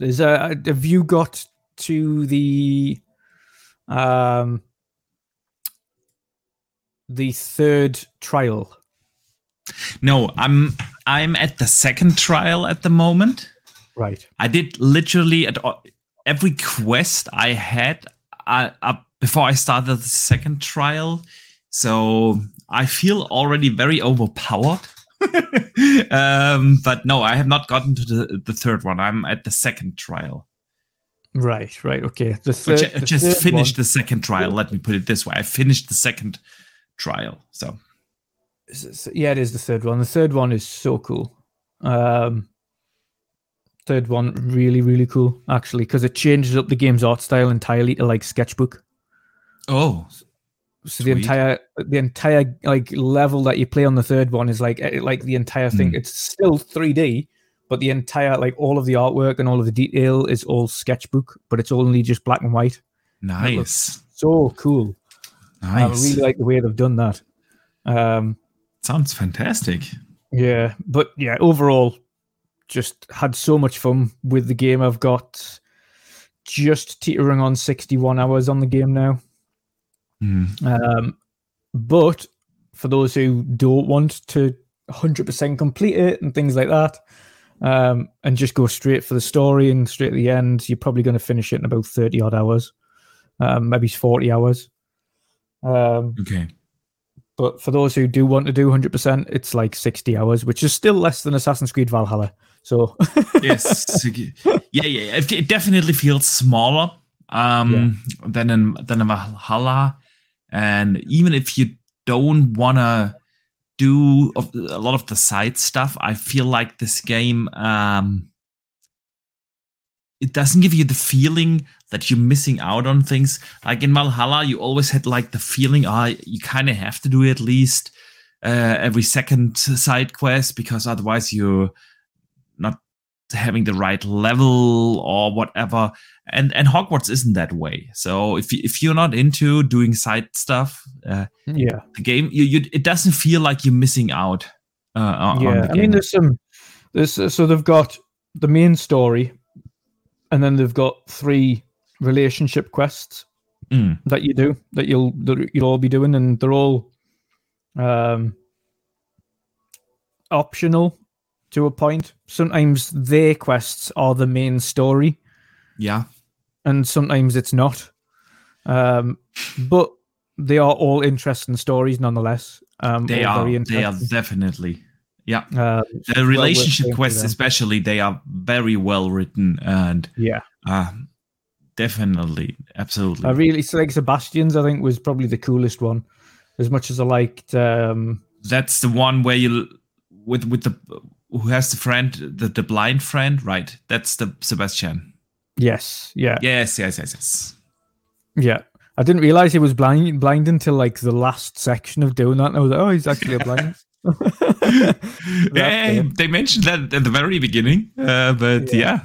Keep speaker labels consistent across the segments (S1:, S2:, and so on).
S1: There's a. Have you got to the um the third trial?
S2: No, I'm I'm at the second trial at the moment.
S1: Right.
S2: I did literally at all- every quest I had uh, up before I started the second trial. So I feel already very overpowered. um, but no, I have not gotten to the, the third one. I'm at the second trial.
S1: Right. Right. Okay. The
S2: I
S1: third.
S2: ju-
S1: the
S2: just
S1: third
S2: finished
S1: one-
S2: the second trial. Let me put it this way: I finished the second trial. So
S1: yeah, it is the third one. The third one is so cool. Um, third one really really cool actually because it changes up the game's art style entirely to like sketchbook.
S2: oh,
S1: So the entire the entire like level that you play on the third one is like eh, like the entire thing.
S2: Mm.
S1: It's still 3D, but the entire like all of the artwork and all of the detail is all sketchbook, but it's only just black and white.
S2: nice,
S1: So cool.
S2: Nice.
S1: I really like the way they've done that. Um,
S2: Sounds fantastic.
S1: Yeah, but yeah, overall, just had so much fun with the game. I've got just teetering on 61 hours on the game now.
S2: Hmm.
S1: Um, but for those who don't want to 100% complete it and things like that, um, and just go straight for the story and straight at the end, you're probably going to finish it in about 30 odd hours, um, maybe 40 hours. Um,
S2: Okay.
S1: but for those who do want to do 100%, it's like 60 hours, which is still less than Assassin's Creed Valhalla. So,
S2: yes yeah yeah it, it definitely feels smaller um than in than in valhalla and even if you don't want to do a lot of the side stuff i feel like this game um it doesn't give you the feeling that you're missing out on things. Like in valhalla you always had like the feeling ah you kind of have to do at least uh, every second side quest because otherwise not having the right level or whatever. And and Hogwarts isn't that way. So if you, if you're not into doing side stuff, uh,
S1: yeah.
S2: the game you, you it doesn't feel like you're missing out. Uh,
S1: Yeah. I mean, there's some, there's, uh, so they've got the main story, and then they've got three relationship quests
S2: Mm,
S1: that you do that you'll that you'll all be doing, and they're all um optional to a point. Sometimes their quests are the main story,
S2: yeah,
S1: and sometimes it's not. Um, but they are all interesting stories nonetheless. Um,
S2: they are. They are definitely. Yeah,
S1: Uh,
S2: the relationship
S1: for
S2: quests, especially, they are very well written and
S1: yeah,
S2: uh, definitely, absolutely.
S1: I really like Sebastian's. I think was probably the coolest one. As much as I liked, um,
S2: That's the one where you with with the who has the friend, the the blind friend, right? That's the Sebastian.
S1: yes, yeah,
S2: Yes, yes, yes, yes.
S1: yeah. I didn't realize he was blind blind until like the last section of doing that. And I was like, oh, he's actually a blind.
S2: yeah, they mentioned that at the very beginning, uh, but yeah,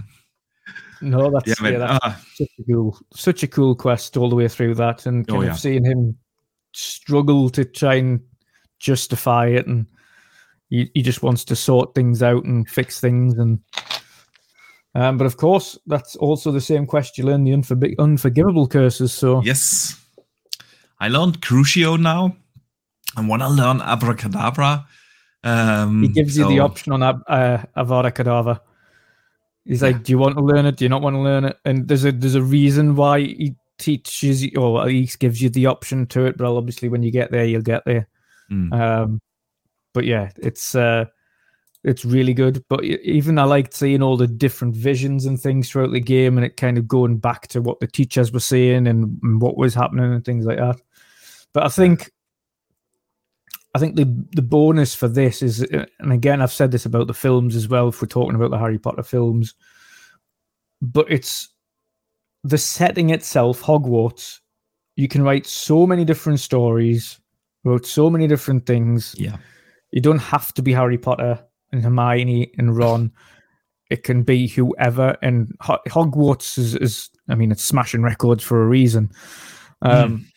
S1: no, that's
S2: yeah,
S1: yeah, that's
S2: uh,
S1: such a cool, such a cool quest all the way through that, and kind
S2: Oh,
S1: of
S2: yeah.
S1: seeing him struggle to try and justify it, and he, he just wants to sort things out and fix things, and um, but of course that's also the same quest you learn the unforbi- unforgivable curses. So
S2: yes, I learned Crucio now. I want to learn Abracadabra. Um,
S1: he gives you the option on Ab- uh, Avada Kedavra. He's like, "Do you want to learn it? Do you not want to learn it?" And there's a there's a reason why he teaches you, or at least gives you the option to it. But obviously, when you get there, you'll get there.
S2: Mm.
S1: Um, but yeah, it's uh, it's really good. But even I liked seeing all the different visions and things throughout the game, and it kind of going back to what the teachers were saying and, and what was happening and things like that. But I think, I think the the bonus for this is, uh, and again, I've said this about the films as well. If we're talking about the Harry Potter films, but it's the setting itself, Hogwarts. You can write so many different stories, wrote so many different things.
S2: Yeah.
S1: You don't have to be Harry Potter and Hermione and Ron. It can be whoever. And Ho- Hogwarts is, is, I mean, it's smashing records for a reason. Um,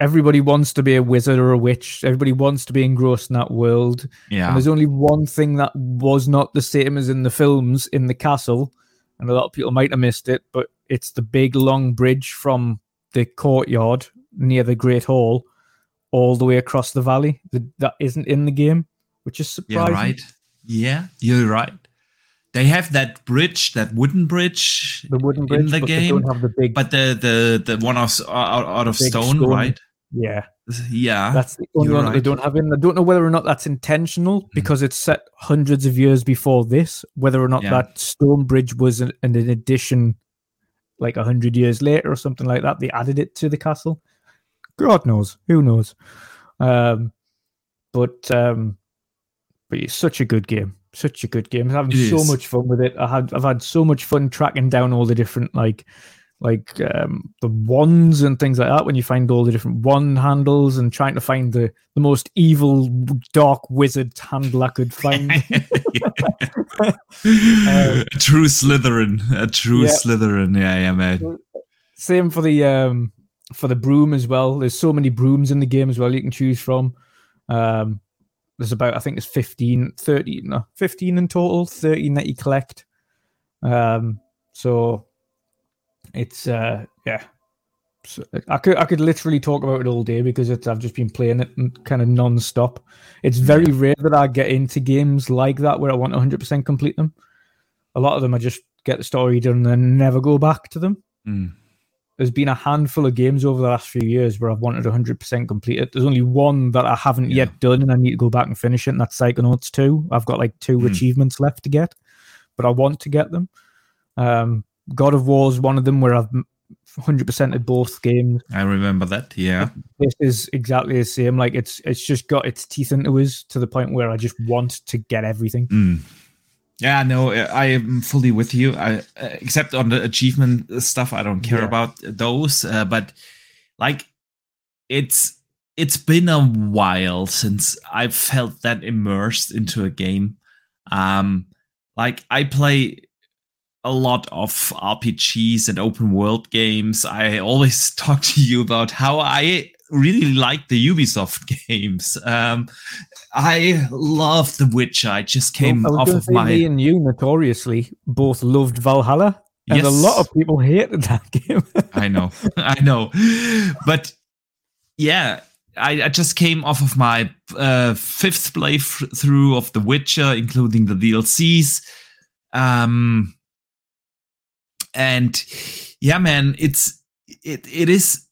S1: Everybody wants to be a wizard or a witch. Everybody wants to be engrossed in that world.
S2: Yeah.
S1: And there's only one thing that was not the same as in the films in the castle, and a lot of people might have missed it, but it's the big long bridge from the courtyard near the Great Hall all the way across the valley that, isn't in the game, which is
S2: Yeah,
S1: surprising.
S2: right. Yeah, you're right. They have that bridge, that wooden bridge,
S1: The wooden bridge,
S2: in the
S1: but they
S2: game,
S1: don't have the big.
S2: but the the the one of, out, out of stone,
S1: stone.
S2: right?
S1: yeah,
S2: Yeah,
S1: that's the only one that they don't have in. I don't know whether or not that's intentional
S2: Mm.
S1: because it's set hundreds of years before this. Whether or not
S2: Yeah.
S1: that stone bridge was an, an addition, like a hundred years later or something like that. They added it to the castle. God knows. Who knows? Um, but um, but it's such a good game. Such a good game. I'm having
S2: It
S1: so
S2: is.
S1: much fun with it. I had I've had so much fun tracking down all the different like like um the wands and things like that when you find all the different wand handles and trying to find the the most evil dark wizard handle I could find.
S2: a true Slytherin, a true
S1: Yeah.
S2: Slytherin. Yeah, yeah, man.
S1: Same for the um for the broom as well. There's so many brooms in the game as well you can choose from. Um there's about I think there's 15, 30, no, 15 in total, 13 that you collect. Um so it's uh yeah. So I could I could literally talk about it all day because it's I've just been playing it kind of non-stop. It's very rare that I get into games like that where I want 100% complete them. A lot of them I just get the story done and then never go back to them
S2: Mm.
S1: There's been a handful of games over the last few years where I've wanted 100% complete it. There's only one that I haven't
S2: Yeah.
S1: yet done, and I need to go back and finish it, and that's Psychonauts 2. I've got like two
S2: Hmm.
S1: achievements left to get, but I want to get them. Um, God of War is one of them where I've 100% at both games.
S2: I remember that. Yeah.
S1: This is exactly the same. Like it's it's just got its teeth into us to the point where I just want to get everything.
S2: Mm. Yeah, no, I am fully with you. I, uh, except on the achievement stuff, I don't care
S1: Yeah.
S2: about those. Uh, but like, it's it's been a while since I've felt that immersed into a game. Um, like I play a lot of RPGs and open world games. I always talk to you about how I really like the Ubisoft games. Um, I love The Witcher. I just came
S1: I
S2: off of my
S1: me and you notoriously both loved Valhalla, and a lot of people hated that game.
S2: I know, I know, but yeah, I, I just came off of my uh, fifth playthrough of The Witcher, including the DLCs. Um, and yeah, man, it's it it is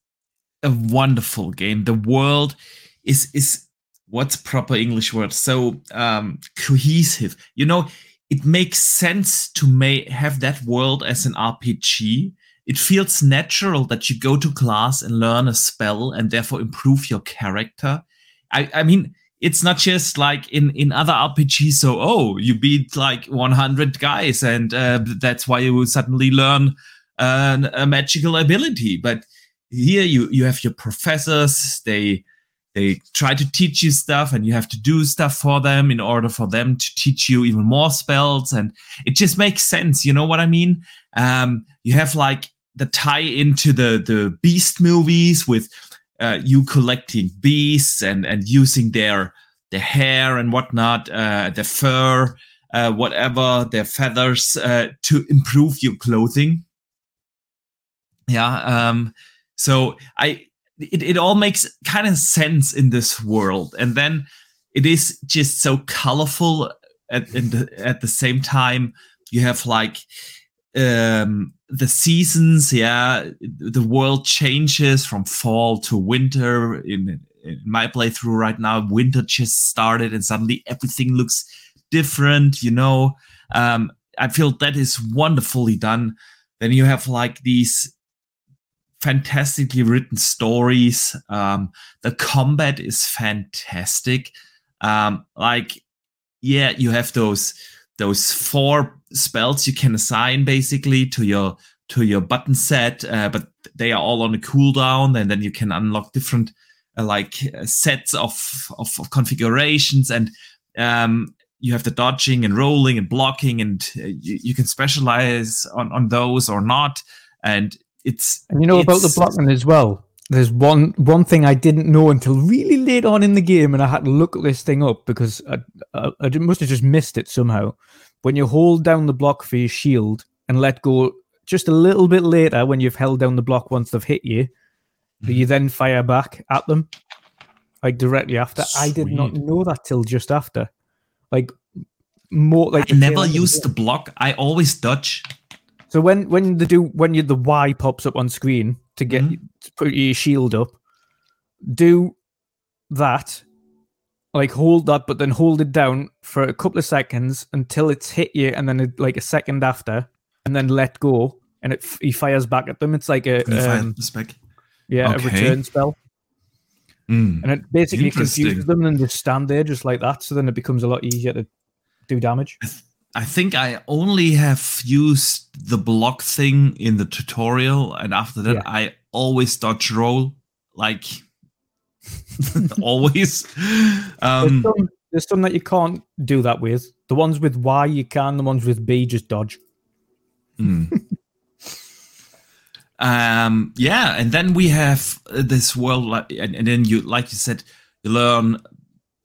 S2: a wonderful game. The world is is what's proper English word? So um, cohesive. You know, it makes sense to may have that world as an RPG. It feels natural that you go to class and learn a spell and therefore improve your character. I, I mean, it's not just like in, in other RPGs. So, oh, you beat like 100 guys and uh, that's why you suddenly learn uh, a magical ability. But here you, you have your professors. They, they try to teach you stuff and you have to do stuff for them in order for them to teach you even more spells and it just makes sense you know what i mean um, you have like the tie into the the beast movies with uh, you collecting beasts and and using their their hair and whatnot uh, their fur uh, whatever their feathers uh, to improve your clothing yeah um so i it, it all makes kind of sense in this world. And then it is just so colorful at the, at the same time you have like um the seasons yeah the world changes from fall to winter. In, in my playthrough right now winter just started and suddenly everything looks different you know? Um i feel that is wonderfully done. Then you have like these fantastically written stories. Um, the combat is fantastic. Um, like, yeah, you have those those four spells you can assign basically to your to your button set, uh, but they are all on a cooldown, and then you can unlock different uh, like uh, sets of, of of configurations and um, you have the dodging and rolling and blocking and uh, you, you can specialize on on those or not and it's
S1: And you know about the blocking as well. There's one one thing I didn't know until really late on in the game, and I had to look this thing up because I, I, I must have just missed it somehow. When you hold down the block for your shield, and let go just a little bit later when you've held down the block once they've hit you.
S2: Mm-hmm.
S1: You then fire back at them, like directly after. I did not know that till just after. Like more like
S2: I never
S1: end of the
S2: use the block. I always dodge.
S1: So when when they do when you the Y pops up on screen to get
S2: Mhm.
S1: to put your shield up, do that, like hold that, but then hold it down for a couple of seconds until it's hit you, and then it, like a second after, and then let go, and it he fires back at them. It's like a um,
S2: back?
S1: yeah a return spell,
S2: Mm.
S1: and it basically confuses them and just stand there just like that. So then it becomes a lot easier to do damage.
S2: I think I only have used the block thing in the tutorial, and after that,
S1: Yeah.
S2: I always dodge roll, like always.
S1: There's,
S2: Um,
S1: some, there's some that you can't do that with. The ones with Y you can. The ones with B just dodge.
S2: mm. um, yeah, and then we have uh, this world, like, and, and then you, like you said, you learn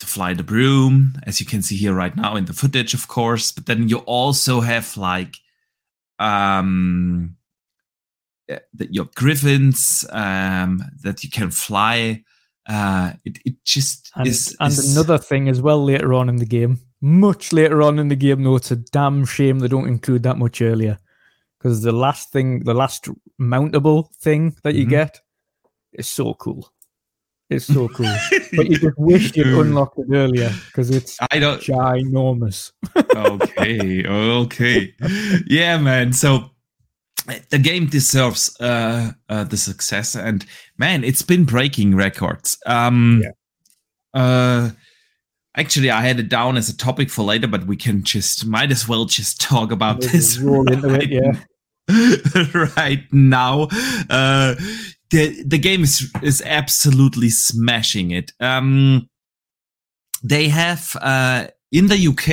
S2: to fly the broom, as you can see here right now in the footage, of course. But then you also have like um that your griffins um that you can fly uh it, it just
S1: And,
S2: is,
S1: and
S2: is-
S1: another thing as well later on in the game, much later on in the game, though, it's a damn shame they don't include that much earlier. Because the last thing, the last mountable thing that you
S2: Mhm.
S1: get is so cool. It's so cool. but you just wish you'd unlocked it earlier because it's
S2: i don't
S1: ginormous.
S2: okay okay yeah man so the game deserves uh, uh the success and man it's been breaking records um uh actually i had it down as a topic for later but we can just might as well just talk about
S1: We'll
S2: this
S1: roll into it,
S2: right
S1: yeah.
S2: right now uh the the game is is absolutely smashing it. Um they have uh in the uk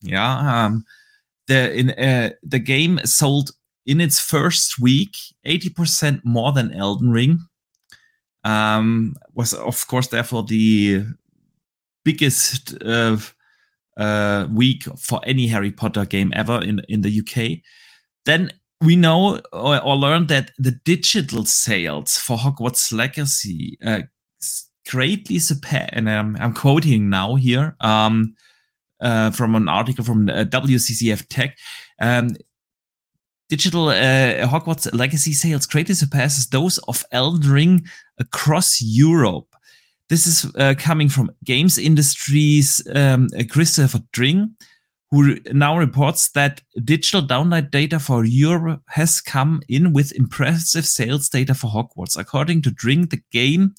S2: yeah um the in uh, the game sold in its first week 80% more than elden ring. Um was of course therefore the biggest uh, uh week for any harry potter game ever in in the uk then we know or, or learned that the digital sales for Hogwarts Legacy uh, greatly surpass, and um, I'm quoting now here um, uh, from an article from uh, WCCF Tech. Um, digital uh, Hogwarts Legacy sales greatly surpasses those of Elden Ring across Europe. This is uh, coming from Games Industries' um, Christopher Dring, who now reports that digital download data for Europe has come in with impressive sales data for Hogwarts. According to Dring, the game's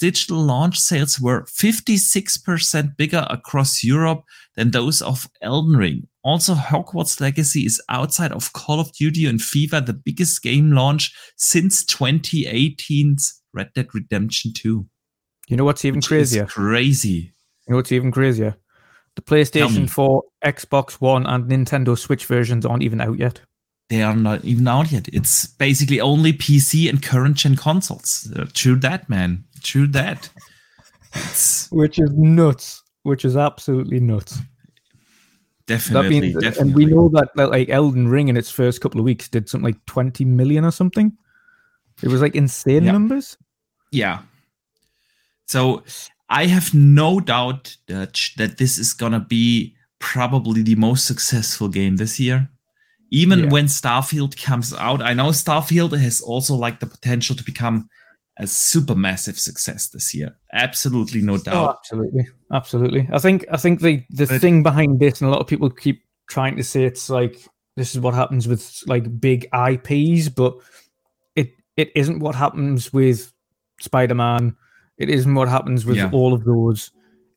S2: digital launch sales were 56% bigger across Europe than those of Elden Ring. Also, Hogwarts Legacy is outside of Call of Duty and FIFA the biggest game launch since 2018's Red Dead Redemption 2.
S1: You know what's even
S2: which
S1: crazier?
S2: Crazy.
S1: You know what's even crazier? The PlayStation
S2: me.
S1: 4, Xbox One, and Nintendo Switch versions aren't even out yet.
S2: They are not even out yet. It's basically only PC and current gen consoles. Uh, true that, man. True that.
S1: Which is nuts. Which is absolutely nuts.
S2: definitely,
S1: that means,
S2: definitely.
S1: and we know that, that like Elden Ring in its first couple of weeks did something like 20 million or something. It was like insane
S2: Yeah.
S1: numbers.
S2: Yeah. So I have no doubt Dutch, that this is gonna be probably the most successful game this year. Even
S1: Yeah.
S2: when Starfield comes out, I know Starfield has also like the potential to become a super massive success this year. Absolutely no
S1: Oh,
S2: doubt.
S1: absolutely, absolutely. I think I think the the
S2: But-
S1: thing behind this, and a lot of people keep trying to say it's like this is what happens with like big IPs, but it it isn't what happens with Spider Man. It isn't what happens with
S2: Yeah.
S1: all of those.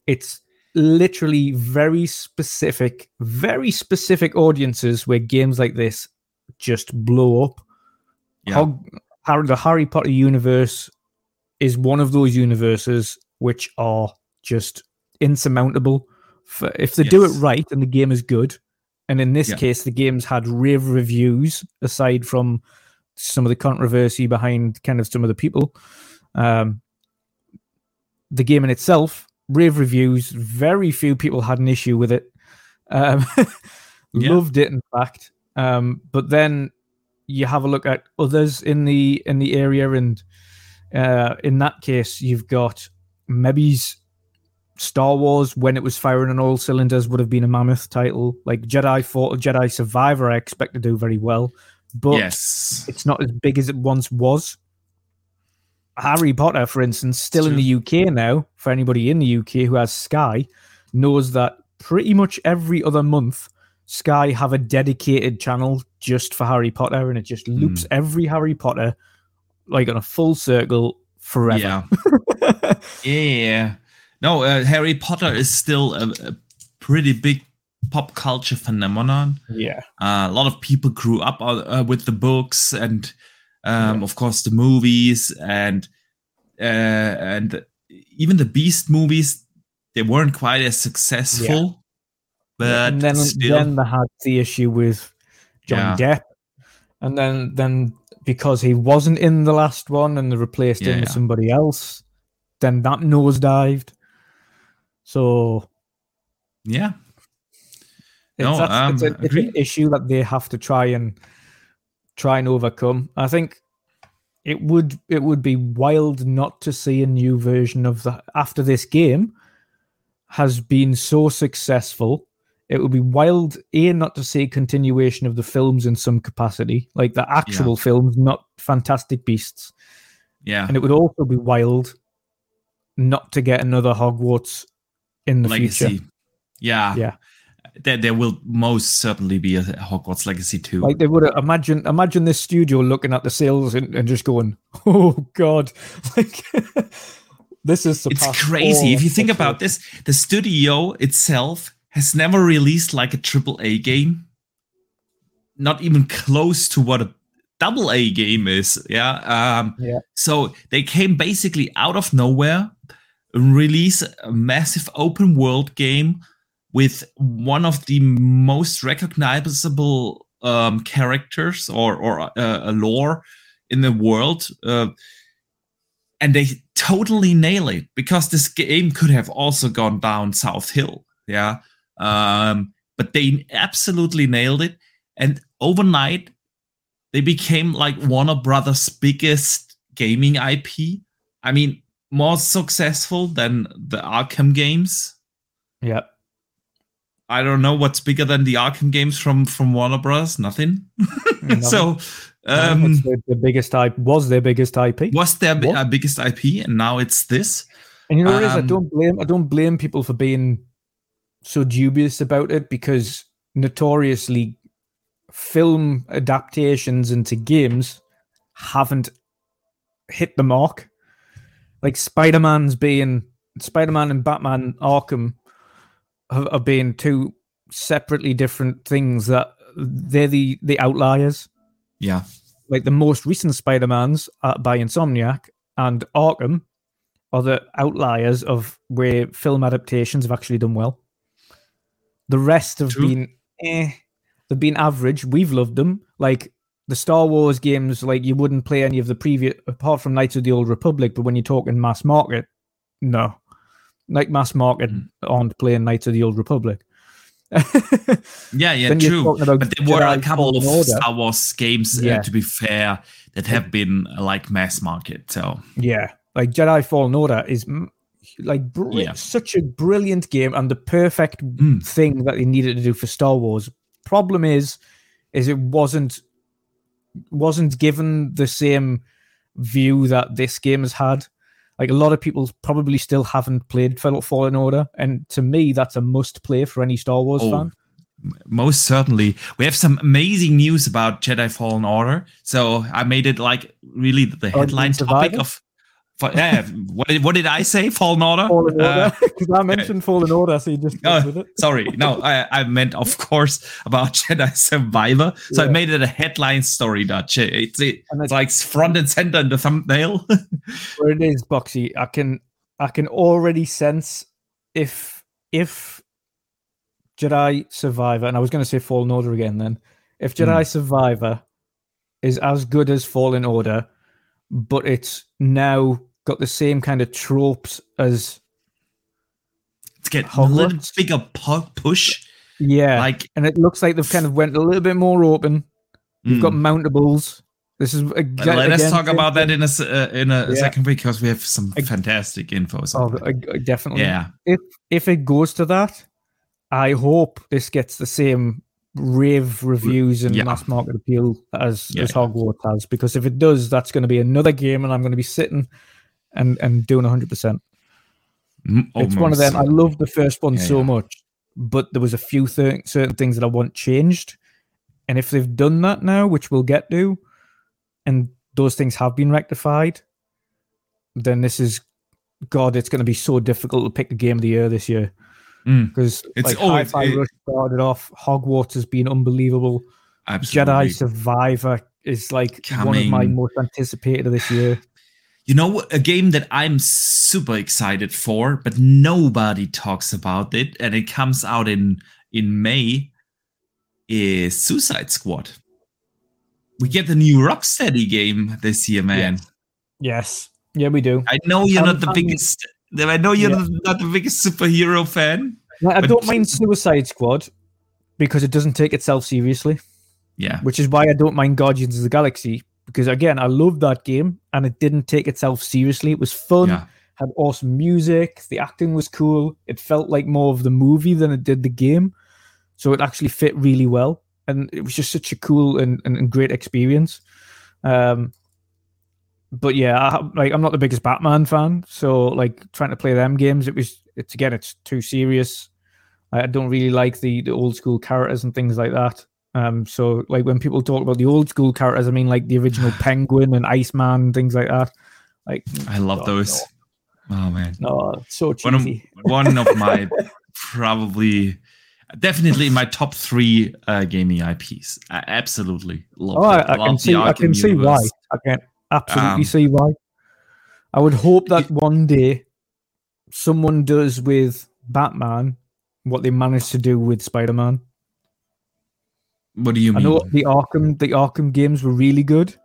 S1: It's literally very specific, very specific audiences where games like this just blow up.
S2: Yeah.
S1: Hog, Harry, the Harry Potter universe is one of those universes which are just insurmountable. For, if they do it right and the game is good, and in this
S2: Yeah.
S1: case, the game's had rave reviews aside from some of the controversy behind kind of some of the people. Um, the game in itself, rave reviews. Very few people had an issue with it. Um,
S2: Yeah.
S1: Loved it, in fact. Um, but then you have a look at others in the in the area, and uh, in that case, you've got maybe's Star Wars when it was firing on all cylinders would have been a mammoth title. Like Jedi Fought Jedi Survivor, I expect to do very well, but
S2: yes,
S1: it's not as big as it once was. Harry Potter, for instance, still in the UK now. For anybody in the UK who has Sky, knows that pretty much every other month, Sky have a dedicated channel just for Harry Potter, and it just loops mm. every Harry Potter like on a full circle forever.
S2: Yeah, yeah. No, uh, Harry Potter is still a, a, pretty big pop culture phenomenon.
S1: Yeah,
S2: uh, a lot of people grew up uh, with the books and, um, yeah. of course, the movies and uh, and even the Beast movies. They weren't quite as successful, yeah. but
S1: and then
S2: still...
S1: then they had the issue with John yeah. Depp, and then then because he wasn't in the last one and they replaced him with somebody else, then that nosedived. So,
S2: yeah,
S1: it's, no, um, it's, a, it's an issue that they have to try and try and overcome. I think it would it would be wild not to see a new version of the after this game has been so successful. It would be wild a not to see a continuation of the films in some capacity, like the actual yeah. films, not Fantastic Beasts.
S2: Yeah,
S1: and it would also be wild not to get another Hogwarts in the Legacy. future.
S2: Yeah.
S1: Yeah.
S2: There, there will most certainly be a Hogwarts Legacy too.
S1: Like they would imagine imagine this studio looking at the sales and, and just going, "Oh God!" Like this is
S2: it's crazy if you think about this. The studio itself has never released like a triple A game, not even close to what a double A game is. Yeah. Um,
S1: yeah.
S2: So they came basically out of nowhere release a massive open world game with one of the most recognizable um, characters or or uh, a lore in the world, uh, and they totally nail it because this game could have also gone down South Hill, yeah. Um, but they absolutely nailed it, and overnight they became like Warner Brothers' biggest gaming IP. I mean, more successful than the Arkham games.
S1: Yeah.
S2: I don't know what's bigger than the Arkham games from from Warner Bros. Nothing. Nothing. so um,
S1: the, the, biggest IP was their biggest IP.
S2: Was their what? uh, biggest IP, and now it's this.
S1: And you know what um, is? I um, don't blame. I don't blame people for being so dubious about it because notoriously, film adaptations into games haven't hit the mark like Spider Man's being Spider Man and Batman Arkham are, are being two separately different things that they're the the outliers.
S2: Yeah,
S1: like the most recent Spider Mans by Insomniac and Arkham are the outliers of where film adaptations have actually done well. The rest have True. been eh, they've been average. We've loved them. Like the Star Wars games, like you wouldn't play any of the previous, apart from Knights of the Old Republic. But when you're talking mass market, no, like mass market mm. aren't playing Knights of the Old Republic.
S2: yeah, yeah, true. But there Jedi were a couple of Star Wars games, uh, yeah. uh, to be fair, that have been uh, like mass market. So
S1: yeah, like Jedi Fallen Order is like br- yeah. such a brilliant game and the perfect mm. thing that they needed to do for Star Wars. Problem is, is it wasn't wasn't given the same view that this game has had. Like a lot of people probably still haven't played Fallen Order, and to me, that's a must play for any Star Wars oh, fan.
S2: Most certainly, we have some amazing news about Jedi Fallen Order. So I made it like really the oh, headline topic of yeah, what did, what did I say? Fallen Order.
S1: Fallen Order. Because uh, I mentioned Fallen Order, so you just
S2: oh, with it. sorry, no, I, I meant of course about Jedi Survivor. So yeah. I made it a headline story. Dutch. It's it, it's like front and center in the thumbnail.
S1: where it is, Boxy. I can I can already sense if if Jedi Survivor, and I was going to say Fallen Order again. Then, if Jedi mm. Survivor is as good as Fallen Order but it's now got the same kind of tropes as
S2: it's getting a little bigger push.
S1: Yeah,
S2: Like,
S1: and it looks like they've kind of went a little bit more open. You've
S2: mm.
S1: got mountables. This is
S2: Let-
S1: again,
S2: Let us
S1: again,
S2: talk about that in a uh, in a
S1: Yeah.
S2: second because we have some fantastic info.
S1: Oh, definitely.
S2: yeah,
S1: If if it goes to that, I hope this gets the same rave reviews and
S2: Yeah.
S1: mass market appeal as
S2: Yeah,
S1: as
S2: yeah.
S1: Hogwarts has. Because if it does, that's going to be another game, and I'm going to be sitting and and doing 100. percent
S2: Mm,
S1: It's one of them. I love the first one
S2: Yeah,
S1: so
S2: yeah.
S1: much, but there was a few th- certain things that I want changed. And if they've done that now, which we'll get to, and those things have been rectified, then this is God. It's going to be so difficult to pick a game of the year this year
S2: Mm.
S1: because
S2: It's-
S1: like,
S2: oh, it-
S1: Hi-Fi
S2: it-
S1: Rush started off. Hogwarts has been unbelievable.
S2: absolutely.
S1: Jedi Survivor is like one of my most anticipated of this year.
S2: You know, a game that I'm super excited for, but nobody talks about it, and it comes out in in May, is Suicide Squad. We get the new Rocksteady game this year, man.
S1: Yes, yeah, we do.
S2: I know you're not the biggest. I know you're
S1: yeah.
S2: not the biggest superhero fan.
S1: Like, I don't mind Suicide Squad because it doesn't take itself seriously,
S2: Yeah,
S1: which is why I don't mind Guardians of the Galaxy. Because again, I love that game and it didn't take itself seriously. It was fun,
S2: yeah,
S1: had awesome music, the acting was cool. It felt like more of the movie than it did the game. So it actually fit really well. And it was just such a cool and, and, and great experience. Um, but yeah, I, like I'm not the biggest Batman fan, so like trying to play them games, it was it's again it's too serious. I I don't really like the the old school characters and things like that. Um, so like when people talk about the old school characters, I mean like the original Penguin and Iceman and things like that. Like
S2: I love
S1: God,
S2: those. Oh man,
S1: no, so
S2: one of, one of my probably definitely my top three uh, gaming IPs. I absolutely love.
S1: Oh. I, I can see. I
S2: Arkham
S1: can see why. I can absolutely
S2: Um,
S1: see why. I would hope that one day someone does with Batman what they managed to do with Spider-Man.
S2: What do you mean?
S1: I know the Arkham the Arkham games were really good,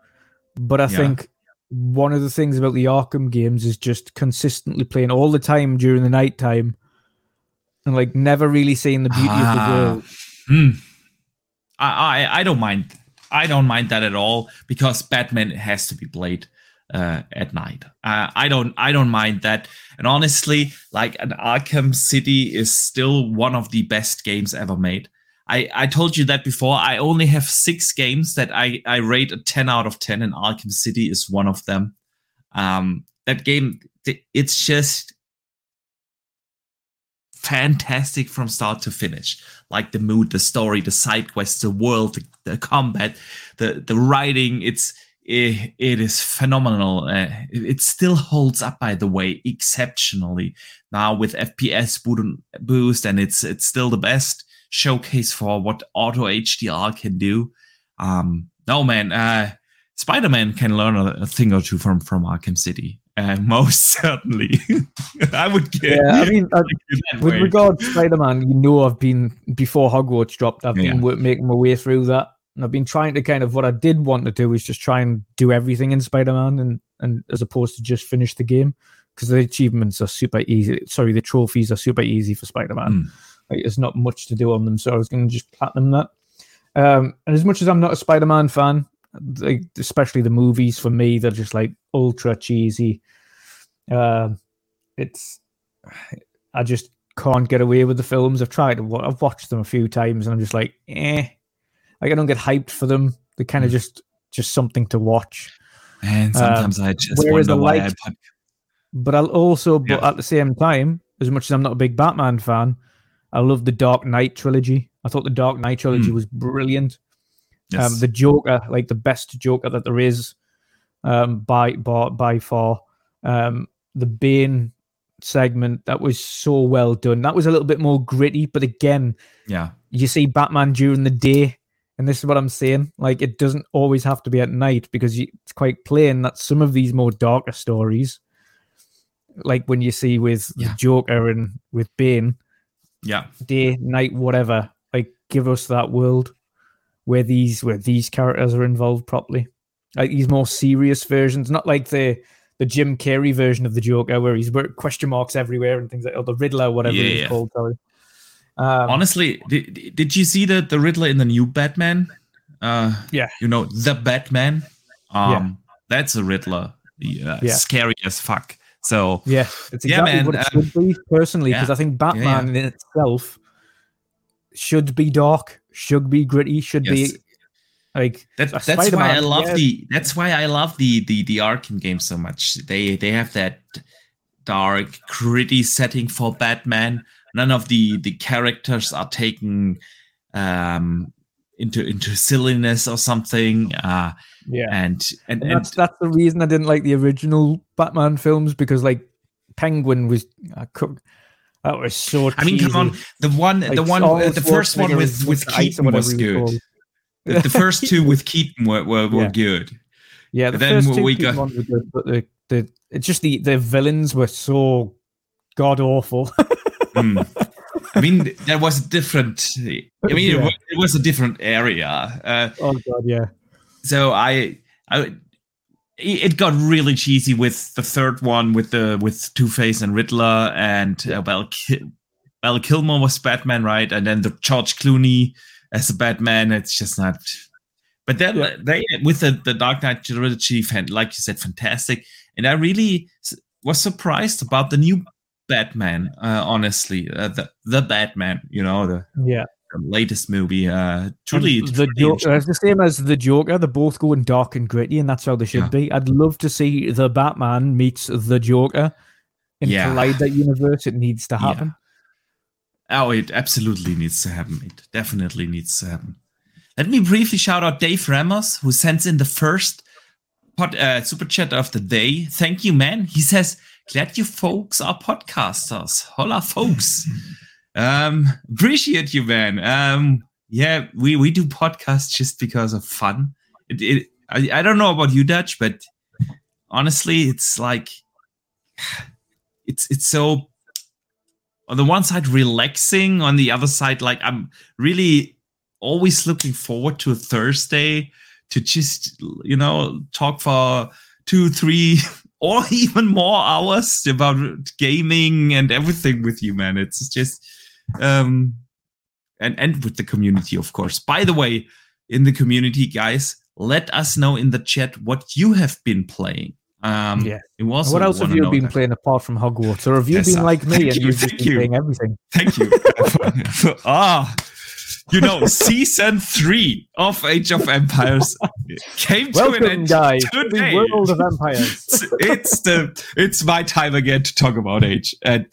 S1: but I
S2: Yeah.
S1: think one of the things about the Arkham games is just consistently playing all the time during the night time and like never really seeing the beauty of the
S2: Ah,
S1: world.
S2: hmm. I, I I don't mind. I don't mind that at all because Batman has to be played uh, at night. Uh, I don't I don't mind that. And honestly, like an Arkham City is still one of the best games ever made. I, I told you that before. I only have six games that I, I rate a 10 out of 10, and Arkham City is one of them. Um, that game, it's just fantastic from start to finish. Like the mood, the story, the side quests, the world, the, the combat, the the writing. It's it, it is phenomenal. Uh, it, it still holds up, by the way, exceptionally now with FPS boot- boost, and it's it's still the best showcase for what auto HDR can do. Um, no man, uh, Spider Man can learn a, a thing or two from from Arkham City. Uh, most certainly, I would get.
S1: Yeah, I mean, uh, with
S2: way.
S1: regard to Spider-Man, you know, I've been before Hogwarts dropped. I've
S2: Yeah.
S1: been making my way through that, and I've been trying to kind of what I did want to do is just try and do everything in Spider-Man, and and as opposed to just finish the game because the achievements are super easy. Sorry, the trophies are super easy for Spider-Man.
S2: Mm.
S1: Like, there's not much to do on them, so I was going to just platinum that. Um, and as much as I'm not a Spider-Man fan, especially the movies for me, they're just like ultra cheesy. Um, it's I just can't get away with the films. I've tried. to I've watched them a few times, and I'm just like, eh. Like I don't get hyped for them. They're kind of
S2: Mm.
S1: just just something to watch.
S2: And sometimes I just wonder
S1: I
S2: why I put.
S1: But I'll also, but at the same time, as much as I'm not a big Batman fan, I love the Dark Knight trilogy. I thought the Dark Knight trilogy
S2: Mm.
S1: was brilliant.
S2: Yes.
S1: Um, the Joker, like the best Joker that there is, um, by by by far. Um, the Bane segment that was so well done. That was a little bit more gritty, but again,
S2: yeah.
S1: you see Batman during the day, and this is what I'm saying. Like it doesn't always have to be at night because you, it's quite plain that some of these more darker stories, like when you see with
S2: Yeah.
S1: the Joker and with Bane,
S2: Yeah.
S1: day, night, whatever, like give us that world where these where these characters are involved properly. Like these more serious versions, not like the the Jim Carrey version of the Joker where he's question marks everywhere and things like or the Riddler, whatever
S2: Yeah,
S1: it's
S2: yeah.
S1: called. Sorry. Um,
S2: Honestly, did, did you see the the Riddler in the new Batman? Uh,
S1: Yeah.
S2: you know the Batman. Um,
S1: Yeah.
S2: that's a Riddler. Yeah,
S1: Yeah.
S2: scary as fuck. So
S1: yeah, it's
S2: Yeah,
S1: exactly
S2: man,
S1: what it
S2: um,
S1: should be personally, because
S2: yeah.
S1: I think Batman in itself should be dark, should be gritty, should
S2: Yes.
S1: be like
S2: That, that's why I love
S1: yeah.
S2: the that's why I love the the the Arkham games so much. They they have that dark, gritty setting for Batman. None of the the characters are taken um into into silliness or something. Uh
S1: yeah.
S2: and and,
S1: And
S2: and
S1: that's that's the reason I didn't like the original Batman films because like Penguin was I could, that was so.
S2: I mean, come on, the one the one uh, the first one with with
S1: Mr. Ice or
S2: Keaton was good.
S1: called.
S2: The, the first two with Keaton were were, were
S1: Yeah.
S2: good.
S1: Yeah, the
S2: then
S1: first two
S2: we got-
S1: ones were good, but the the it's just the the villains were so god awful.
S2: Hmm. I mean, there was a different. I mean, it,
S1: Yeah.
S2: was, it was a different area. Uh,
S1: oh god, yeah,
S2: so I, I, it got really cheesy with the third one with the with Two Face and Riddler, and uh, well, Ki- well, Kilmer was Batman, right? And then the George Clooney as a Batman. It's just not. But then
S1: Yeah.
S2: they with the the Dark Knight trilogy, like you said, fantastic. And I really was surprised about the new Batman. Uh, honestly, uh, the the Batman, you know, the,
S1: yeah.
S2: the latest movie. Uh, truly,
S1: the Joker, it's the same as the Joker. They're both going dark and gritty, and that's how they should
S2: Yeah.
S1: be. I'd love to see the Batman meets the Joker and
S2: Yeah.
S1: collide that universe. It needs to happen.
S2: Oh, it absolutely needs to happen. It definitely needs to happen. Let me briefly shout out Dave Ramos, who sends in the first pod, uh, super chat of the day. Thank you, man. He says, "Glad you folks are podcasters. Hola, folks. Um, appreciate you, man. Um, yeah, we we do podcasts just because of fun. It, it I, I don't know about you, Dutch, but honestly, it's like it's it's so on the one side relaxing on the other side like i'm really always looking forward to a thursday to just you know talk for two three or even more hours about gaming and everything with you man. It's just um and and with the community of course. By the way in the community guys let us know in the chat what you have been playing um
S1: Yeah.
S2: it was
S1: what else have you been playing apart from Hogwarts, or have you
S2: Yes,
S1: been
S2: uh,
S1: like me
S2: thank
S1: and
S2: you,
S1: you've
S2: thank
S1: been
S2: you.
S1: playing everything?
S2: Thank you. ah, you know, season three of Age of Empires came to an
S1: Welcome,
S2: end
S1: guys, to
S2: today.
S1: the world of empires.
S2: It's, it's the it's my time again to talk about Age, and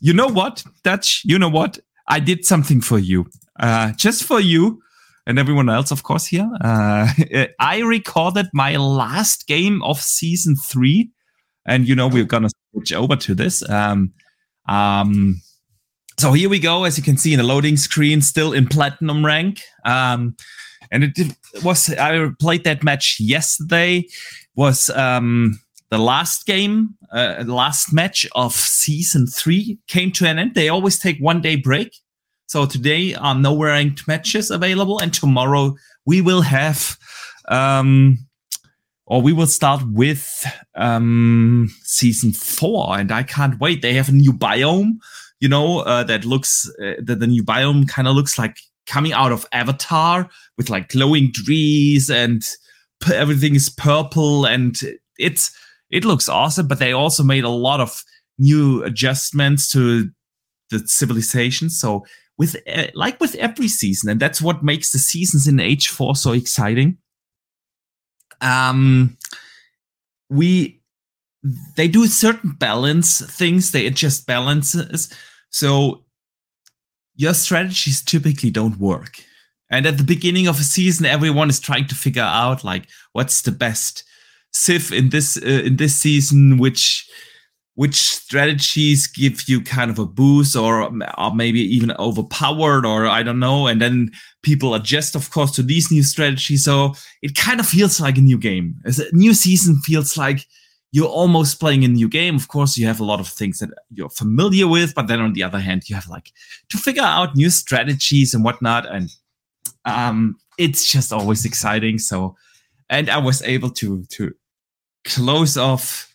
S2: you know what, Dutch? You know what? I did something for you, uh, just for you. And everyone else, of course, here. Uh, I recorded my last game of season three, and you know we're gonna switch over to this. Um, um, so here we go, as you can see in the loading screen, still in platinum rank. Um, and it was I played that match yesterday. Was um, the last game, uh, last match of season three came to an end. They always take one day break. So today are no ranked matches available, and tomorrow we will have, um, or we will start with um, season four, and I can't wait. They have a new biome, you know, uh, that looks uh, that the new biome kind of looks like coming out of Avatar with like glowing trees and p- everything is purple, and it's it looks awesome. But they also made a lot of new adjustments to the civilization, so with uh, like with every season, and that's what makes the seasons in Age 4 so exciting. Um, we they do certain balance things. They adjust balances, so your strategies typically don't work. And at the beginning of a season, everyone is trying to figure out like what's the best civ in this uh, in this season, which which strategies give you kind of a boost or, or maybe even overpowered or I don't know. And then people adjust, of course, to these new strategies. So it kind of feels like a new game. As a new season feels like you're almost playing a new game. Of course, you have a lot of things that you're familiar with, but then on the other hand, you have like to figure out new strategies and whatnot. And um, it's just always exciting. So, and I was able to to close off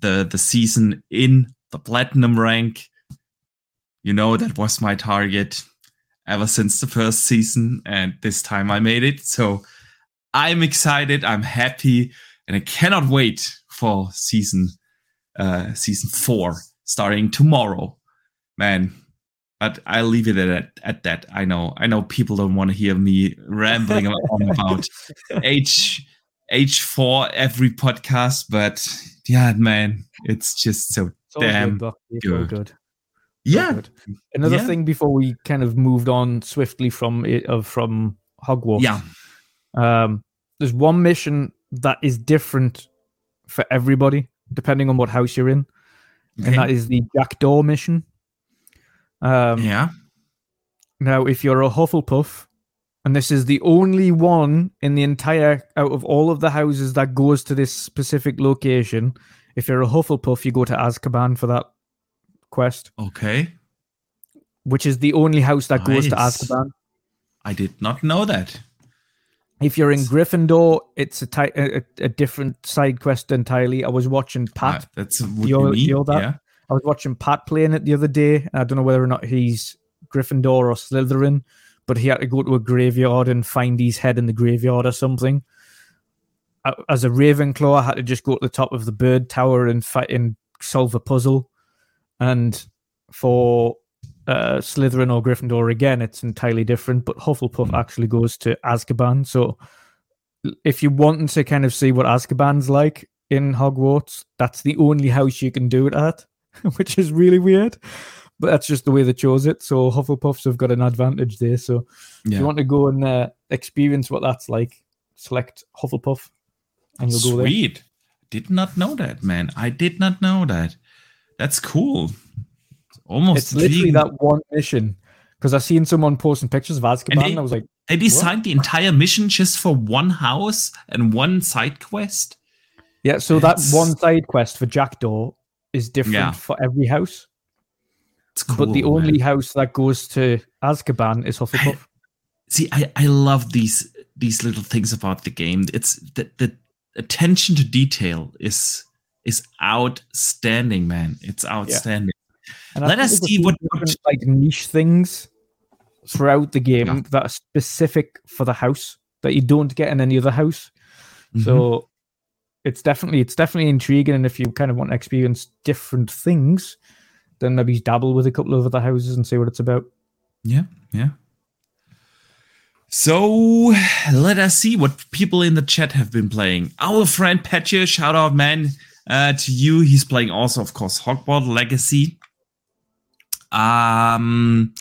S2: the the season in the platinum rank You know that was my target ever since the first season, and this time I made it. So I'm excited. I'm happy, and I cannot wait for season uh, season four starting tomorrow. Man, but I'll leave it at, at that. I know, I know people don't want to hear me rambling on about H H four every podcast, but yeah, man, it's just so it's damn good. good. good. Yeah. Good.
S1: Another
S2: yeah.
S1: thing before we kind of moved on swiftly from it uh, from Hogwarts.
S2: Yeah.
S1: Um, there's one mission that is different for everybody depending on what house you're in, okay. and that is the Jackdaw mission.
S2: Um, yeah.
S1: Now, if you're a Hufflepuff, and this is the only one in the entire out of all of the houses that goes to this specific location. If you're a Hufflepuff, you go to Azkaban for that quest.
S2: Okay.
S1: Which is the only house that nice. goes to Azkaban.
S2: I did not know that.
S1: If you're in Gryffindor, it's a, ty- a, a different side quest entirely. I was watching Pat.
S2: Uh, that's you're, you're that. Yeah.
S1: I was watching Pat playing it the other day. I don't know whether or not he's Gryffindor or Slytherin, but he had to go to a graveyard and find his head in the graveyard or something. As a Ravenclaw, I had to just go to the top of the bird tower and fight and solve a puzzle. And for uh, Slytherin or Gryffindor, again, it's entirely different. But Hufflepuff actually goes to Azkaban. So if you want to kind of see what Azkaban's like in Hogwarts, that's the only house you can do it at. which is really weird. But that's just the way they chose it. So Hufflepuffs have got an advantage there. So yeah. if you want to go and uh, experience what that's like, select Hufflepuff and you'll
S2: Sweet.
S1: go there.
S2: Sweet. Did not know that, man. I did not know that. That's cool. almost
S1: it's literally that one mission. Because I seen someone posting pictures of Azkaban, and, they, I was like,
S2: they designed what? the entire mission just for one house and one side quest.
S1: Yeah, so That's... that one side quest for Jackdaw is different yeah. for every house. Cool, but the only man. house that goes to Azkaban is Hufflepuff. I,
S2: see, I, I love these these little things about the game. It's the, the attention to detail is is outstanding, man. It's outstanding. Yeah. Let us see what
S1: like niche things throughout the game yeah. that are specific for the house that you don't get in any other house. Mm-hmm. So it's definitely it's definitely intriguing, and if you kind of want to experience different things, then maybe dabble with a couple of other houses and see what it's about.
S2: Yeah, yeah. So let us see what people in the chat have been playing. Our friend Petya, shout out man uh, to you. He's playing also, of course, Hogwarts Legacy. Um,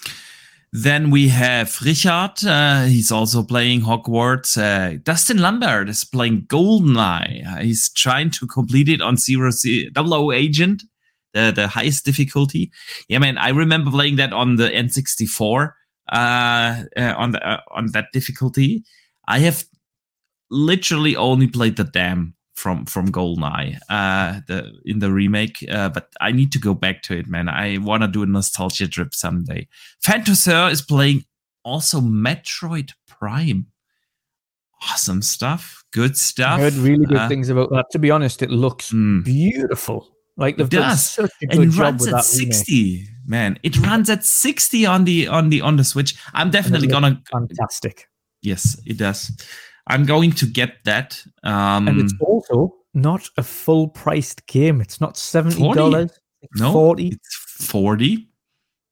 S2: then we have Richard. Uh, he's also playing Hogwarts. Uh, Dustin Lambert is playing Goldeneye. He's trying to complete it on zero C- double O agent, the, the highest difficulty. Yeah, man, I remember playing that on the N64 uh, uh, on the uh, on that difficulty. I have literally only played the dam from from Goldeneye, uh, the in the remake. Uh, but I need to go back to it, man. I want to do a nostalgia trip someday. Fantasir is playing also Metroid Prime. Awesome stuff. Good stuff.
S1: I heard really good uh, things about that. To be honest, it looks mm, beautiful. Like they've done such a good
S2: and
S1: with
S2: at 60, remake. man. It runs at 60 on the on the on the Switch. I'm definitely gonna
S1: fantastic.
S2: Yes, it does. I'm going to get that. Um,
S1: and it's also not a full priced game. It's not seventy dollars.
S2: No, forty. It's forty,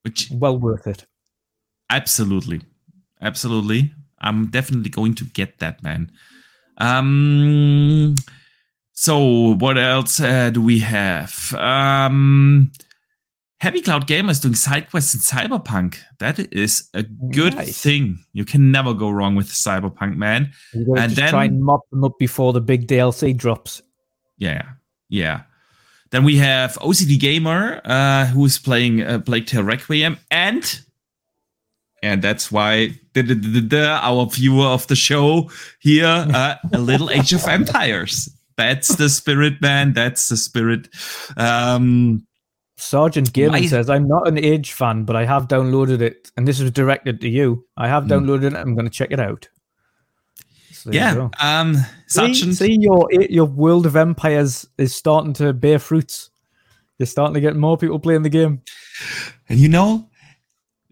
S2: which
S1: well worth it.
S2: Absolutely, absolutely. I'm definitely going to get that, man. Um. So what else uh, do we have? Um. Heavy Cloud Gamers doing side quests in Cyberpunk. That is a good nice. thing. You can never go wrong with Cyberpunk, man.
S1: and then try and mop them up before the big DLC drops.
S2: Yeah, yeah. Then we have OCD Gamer, uh, who is playing uh, Plague Tale Requiem, and and that's why our viewer of the show here, uh, a little Age of Empires. That's the spirit, man. That's the spirit. Um,
S1: Sergeant Galen says, I'm not an Age fan, but I have downloaded it. And this is directed to you. I have hmm. downloaded it. I'm going to check it out.
S2: So yeah. Um, Sergeant.
S1: See, see, your, your World of Empires is starting to bear fruits. You're starting to get more people playing the game.
S2: And you know,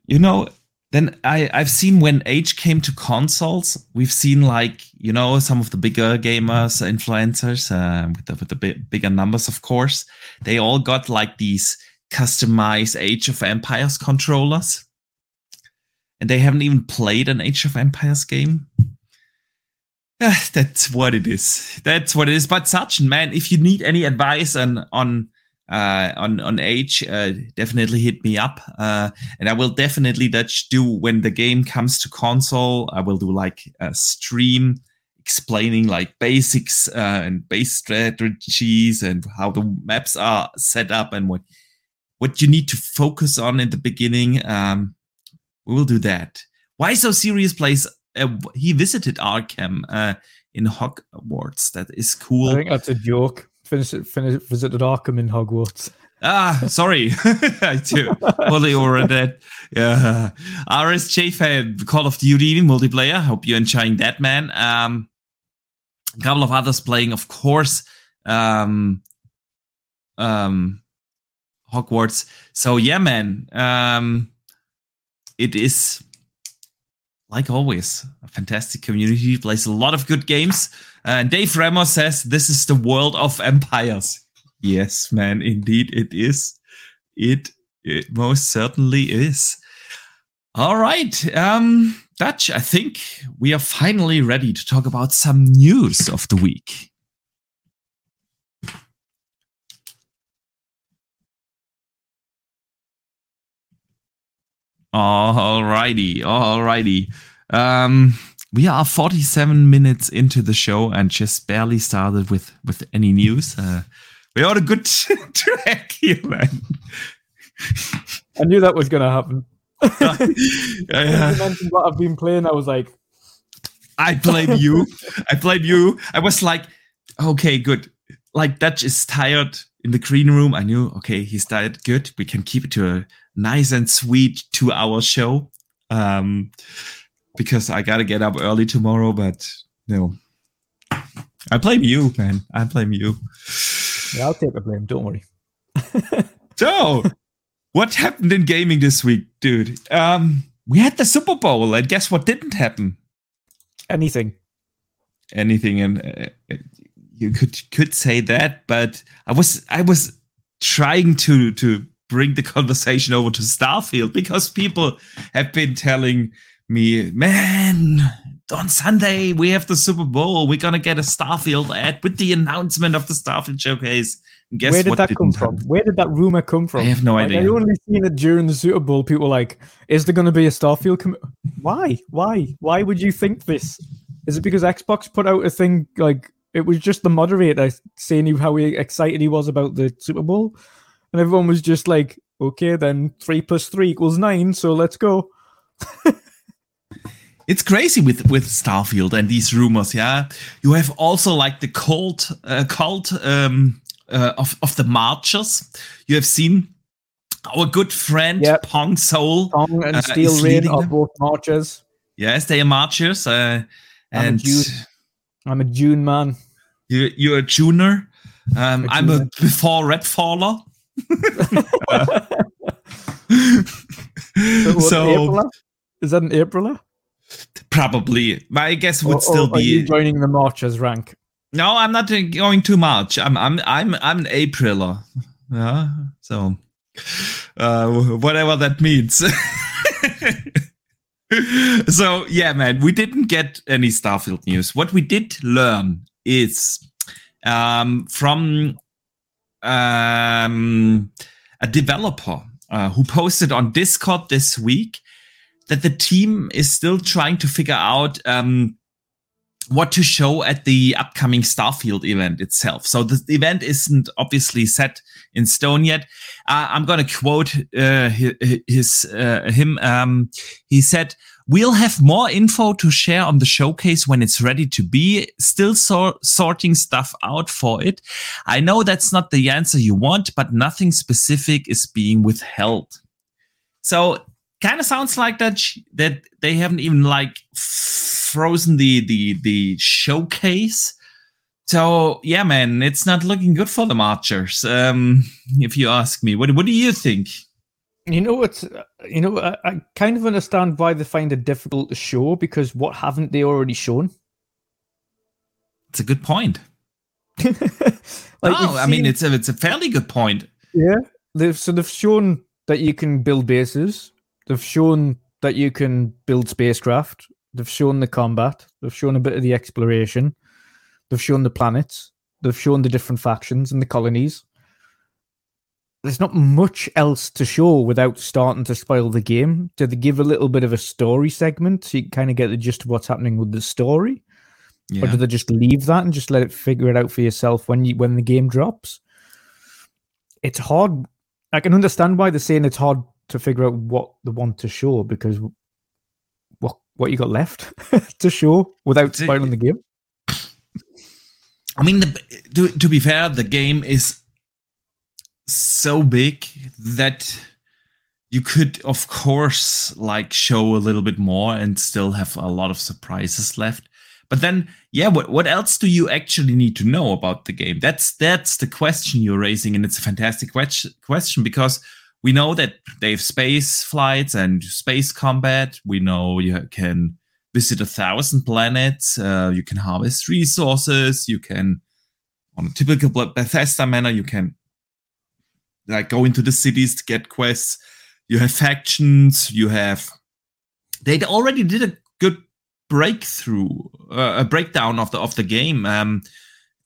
S2: you know, then I I've seen when Age came to consoles, we've seen like you know some of the bigger gamers, influencers uh, with the with the big, bigger numbers, of course. They all got like these customized Age of Empires controllers, and they haven't even played an Age of Empires game. Uh, that's what it is. That's what it is. But Sachin, man, if you need any advice on on uh, on on age, uh, definitely hit me up, uh, and I will definitely Dutch do when the game comes to console. I will do like a stream explaining like basics uh, and base strategies and how the maps are set up and what what you need to focus on in the beginning. Um, we will do that. Why so serious? Plays uh, he visited Arkham uh, in Hogwarts. That is cool.
S1: I think that's a joke finish, it. finish visited Arkham in Hogwarts.
S2: Ah, sorry. I too fully over that. Yeah. RSJ fan, Call of Duty multiplayer. Hope you're enjoying that, man. Um, a couple of others playing, of course. Um, um, Hogwarts. So yeah, man. Um, it is like always a fantastic community. Plays a lot of good games. And Dave Ramos says this is the world of empires. Yes, man, indeed it is. It it most certainly is. All right, um, Dutch. I think we are finally ready to talk about some news of the week. All righty, all righty. Um, we are 47 minutes into the show and just barely started with with any news. Uh, we are a good track here, man.
S1: I knew that was going to happen. uh, yeah. you mentioned what I've been playing. I was like,
S2: I blame you. I blame you. I was like, okay, good. Like Dutch is tired in the green room. I knew, okay, he's tired. Good. We can keep it to a nice and sweet two hour show. Um, because I gotta get up early tomorrow. But know, I blame you, man. I blame you.
S1: Yeah, I'll take the blame. Don't worry.
S2: so, what happened in gaming this week, dude? Um, we had the Super Bowl, and guess what didn't happen?
S1: Anything.
S2: Anything, and uh, you could could say that, but I was I was trying to to bring the conversation over to Starfield because people have been telling me, man, on Sunday we have the Super Bowl. We're gonna get a Starfield ad with the announcement of the Starfield showcase.
S1: And guess Where did that come from? Where did that rumor come from? I
S2: have no
S1: like,
S2: idea.
S1: I only seen it during the Super Bowl. People like, is there to be a Starfield? Com-? Why? Why? Why would you think this? Is it because Xbox put out a thing like it was just the moderator saying how excited he was about the Super Bowl, and everyone was just like, okay, then three plus three equals nine, so let's go.
S2: it's crazy with with Starfield and these rumors. Yeah, you have also like the cult uh, cult um, uh, of of the Marchers. You have seen our good friend yep. Pong Soul,
S1: Pong and uh, Steel Rain are both Marchers.
S2: Yes, they are Marchers. Uh, and I'm a,
S1: June, I'm a June man.
S2: You you're a Juner. Um, a I'm a before Red Faller.
S1: So, so is that an April?
S2: Probably. My guess would or, still
S1: or
S2: be
S1: joining the marchers rank.
S2: No, I'm not going too much. I'm I'm I'm I'm an Apriler. Yeah. So uh whatever that means. so yeah, man, we didn't get any Starfield news. What we did learn is um from um a developer uh, who posted on Discord this week that the team is still trying to figure out um, what to show at the upcoming Starfield event itself. So the event isn't obviously set in stone yet. Uh, I'm going to quote uh, his, uh, him. Um, he said, "We'll have more info to share on the showcase when it's ready to be. Still so- sorting stuff out for it. I know that's not the answer you want, but nothing specific is being withheld." So kind of sounds like that that they haven't even like frozen the the the showcase. So yeah, man, it's not looking good for the Marchers. Um, if you ask me, what what do you think?
S1: You know what? You know, I, I kind of understand why they find it difficult to show because what haven't they already shown?
S2: It's a good point.
S1: like
S2: oh, I mean, it's a it's a fairly good point.
S1: Yeah. They've so they've shown that you can build bases. They've shown that you can build spacecraft. They've shown the combat. They've shown a bit of the exploration. They've shown the planets. They've shown the different factions and the colonies. There's not much else to show without starting to spoil the game. Did they give a little bit of a story segment so you kind of get the gist of what's happening with the story? Or do they just leave that and just let it figure it out for yourself when you when the game drops? It's hard. I can understand why they're saying it's hard to figure out what they want to show because what what you got left to show without spoiling the game.
S2: I mean, the, to to be fair, the game is so big that you could, of course, like show a little bit more and still have a lot of surprises left. But then, yeah, what what else do you actually need to know about the game? That's that's the question you're raising, and it's a fantastic question question because we know that they have space flights and space combat. We know you can visit a thousand planets. Uh, you can harvest resources. You can, on a typical Bethesda manner, you can like go into the cities to get quests. You have factions. You have. They already did a good breakthrough, uh, a breakdown of the of the game, um,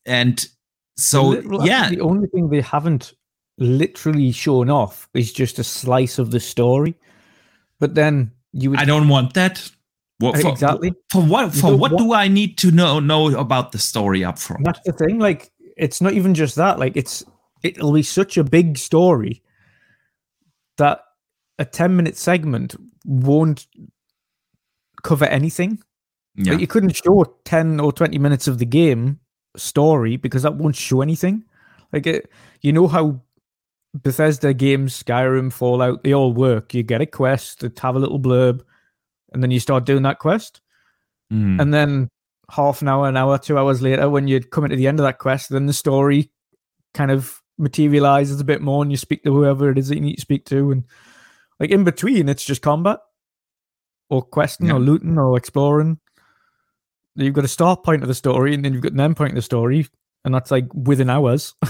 S2: and so
S1: The
S2: yeah,
S1: the only thing they haven't literally shown off is just a slice of the story. But then you would
S2: I don't want that. What, for,
S1: exactly.
S2: For what? For what
S1: want-
S2: do I need to know know about the story up front?
S1: That's the thing. Like, it's not even just that. Like, it's it'll be such a big story that a ten minute segment won't cover anything.
S2: Yeah.
S1: Like, you couldn't show ten or twenty minutes of the game story because that won't show anything. Like, it, you know how Bethesda games, Skyrim, Fallout, they all work. You get a quest, have a little blurb, and then you start doing that quest.
S2: Mm.
S1: And then half an hour, an hour, two hours later, when you're coming to the end of that quest, then the story kind of materializes a bit more and you speak to whoever it is that you need to speak to. And like in between, it's just combat or questing
S2: Yeah.
S1: or looting or exploring. You've got a start point of the story and then you've got an end point of the story, and that's like within hours.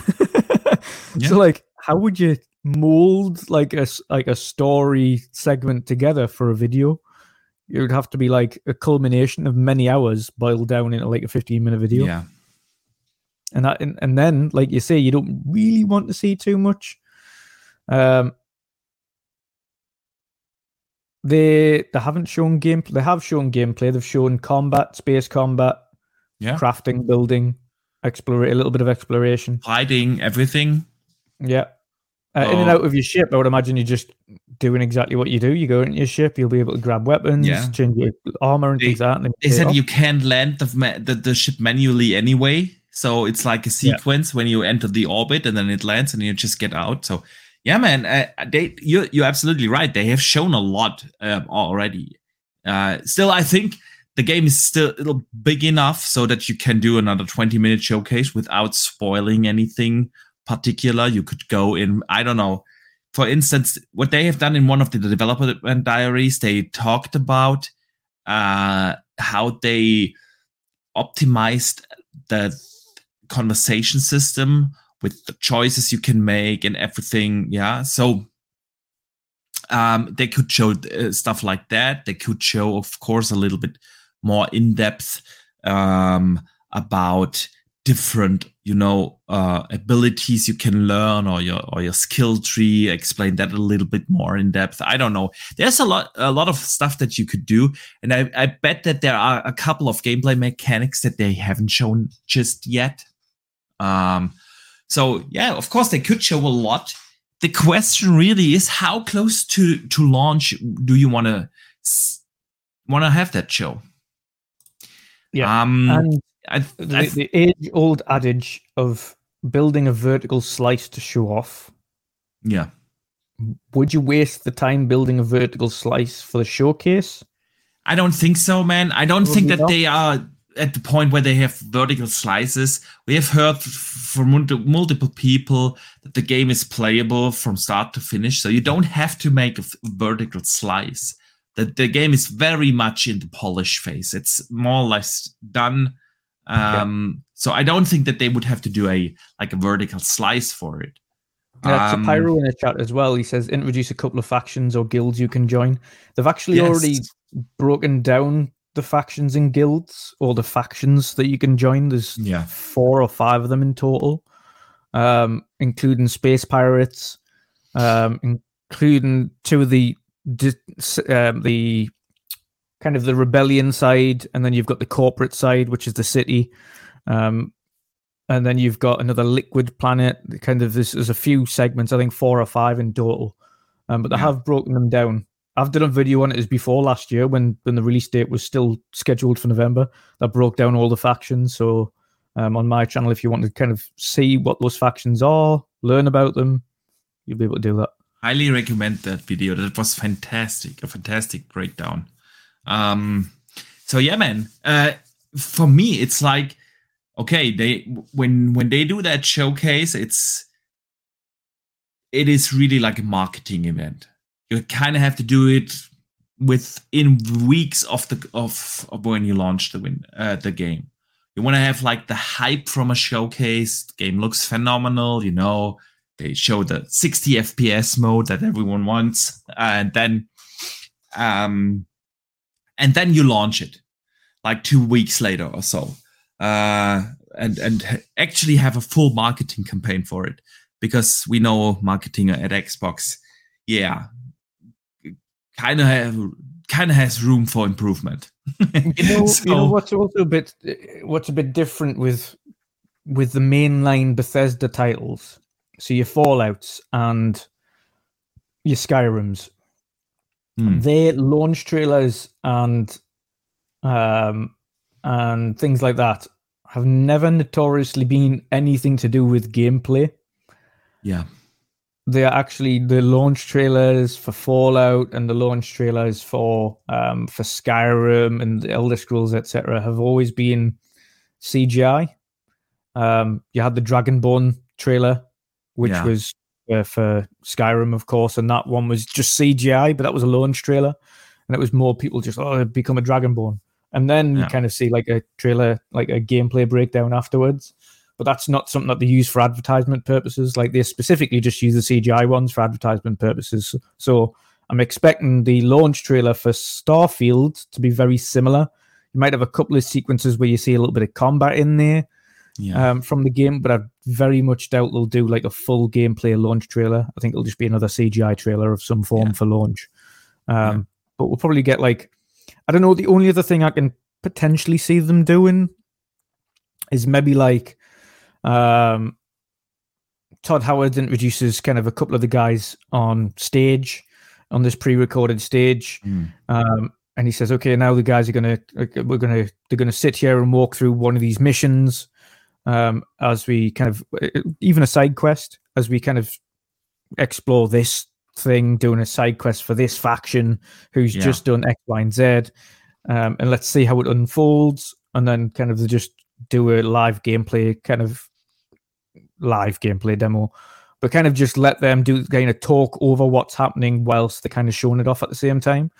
S2: Yeah.
S1: So like how would you mold like a like a story segment together for a video? It would have to be like a culmination of many hours boiled down into like a 15 minute video.
S2: yeah.
S1: And that and, and then like you say, you don't really want to see too much. Um they they haven't shown gameplay. They have shown gameplay. They've shown combat, space combat,
S2: Yeah.
S1: crafting, building, explore a little bit of exploration.
S2: Hiding everything.
S1: Yeah. Uh, in and
S2: Oh.
S1: out of your ship, I would imagine you're just doing exactly what you do. You go into your ship, you'll be able to grab weapons,
S2: Yeah.
S1: change your armor and
S2: They-
S1: things like that.
S2: They said
S1: off.
S2: you can't land the, the the ship manually anyway, so it's like a
S1: Yeah.
S2: sequence when you enter the orbit and then it lands and you just get out. So yeah, man, uh, they you you're absolutely right. They have shown a lot um, already. Uh, still, I think the game is still little big enough so that you can do another 20 minute showcase without spoiling anything particular. You could go in, I don't know. For instance, what they have done in one of the development diaries, they talked about uh, how they optimized the conversation system with the choices you can make and everything. Yeah. So um, they could show uh, stuff like that. They could show, of course, a little bit more in depth um, about different, you know, uh, abilities you can learn or your or your skill tree. Explain that a little bit more in depth. I don't know. There's a lot a lot of stuff that you could do, and I, I bet that there are a couple of gameplay mechanics that they haven't shown just yet. Um, so yeah, of course they could show a lot. The question really is how close to to launch do you want to want to have that show?
S1: Yeah.
S2: Um,
S1: and
S2: I,
S1: the,
S2: I,
S1: the age old adage of building a vertical slice to show off.
S2: yeah.
S1: Would you waste the time building a vertical slice for the showcase?
S2: I don't think so, man. I don't think that
S1: not.
S2: they are at the point where they have vertical slices. We have heard from multiple people that the game is playable from start to finish, so you don't have to make a vertical slice. That the game is very much in the polish phase. It's more or less done. Um, yeah. So I don't think that they would have to do a like a vertical slice for it.
S1: Yeah, um, Pyro in the chat as well. He says introduce a couple of factions or guilds you can join. They've actually yes. already broken down the factions and guilds or the factions that you can join. There's
S2: yeah.
S1: four or five of them in total, um, including space pirates, um, including two of the um, the kind of the rebellion side, and then you've got the corporate side, which is the city. Um, and then you've got another liquid planet. Kind of this is a few segments, I think four or five in total, um, but they yeah. have broken them down. I've done a video on it as before last year when when the release date was still scheduled for November. That broke down all the factions. So um, on my channel, if you want to kind of see what those factions are, learn about them, you'll be able to do that.
S2: Highly recommend that video. That was fantastic, a fantastic breakdown. Um, so yeah, man. Uh, for me, it's like okay they when when they do that showcase it's it is really like a marketing event you kind of have to do it within weeks of the of, of when you launch the win uh, the game. You want to have like the hype from a showcase. The game looks phenomenal you know? They show the 60 fps mode that everyone wants and then um and then you launch it like two weeks later or so. Uh, and and actually have a full marketing campaign for it because we know marketing at Xbox, yeah, kind of have kind of has room for improvement.
S1: you know, so, you know what's also a bit what's a bit different with with the mainline Bethesda titles. So your Fallout's and your Skyrims, hmm. their launch trailers and um and things like that have never notoriously been anything to do with gameplay.
S2: Yeah.
S1: They are actually the launch trailers for Fallout and the launch trailers for um, for Skyrim and the Elder Scrolls, etc., have always been CGI. Um, you had the Dragonborn trailer, which yeah. was uh, for Skyrim, of course, and that one was just CGI, but that was a launch trailer, and it was more people just oh become a Dragonborn and then yeah. you kind of see like a trailer, like a gameplay breakdown afterwards. But that's not something that they use for advertisement purposes. Like they specifically just use the CGI ones for advertisement purposes. So I'm expecting the launch trailer for Starfield to be very similar. You might have a couple of sequences where you see a little bit of combat in there yeah. um, from the game, but I very much doubt they'll do like a full gameplay launch trailer. I think it'll just be another CGI trailer of some form yeah. for launch. Um, yeah. But we'll probably get like I don't know. The only other thing I can potentially see them doing is maybe like um, Todd Howard introduces kind of a couple of the guys on stage on this pre-recorded stage, mm. um, and he says, "Okay, now the guys are gonna we're gonna they're gonna sit here and walk through one of these missions um, as we kind of even a side quest as we kind of explore this thing, doing a side quest for this faction who's yeah. just done X, Y, and Z. Um, and let's see how it unfolds. And then kind of just do a live gameplay, kind of live gameplay demo, but kind of just let them do kind of talk over what's happening whilst they're kind of showing it off at the same time.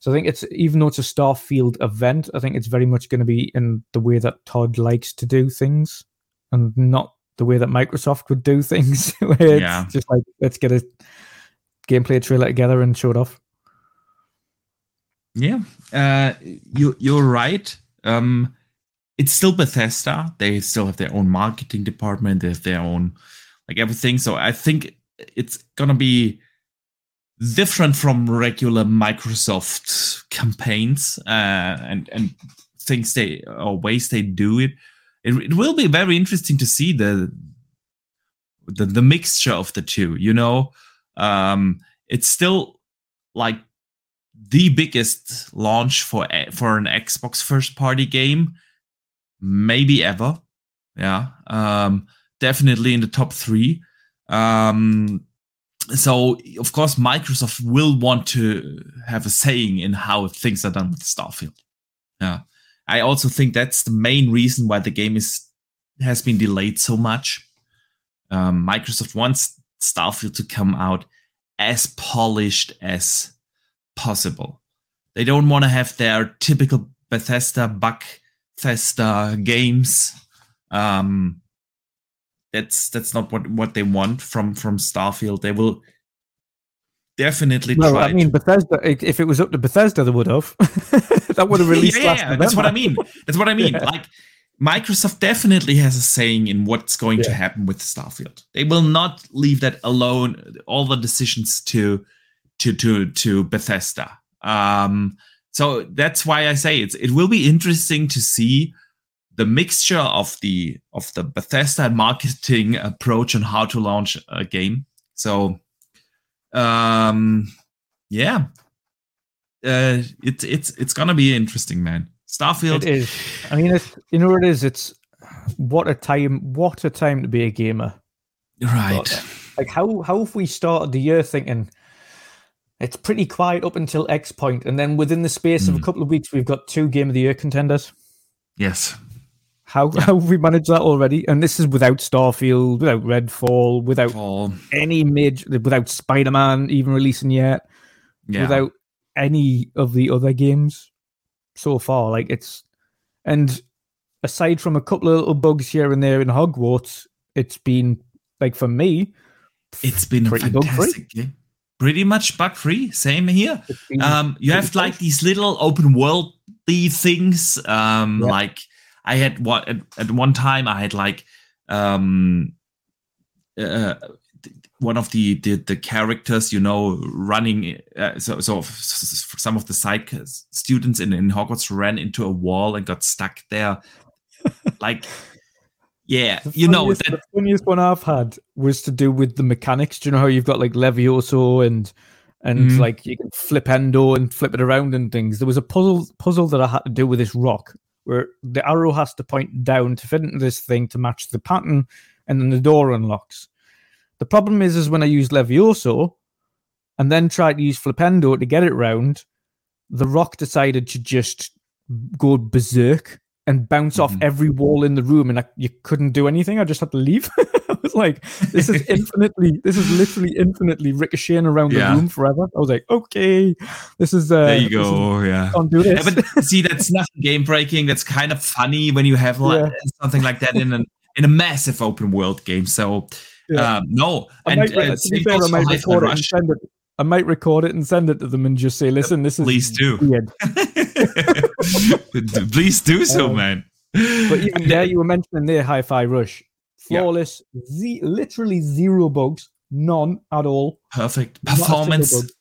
S1: So I think it's even though it's a Starfield event, I think it's very much going to be in the way that Todd likes to do things and not the way that Microsoft would do things. where yeah. it's just like let's get a gameplay trailer together and show it off.
S2: Yeah, uh, you you're right. Um, it's still Bethesda. They still have their own marketing department. They have their own like everything. So I think it's gonna be different from regular Microsoft campaigns uh, and and things they or ways they do it. It, it will be very interesting to see the the, the mixture of the two. You know, um, it's still like the biggest launch for for an Xbox first party game, maybe ever. Yeah, um, definitely in the top three. Um, so of course Microsoft will want to have a saying in how things are done with Starfield. Yeah, I also think that's the main reason why the game is has been delayed so much. Um, Microsoft wants Starfield to come out as polished as possible. They don't want to have their typical Bethesda bug festa games. Um, that's that's not what what they want from from Starfield. They will definitely
S1: no,
S2: try.
S1: I mean, Bethesda. If it was up to Bethesda, they would have. that would have released.
S2: yeah, yeah, yeah. that's what I mean. That's what I mean. Yeah. Like Microsoft definitely has a saying in what's going yeah. to happen with Starfield. They will not leave that alone. All the decisions to to to to Bethesda. Um, so that's why I say it's it will be interesting to see the mixture of the of the Bethesda marketing approach on how to launch a game. So, um, yeah, uh, it's it's it's gonna be interesting, man. Starfield
S1: it is. I mean, it's you know what it is. It's what a time. What a time to be a gamer.
S2: Right.
S1: But, like how how have we started the year thinking? It's pretty quiet up until X point, and then within the space mm. of a hmm. couple of weeks, we've got two Game of the Year contenders.
S2: Yes.
S1: How, yeah. how have we managed that already? And this is without Starfield, without Redfall, without Fall. any major, without Spider Man even releasing yet, yeah. without any of the other games so far. Like it's, and aside from a couple of little bugs here and there in Hogwarts, it's been like for me,
S2: it's been pretty a fantastic game. Pretty much bug free. Same here. Um, you have like these little open worldy things. Um, yeah. like I had what at, at, one time I had like um, uh, one of the, the, the characters, you know, running. Uh, so so some of the side students in in Hogwarts ran into a wall and got stuck there. like, yeah, the you know, that,
S1: the funniest one I've had was to do with the mechanics. Do you know how you've got like Levioso and and mm. like you can Flipendo and flip it around and things. There was a puzzle puzzle that I had to do with this rock where the arrow has to point down to fit into this thing to match the pattern, and then the door unlocks. The problem is, is when I use Levioso and then tried to use Flipendo to get it round, the rock decided to just go berserk and bounce mm-hmm. off every wall in the room, and I, you couldn't do anything. I just had to leave. I was like, "This is infinitely, this is literally infinitely ricocheting around yeah. the room forever." I was like, "Okay, this is uh,
S2: there you go,
S1: is,
S2: yeah,
S1: don't do this."
S2: Yeah, but see, that's not game breaking. That's kind of funny when you have like, yeah. something like that in an in a massive open world game. So. Um, no,
S1: I
S2: and,
S1: might, uh, to be fair, I might record it and send it. I might record it and send it to them and just say, "Listen, this is
S2: please do, please do so, um, man."
S1: But even there, you were mentioning there, Hi-Fi Rush, flawless, yeah. z- literally zero bugs, none at all.
S2: Perfect performance,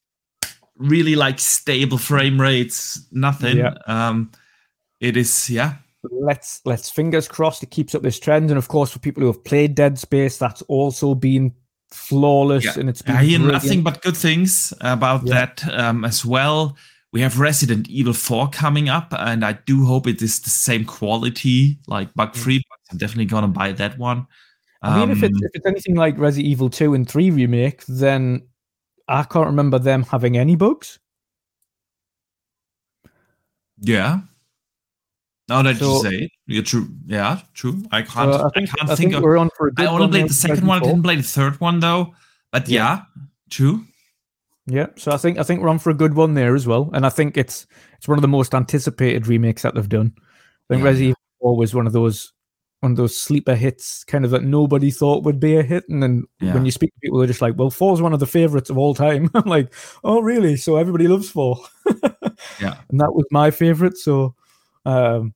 S2: really like stable frame rates, nothing. Yeah. Um, it is, yeah,
S1: let's let's fingers crossed it keeps up this trend. And of course, for people who have played Dead Space, that's also been flawless
S2: yeah.
S1: and it's been
S2: I hear nothing but good things about yeah. that um, as well. We have Resident Evil 4 coming up, and I do hope it is the same quality, like bug free. Mm. I'm definitely gonna buy that one.
S1: I mean, if it's, um, if it's anything like Resident Evil 2 and 3 remake, then I can't remember them having any bugs.
S2: Yeah, now that so, you say it, you're true. Yeah, true. I can't. Uh, I, think, I can't
S1: I
S2: think, think
S1: of. We're on for
S2: I only played the second one. I didn't play the third one though. But yeah, yeah, true.
S1: Yeah, so I think I think we're on for a good one there as well, and I think it's it's one of the most anticipated remakes that they've done. I think yeah. Resident Evil was one of those one of those sleeper hits, kind of that nobody thought would be a hit, and then yeah. when you speak to people, they're just like, "Well, four is one of the favorites of all time." I'm like, "Oh, really?" So everybody loves four.
S2: yeah,
S1: and that was my favorite. So um,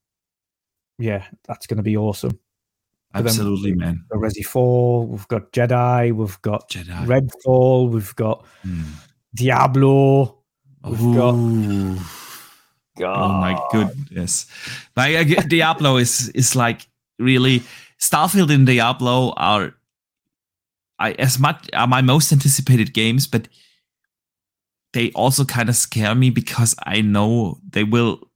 S1: yeah, that's going to be awesome.
S2: Absolutely, man.
S1: The Resi 4, we've got Jedi, we've got Jedi. Redfall, we've got mm. Diablo, we've Ooh. got.
S2: God. Oh my goodness! Like Diablo is is like really Starfield and Diablo are I as much are my most anticipated games, but they also kind of scare me because I know they will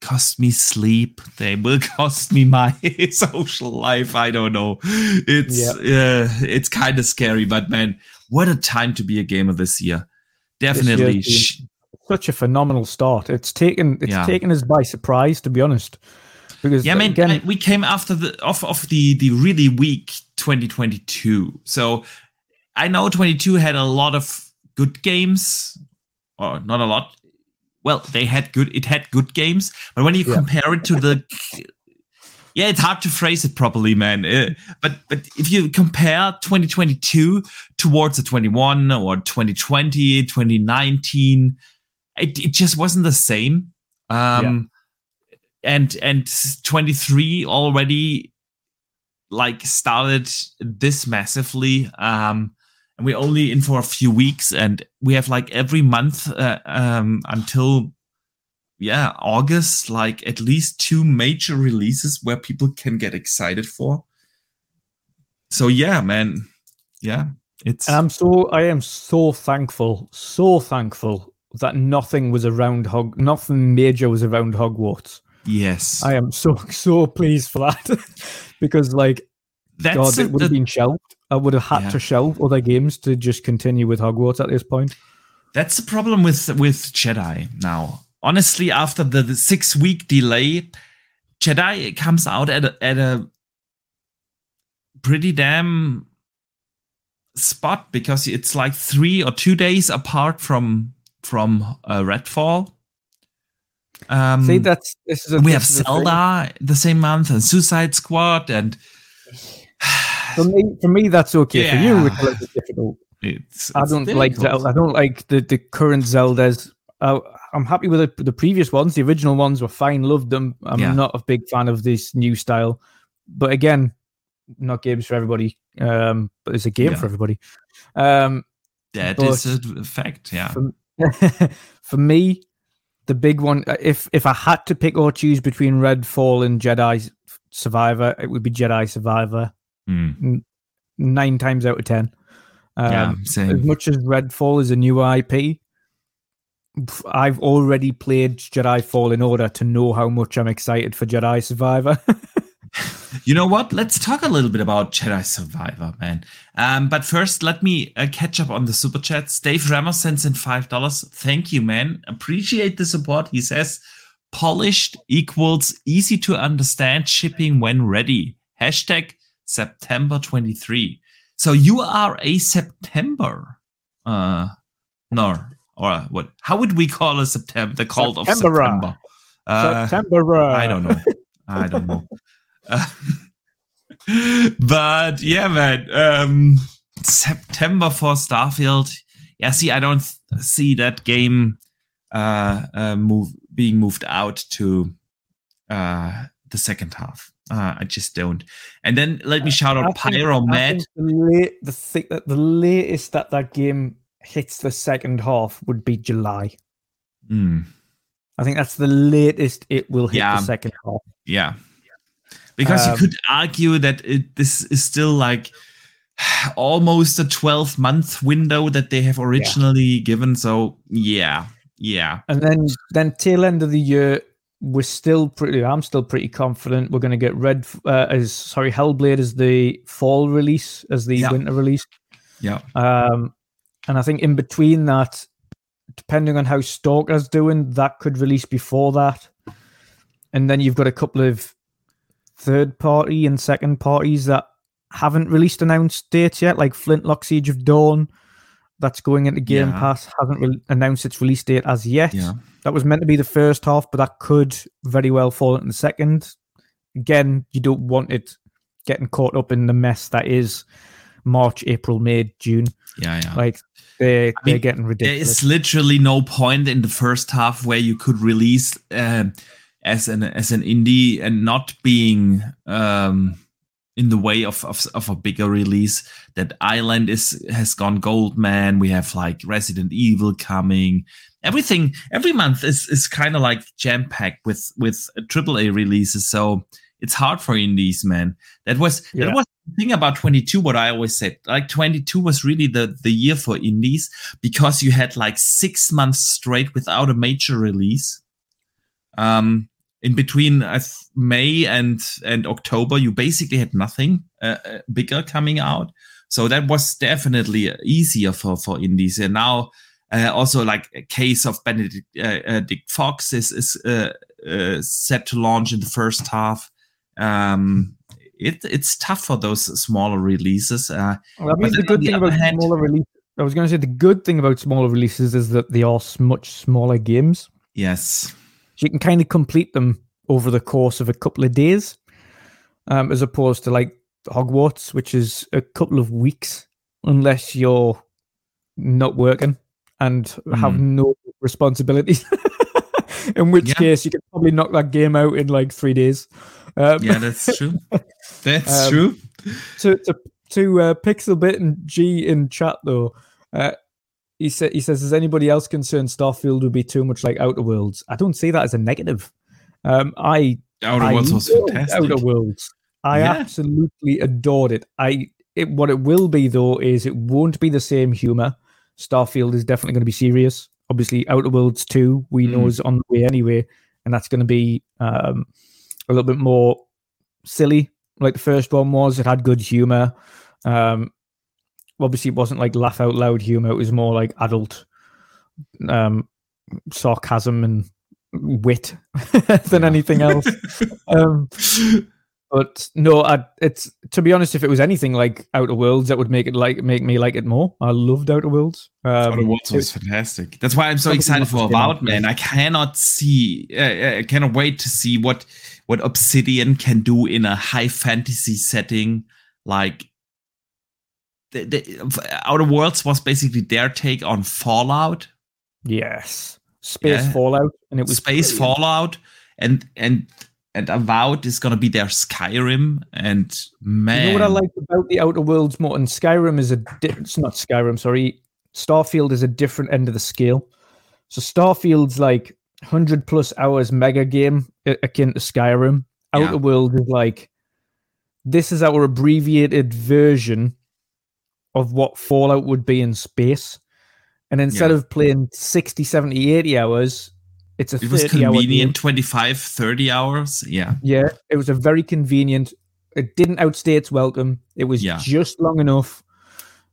S2: cost me sleep. They will cost me my social life. I don't know. It's yeah, uh, it's kind of scary, but man, what a time to be a gamer this year. Definitely.
S1: This such a phenomenal start. It's taken it's
S2: Yeah.
S1: taken us by surprise, to be honest. Because
S2: Yeah, I mean,
S1: again,
S2: I- we came after the off of the the really weak 2022. So I know 22 had a lot of good games, or not a lot. Well, they had good. It had good games, but when you
S1: Yeah.
S2: compare it to the, yeah, it's hard to phrase it properly, man. Uh, but but if you compare 2022 towards the 21 or 2020, 2019, it, it just wasn't the same. Um, and and 23 already like started this massively um and we're only in for a few weeks and we have like every month uh, um until yeah august like at least two major releases where people can get excited for so yeah man yeah it's
S1: I'm so I am so thankful, so thankful that nothing was around Hog, nothing major was around Hogwarts.
S2: yes
S1: I am so so pleased for that because like
S2: that's
S1: God, it would have been shelved. I would have had
S2: Yeah.
S1: to shelve other games to just continue with Hogwarts at this point.
S2: That's the problem with with Jedi now. Honestly, after the, the six week delay, Jedi comes out at a, at a pretty damn spot because it's like three or two days apart from from uh, Redfall. Um,
S1: See, that's this is a,
S2: we have
S1: is.
S2: Zelda the same month and Suicide Squad and
S1: For me, for me, that's okay. For you, it's a little bit difficult.
S2: it's,
S1: I don't like. Zelda. I don't like the, the current Zeldas. Uh, I'm happy with the, the previous ones. The original ones were fine. Loved them. I'm
S2: Yeah.
S1: not a big fan of this new style. But again, not games for everybody. Um, but it's a game
S2: Yeah.
S1: for everybody. Um,
S2: That is a fact. Yeah.
S1: for, for me, the big one. uh, If if I had to pick or choose between Redfall and Jedi Survivor, it would be Jedi Survivor.
S2: Mm.
S1: Nine times out of ten. Um,
S2: yeah.
S1: as much as Redfall is a new IP, I've already played Jedi Fallen Order to know how much I'm excited for Jedi Survivor.
S2: You know what? Let's talk a little bit about Jedi Survivor, man. Um, but first, let me uh, catch up on the super chats. Dave Ramos sends in five dollars. Thank you, man. Appreciate the support. He says, "Polished equals easy to understand shipping when ready." Hashtag September twenty three. So you are a September, uh, no, or what? How would we call a September? The cult of
S1: September.
S2: September. Uh,
S1: September.
S2: I don't know. I don't know. Uh, but yeah, man. Um, September for Starfield. Yeah, see, I don't see that game uh, uh, move being moved out to uh, the second half. Uh, I just don't. And then let me shout out Pyro
S1: think The, late, the, that the latest that that game hits the second half would be July.
S2: Mm,
S1: I think that's the latest it will hit
S2: Yeah.
S1: the second half.
S2: yeah, because
S1: Um,
S2: you could argue that it, this is still like almost a 12 month window that they have originally given. So yeah, yeah,
S1: And then then tail end of the year, we're still pretty. I'm still pretty confident we're going to get Red uh, as sorry Hellblade as the fall release as the
S2: Yeah.
S1: winter release.
S2: yeah.
S1: Um, and I think in between that, depending on how Stalker's doing, that could release before that. And then you've got a couple of third party and second parties that haven't released announced dates yet, like Flintlock Siege of Dawn. That's going into Game
S2: Yeah.
S1: Pass. Hasn't re- announced its release date as yet.
S2: Yeah.
S1: That was meant to be the first half, but that could very well fall in the second. Again, you don't want it getting caught up in the mess that is March, April, May, June.
S2: Yeah, yeah.
S1: Like they
S2: I
S1: they're
S2: mean,
S1: getting
S2: there
S1: ridiculous.
S2: is literally no point in the first half where you could release um, as an as an indie and not being um, in the way of, of of a bigger release. Dead Island is has gone gold, man. We have like Resident Evil coming. Everything every month is is kind of like jam packed with with triple a releases. So it's hard for indies, man. That was
S1: Yeah.
S2: that was the thing about 22. What I always said, like 22 was really the the year for indies because you had like six months straight without a major release. Um, in between uh, May and and October, you basically had nothing uh, uh, bigger coming out. So that was definitely easier for for indies. And now Uh, also, like a case of Benedict uh, uh, Dick Fox is is uh, uh, set to launch in the first half. Um, it, it's tough for those smaller releases. Uh,
S1: Well, I mean,
S2: but
S1: the good
S2: the
S1: thing about
S2: hand-
S1: smaller releases. I was going to say the good thing about smaller releases is that they are much smaller games.
S2: yes,
S1: So you can kind of complete them over the course of a couple of days, um, as opposed to like Hogwarts, which is a couple of weeks, unless you're not working and have
S2: Mm.
S1: no responsibilities. In which
S2: Yeah.
S1: case, you can probably knock that game out in like three days. Um,
S2: yeah, that's true. That's
S1: Um,
S2: true.
S1: to to to uh, Pixelbit and G in chat though, uh, he said he says, "Is anybody else concerned Starfield would be too much like Outer Worlds?" I don't see that as a negative. Um, I
S2: Outer
S1: I
S2: Worlds was fantastic.
S1: Outer Worlds. I
S2: Yeah.
S1: absolutely adored it. I it, what it will be though is it won't be the same humor. Starfield is definitely going to be serious. Obviously, Outer Worlds two we know
S2: Mm.
S1: is on the way anyway, and that's going to be um, a little bit more silly, like the first one was. It had good humor. Um, obviously, it wasn't like laugh out loud humor. It was more like adult um, sarcasm and wit than anything else. um, but no, I, it's to be honest, if it was anything like Outer Worlds, that would make it like make me like it more. I loved Outer Worlds. Um,
S2: Outer Worlds was fantastic. That's why I'm so excited for Avowed, man. I cannot see, uh, I cannot wait to see what what Obsidian can do in a high fantasy setting. Like, the, the Outer Worlds was basically their take on Fallout,
S1: yes, Space
S2: Yeah.
S1: Fallout, and it was
S2: Space
S1: brilliant.
S2: Fallout, and and and Avowed is gonna be their Skyrim. And man,
S1: You know what I like about the Outer Worlds more? And Skyrim is a di- it's not Skyrim, sorry. Starfield is a different end of the scale. So Starfield's like hundred plus hours mega game akin to Skyrim.
S2: Yeah.
S1: Outer Worlds is like this is our abbreviated version of what Fallout would be in space. And instead
S2: Yeah.
S1: of playing 60, 70, 80 hours, it's a
S2: it was
S1: 30 hour
S2: convenient 25, 30 hours. Yeah.
S1: Yeah, it was a very convenient. It didn't outstay its welcome. It was
S2: Yeah.
S1: just long enough,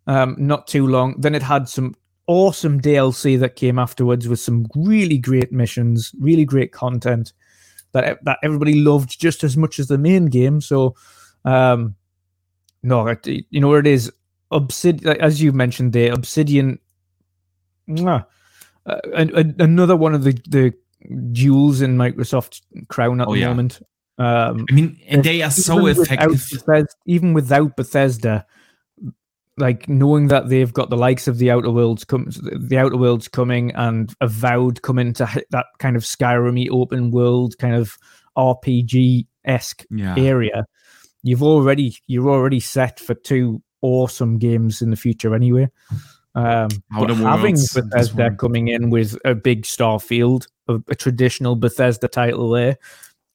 S1: um, not too long. Then it had some awesome DLC that came afterwards with some really great missions, really great content that that everybody loved just as much as the main game. So, um, no, you know where it is. Obsidian, as you mentioned there, Obsidian. uh, an- an- another one of the the jewels in Microsoft's crown at
S2: Oh,
S1: the
S2: yeah.
S1: moment. Um,
S2: I mean, and they are so effective.
S1: Bethesda, even without Bethesda, like knowing that they've got the likes of the Outer Worlds come, the Outer Worlds coming, and Avowed coming to hit that kind of Skyrim open world kind of RPG esque
S2: Yeah.
S1: area, you've already you're already set for two awesome games in the future anyway. Um, but having Bethesda coming in with a big Starfield, a, a traditional Bethesda title there,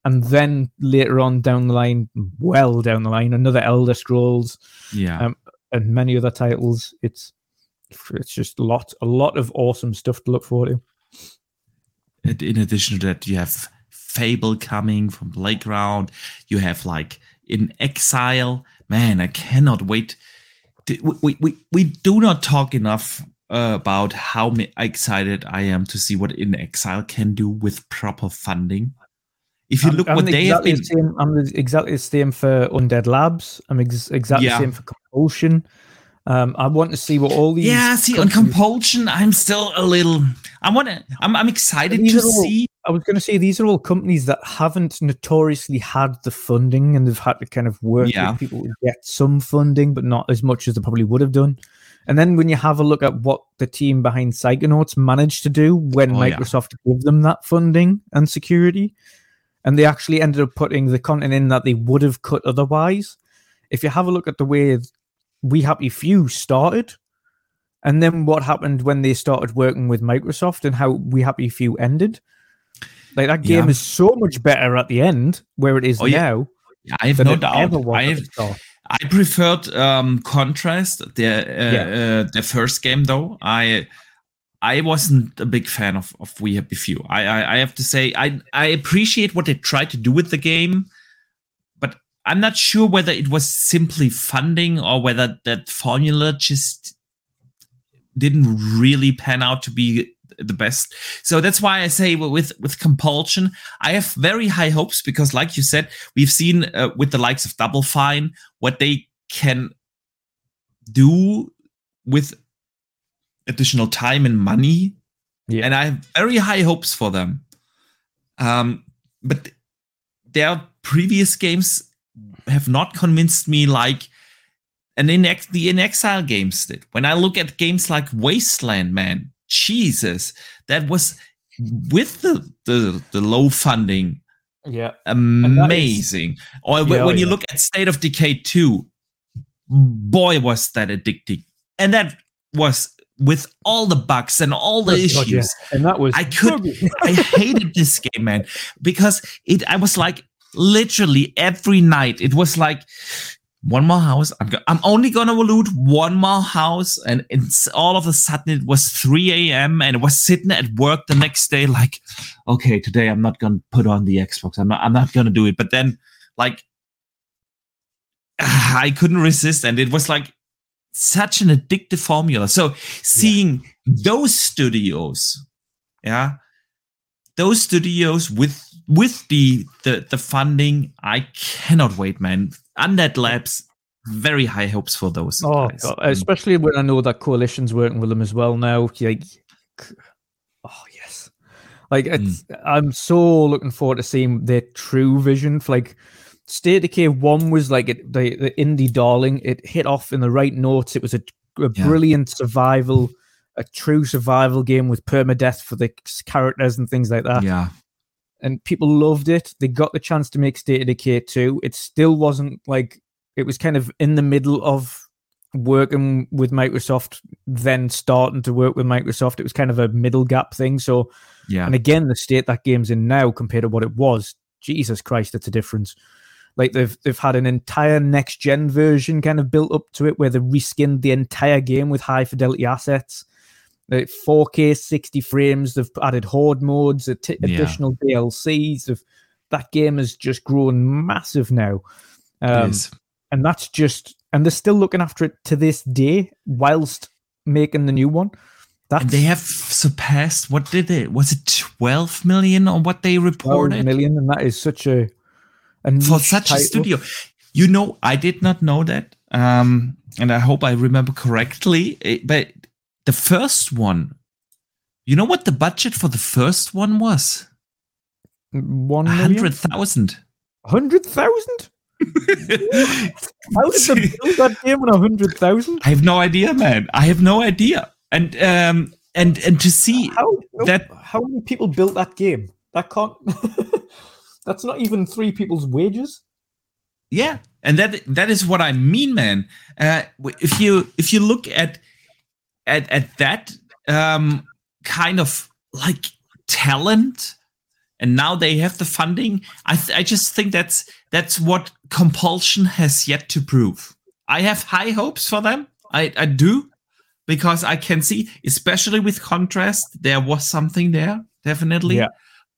S1: and then later on down the line, well down the line, another Elder Scrolls
S2: Yeah.
S1: um, and many other titles. It's it's just a lot a lot of awesome stuff to look forward to.
S2: In addition to that, you have Fable coming from Playground. You have like inXile. Man, I cannot wait. We we we, do not talk enough uh, about how excited I am to see what inXile can do with proper funding. If you
S1: I'm-
S2: look
S1: I'm
S2: what they have
S1: exactly
S2: been,
S1: the same, I'm the- exactly the same for Undead Labs. I'm ex- exactly
S2: Yeah.
S1: the same for Compulsion. Um, I want to see what all these.
S2: yeah. See, on Compulsion, I'm still a little. I want to. I'm I'm excited to
S1: all-
S2: see.
S1: I was going to say these are all companies that haven't notoriously had the funding and they've had to kind of work
S2: Yeah.
S1: with people to get some funding, but not as much as they probably would have done. And then when you have a look at what the team behind Psychonauts managed to do when
S2: Oh, yeah.
S1: Microsoft gave them that funding and security, and they actually ended up putting the content in that they would have cut otherwise. If you have a look at the way We Happy Few started, and then what happened when they started working with Microsoft and how We Happy Few ended. Like that game
S2: Yeah.
S1: is so much better at the end where it is
S2: Oh, yeah.
S1: now
S2: I have no doubt. I have,
S1: the.
S2: I preferred um, Contrast, the uh,
S1: Yeah.
S2: uh, their first game though. I I wasn't a big fan of of We Happy Few. I, I I have to say I I appreciate what they tried to do with the game, I'm not sure whether it was simply funding or whether that formula just didn't really pan out to be the best. So that's why I say with with compulsion, I have very high hopes because, like you said, we've seen uh, with the likes of Double Fine what they can do with additional time and money, yeah. and I have very high hopes for them. Um, but their previous games have not convinced me like and in ex- the inXile games did. When I look at games like Wasteland, man, Jesus, that was with the the, the low funding.
S1: Yeah,
S2: amazing. Is, or yeah, when oh, you yeah. look at State of Decay 2, boy, was that addicting. And that was with all the bugs and all the oh, issues. God, yeah.
S1: And that was
S2: I could I hated this game, man, because it I was like literally every night. It was like one more house. I'm, go- I'm only gonna loot one more house, and it's all of a sudden it was 3 a.m. and I was sitting at work the next day, like, okay, today I'm not gonna put on the Xbox. I'm not. I'm not gonna do it. But then, like, I couldn't resist, and it was like such an addictive formula. So seeing yeah. those studios, yeah, those studios with with the the the funding, I cannot wait, man. Undead Labs, very high hopes for those.
S1: Oh, God. especially when I know that coalition's working with them as well now. Like, oh yes, like it's, mm. I'm so looking forward to seeing their true vision. For like, State of Decay One was like it, the the indie darling. It hit off in the right notes. It was a, a yeah. brilliant survival, a true survival game with permadeath for the characters and things like that.
S2: Yeah,
S1: and people loved it. They got the chance to make State of Decay 2. It still wasn't like it was kind of in the middle of working with Microsoft, then starting to work with Microsoft. It was kind of a middle gap thing. So,
S2: yeah.
S1: And again, the state that game's in now compared to what it was, Jesus Christ, it's a difference. Like they've they've had an entire next gen version kind of built up to it where they reskinned the entire game with high fidelity assets. 4K 60 frames. They've added horde modes, additional yeah. DLCs. Of that game has just grown massive now, um, and that's just and they're still looking after it to this day whilst making the new one.
S2: That's, and they have surpassed what did it? Was it 12 million on what they reported?
S1: Million, and that is such a,
S2: a for such title. a studio. You know, I did not know that. Um, and I hope I remember correctly. Eh, but the first one, you know what the budget for the first one was?
S1: One
S2: hundred thousand.
S1: Hundred thousand? How did they build that game on a hundred thousand?
S2: I have no idea, man. I have no idea. And um and and to see how, that
S1: how many people built that game? That can't. That's not even three people's wages.
S2: Yeah, and that that is what I mean, man. Uh, if you if you look at at at that um, kind of like talent and now they have the funding i th- i just think that's that's what compulsion has yet to prove. I have high hopes for them. I i do because i can see especially with contrast there was something there definitely.
S1: Yeah.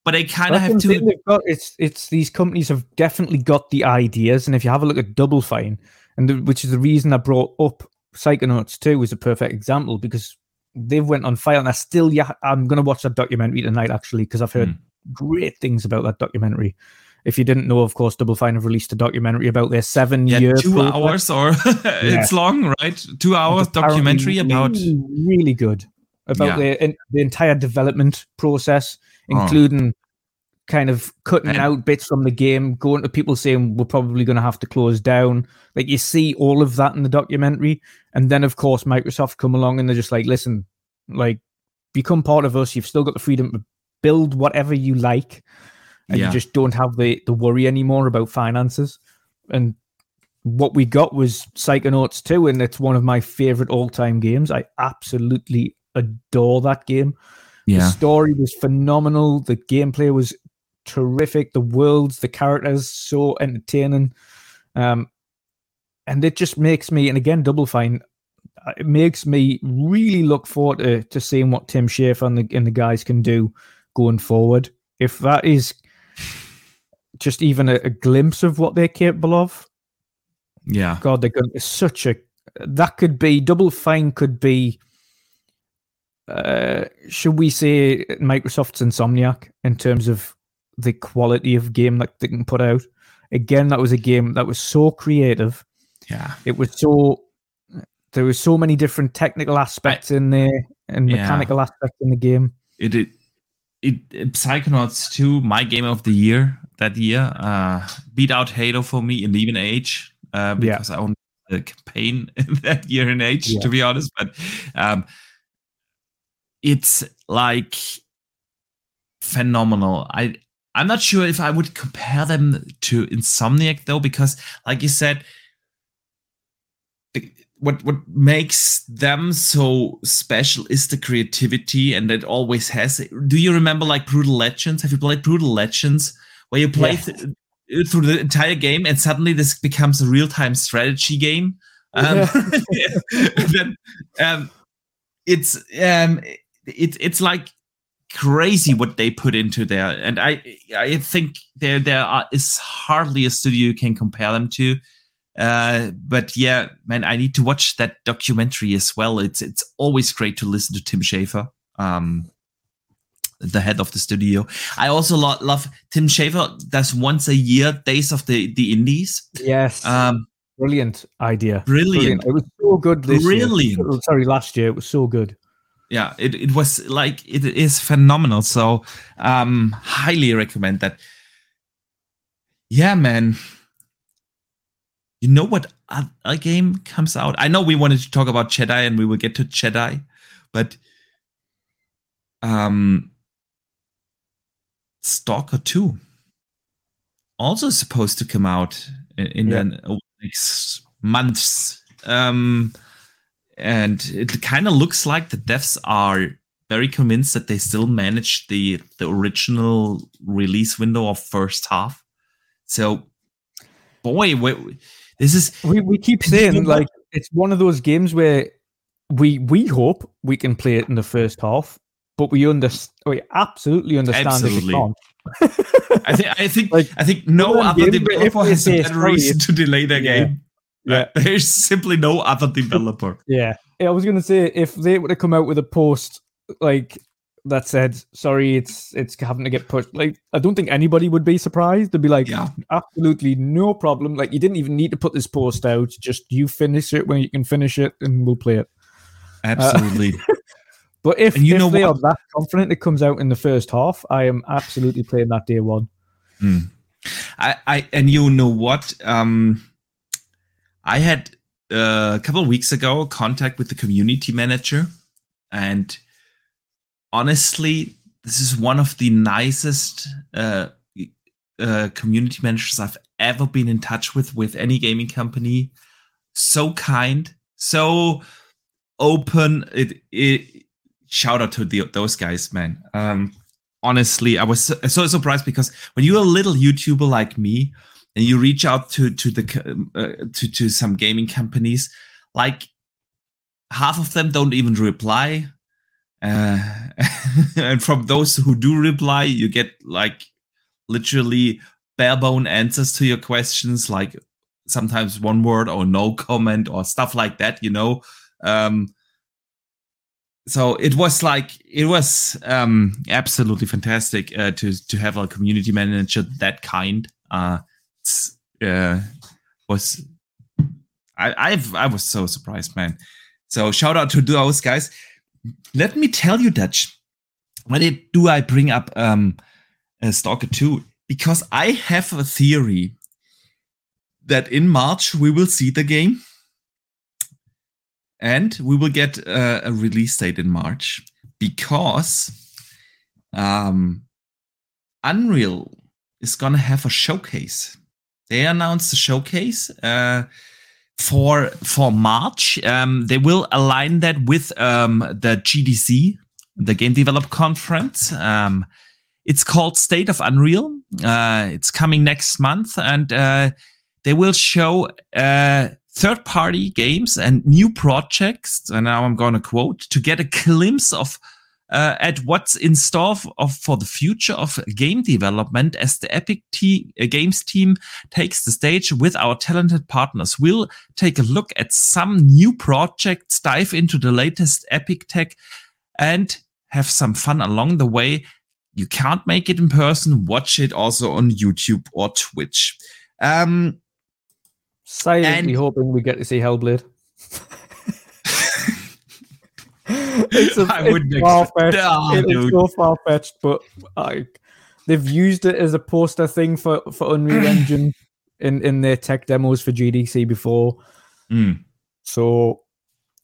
S2: But I kind of have to.
S1: Got, it's it's these companies have definitely got the ideas, and if you have a look at Double Fine, and the, which is the reason I brought up Psychonauts 2 was a perfect example because they've went on fire and I still yeah I'm gonna watch that documentary tonight actually because I've heard mm. great things about that documentary. If you didn't know, of course, Double Fine have released a documentary about their seven yeah, year
S2: two hours or it's yeah. long, right? Two hours documentary about
S1: really, really good about yeah. the the entire development process, oh. including oh kind of cutting out bits from the game, going to people saying we're probably going to have to close down. Like you see all of that in the documentary, and then of course Microsoft come along and they're just like, listen, like become part of us. You've still got the freedom to build whatever you like, and yeah. you just don't have the the worry anymore about finances. And what we got was Psychonauts 2, and it's one of my favorite all time games. I absolutely adore that game.
S2: Yeah.
S1: The story was phenomenal. The gameplay was terrific. The worlds, the characters, so entertaining. Um, and it just makes me, and again, Double Fine, uh, it makes me really look forward to, to seeing what Tim Schafer and the, and the guys can do going forward. If that is just even a, a glimpse of what they're capable of,
S2: yeah,
S1: God, they're going to such a that could be Double Fine could be uh, should we say Microsoft's Insomniac in terms of the quality of game that they can put out? Again, that was a game that was so creative.
S2: Yeah,
S1: it was so. There was so many different technical aspects I, in there and yeah. mechanical aspects in the game.
S2: It, it it, it Psychonauts 2, my game of the year that year, uh, beat out Halo for me in even age uh, because yeah. I owned the campaign that year in age, yeah. to be honest. But um, it's like phenomenal. I I'm not sure if I would compare them to Insomniac though, because like you said, what what makes them so special is the creativity, and it always has. Do you remember like Brutal Legends? Have you played Brutal Legends, where you play th- through the entire game, and suddenly this becomes a real time strategy game? Um, then, um, it's um, it, it's like crazy what they put into there, and I I think there there are, is hardly a studio you can compare them to. Uh, but yeah, man, I need to watch that documentary as well. It's it's always great to listen to Tim Schafer, um, the head of the studio. I also lo- love Tim Schafer. Does once a year Days of the the Indies.
S1: Yes. Um, brilliant idea.
S2: Brilliant.
S1: brilliant. It was so good. This
S2: brilliant.
S1: Year. Sorry, last year it was so good.
S2: Yeah, it, it was like it is phenomenal. So um highly recommend that. Yeah, man you know what a game comes out? I know we wanted to talk about Jedi and we will get to Jedi, but um Stalker 2 also supposed to come out in, in yeah. the next months. Um and it kind of looks like the devs are very convinced that they still managed the the original release window of first half. So boy, we, this is
S1: we, we keep saying like it's one of those games where we we hope we can play it in the first half, but we understand we absolutely understand absolutely.
S2: I think I think like, I think no other developer has a better reason to delay their yeah. game. Yeah. Uh, there's simply no other developer.
S1: yeah. I was gonna say if they would have come out with a post like that said, sorry, it's it's having to get pushed. Like, I don't think anybody would be surprised. They'd be like, yeah. absolutely no problem. Like, you didn't even need to put this post out. Just you finish it when you can finish it, and we'll play it.
S2: Absolutely.
S1: Uh, but if, you if know they what? are that confident it comes out in the first half, I am absolutely playing that day one.
S2: Mm. I, I and you know what? Um, I had uh, a couple of weeks ago contact with the community manager, and honestly, this is one of the nicest uh, uh, community managers I've ever been in touch with with any gaming company. So kind, so open. It, it shout out to the, those guys, man. Um, honestly, I was so, so, surprised because when you're a little YouTuber like me and you reach out to to the uh, to to some gaming companies, like half of them don't even reply uh, and from those who do reply, you get like literally bare bone answers to your questions, like sometimes one word or no comment or stuff like that, you know. Um, so it was like it was um, absolutely fantastic uh, to to have a community manager that kind. Uh, uh, was I I've, I was so surprised, man. So shout out to those guys let me tell you, Dutch, why do I bring up um, Stalker 2? Because I have a theory that in March we will see the game and we will get uh, a release date in March because um, Unreal is to have a showcase. They announced the showcase. Uh, for for March. Um, they will align that with um, the GDC, the Game Develop Conference. Um, it's called State of Unreal. Uh, it's coming next month, and uh, they will show uh, third party games and new projects. And now I'm going to quote to get a glimpse of uh, at what's in store of, for the future of game development as the Epic te- uh, Games team takes the stage with our talented partners. We'll take a look at some new projects, dive into the latest Epic tech, and have some fun along the way. You can't make it in person. Watch it also on YouTube or Twitch. Um,
S1: Silently
S2: And-
S1: hoping we get to see Hellblade. it's a,
S2: I wouldn't
S1: far
S2: expect-
S1: fetched. It is so far fetched, but I, they've used it as a poster thing for for Unreal Engine in in their tech demos for GDC before.
S2: mm.
S1: So,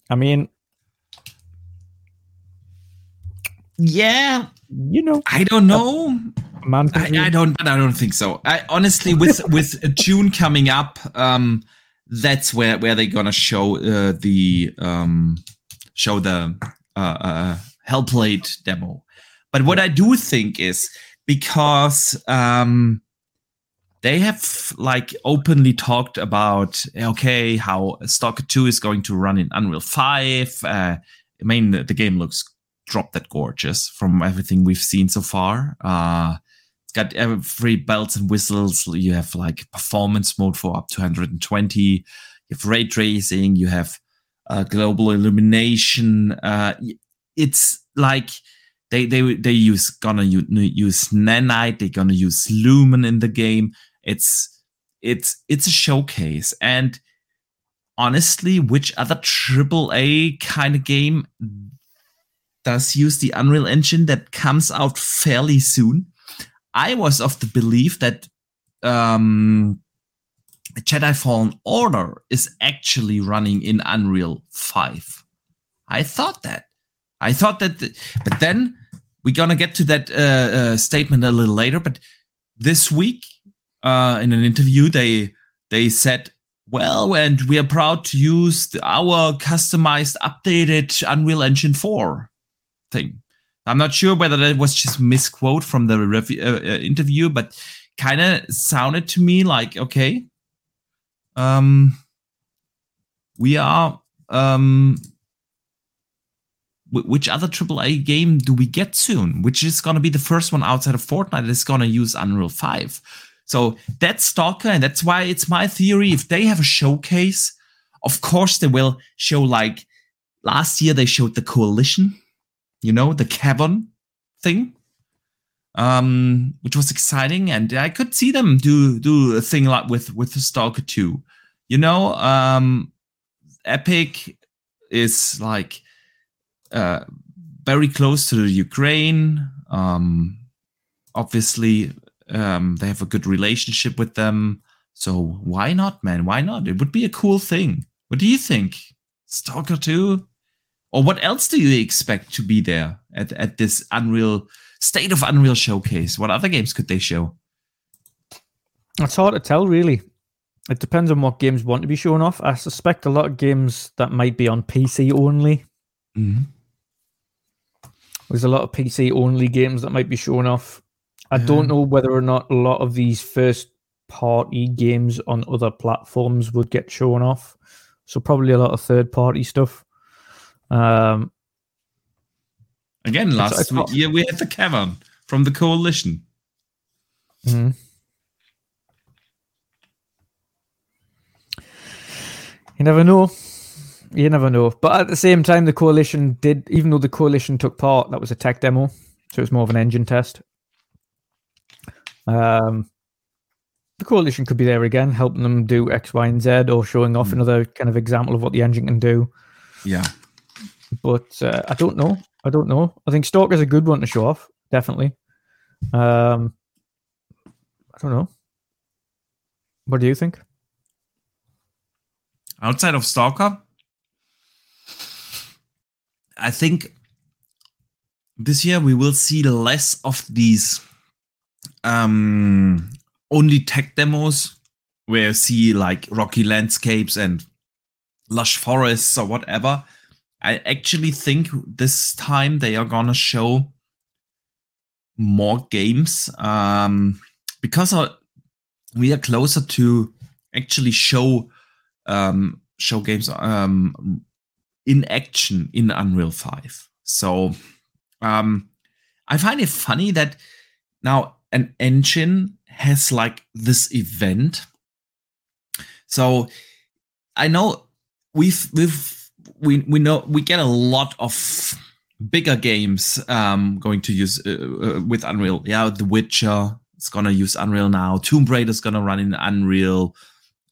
S1: I mean,
S2: yeah,
S1: you know,
S2: I don't know.
S1: man.
S2: I. I don't, but I don't think so. I honestly, with with June coming up, um, that's where where they're gonna show uh, the um show the uh, uh Hellblade demo. But what I do think is because um they have like openly talked about okay how Stalker Two is going to run in Unreal Five. Uh, I mean, the, the game looks drop that gorgeous from everything we've seen so far. Uh, it's got every bells and whistles. You have like performance mode for up to 120. You have ray tracing. You have uh, global illumination. Uh, it's like they they they use gonna use nanite. They're gonna use lumen in the game. It's it's it's a showcase and honestly, which other triple A kind of game does use the Unreal Engine that comes out fairly soon? I was of the belief that um, Jedi Fallen Order is actually running in Unreal 5. I thought that. I thought that, the- but then we're gonna get to that uh, uh, statement a little later. But this week, uh, in an interview, they they said, "Well, and we are proud to use the, our customized, updated Unreal Engine 4 thing." I'm not sure whether that was just misquote from the uh, uh, interview, but kind of sounded to me like, okay, um, we are um, wh- which other AAA game do we get soon? Which is going to be the first one outside of Fortnite that's going to use Unreal 5. So that's Stalker, and that's why it's my theory. If they have a showcase, of course they will show like last year they showed the Coalition, you know, the cavern thing, um, which was exciting, and I could see them do do a thing like with with Stalker 2. You know, um, Epic is like uh, very close to the Ukraine. Um, obviously, um, they have a good relationship with them. So why not, man? Why not? It would be a cool thing. What do you think? Stalker 2? Or what else do you expect to be there at, at this Unreal State of Unreal showcase? What other games could they show?
S1: It's hard to tell, really. It depends on what games want to be shown off. I suspect a lot of games that might be on PC only.
S2: Mm-hmm.
S1: There's a lot of PC only games that might be shown off. I
S2: Yeah.
S1: don't know whether or not a lot of these first party games on other platforms would get shown off. So probably a lot of third party stuff. Um,
S2: Again, last
S1: not-
S2: year we had the Cavern from the Coalition.
S1: mhm. You never know. You never know. But at the same time, the coalition did, even though the coalition took part, that was a tech demo, so it was more of an engine test. Um, the coalition could be there again, helping them do X, Y, and Z, or showing off
S2: Mm.
S1: another kind of example of what the engine can do.
S2: Yeah.
S1: But uh, I don't know. I don't know. I think Stalker's a good one to show off, definitely. Um, I don't know. What do you think?
S2: Outside of Stalker, I think this year we will see less of these um, only tech demos where you see like rocky landscapes and lush forests or whatever. I actually think this time they are gonna show more games um, because uh, we are closer to actually show um, show games um, in action in Unreal 5. So um, I find it funny that now an engine has like this event. So I know we've we've we we know we get a lot of bigger games um, going to use uh, uh, with Unreal. Yeah, The Witcher is gonna use Unreal now. Tomb Raider is gonna run in Unreal.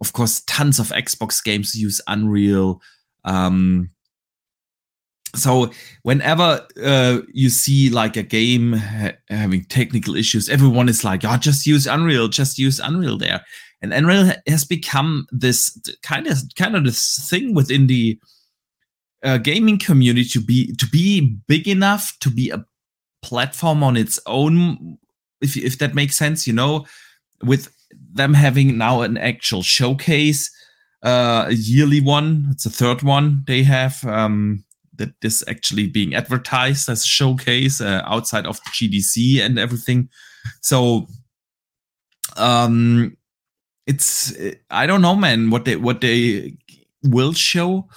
S2: Of course, tons of Xbox games use Unreal. Um, so whenever uh, you see like a game ha- having technical issues, everyone is like, "Oh, just use Unreal, just use Unreal there." And Unreal has become this kind of kind of this thing within the uh, gaming community to be to be big enough to be a platform on its own, if if that makes sense, you know, with them having now an actual showcase, uh, a yearly one. It's the third one they have. Um, that is actually being advertised as a showcase uh, outside of GDC and everything. So, um, it's I don't know, man, what they what they will show.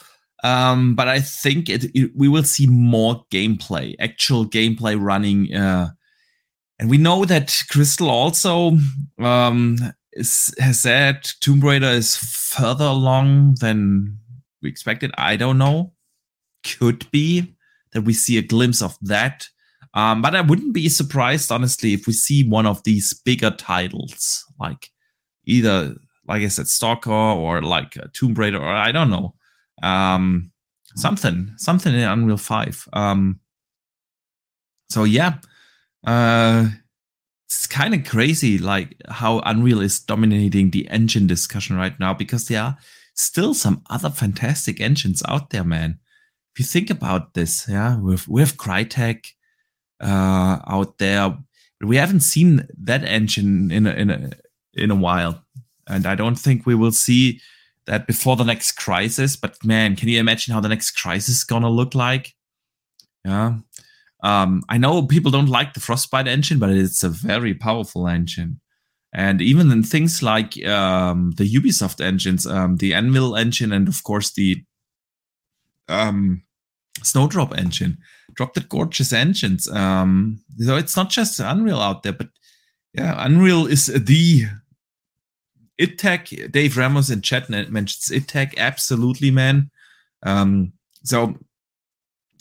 S2: Um, but I think it, it, we will see more gameplay, actual gameplay running. Uh, and we know that Crystal also um, is, has said Tomb Raider is further along than we expected. I don't know. Could be that we see a glimpse of that. Um, but I wouldn't be surprised, honestly, if we see one of these bigger titles, like either, like I said, Stalker or like Tomb Raider, or I don't know um, something, something in Unreal Five. Um, so yeah, uh, it's kind of crazy, like how Unreal is dominating the engine discussion right now because there are still some other fantastic engines out there, man. If you think about this, yeah, with with Crytek uh, out there, we haven't seen that engine in a, in a in a while, and I don't think we will see that before the next Crysis. But man, can you imagine how the next Crysis is gonna look like? Yeah. Um, I know people don't like the Frostbite engine, but it's a very powerful engine. And even in things like um, the Ubisoft engines, um, the Anvil engine, and of course the um, Snowdrop engine, dropped at gorgeous engines. Um, so it's not just Unreal out there, but yeah, Unreal is the id Tech, Dave Ramos in chat mentions id Tech. Absolutely, man. Um, so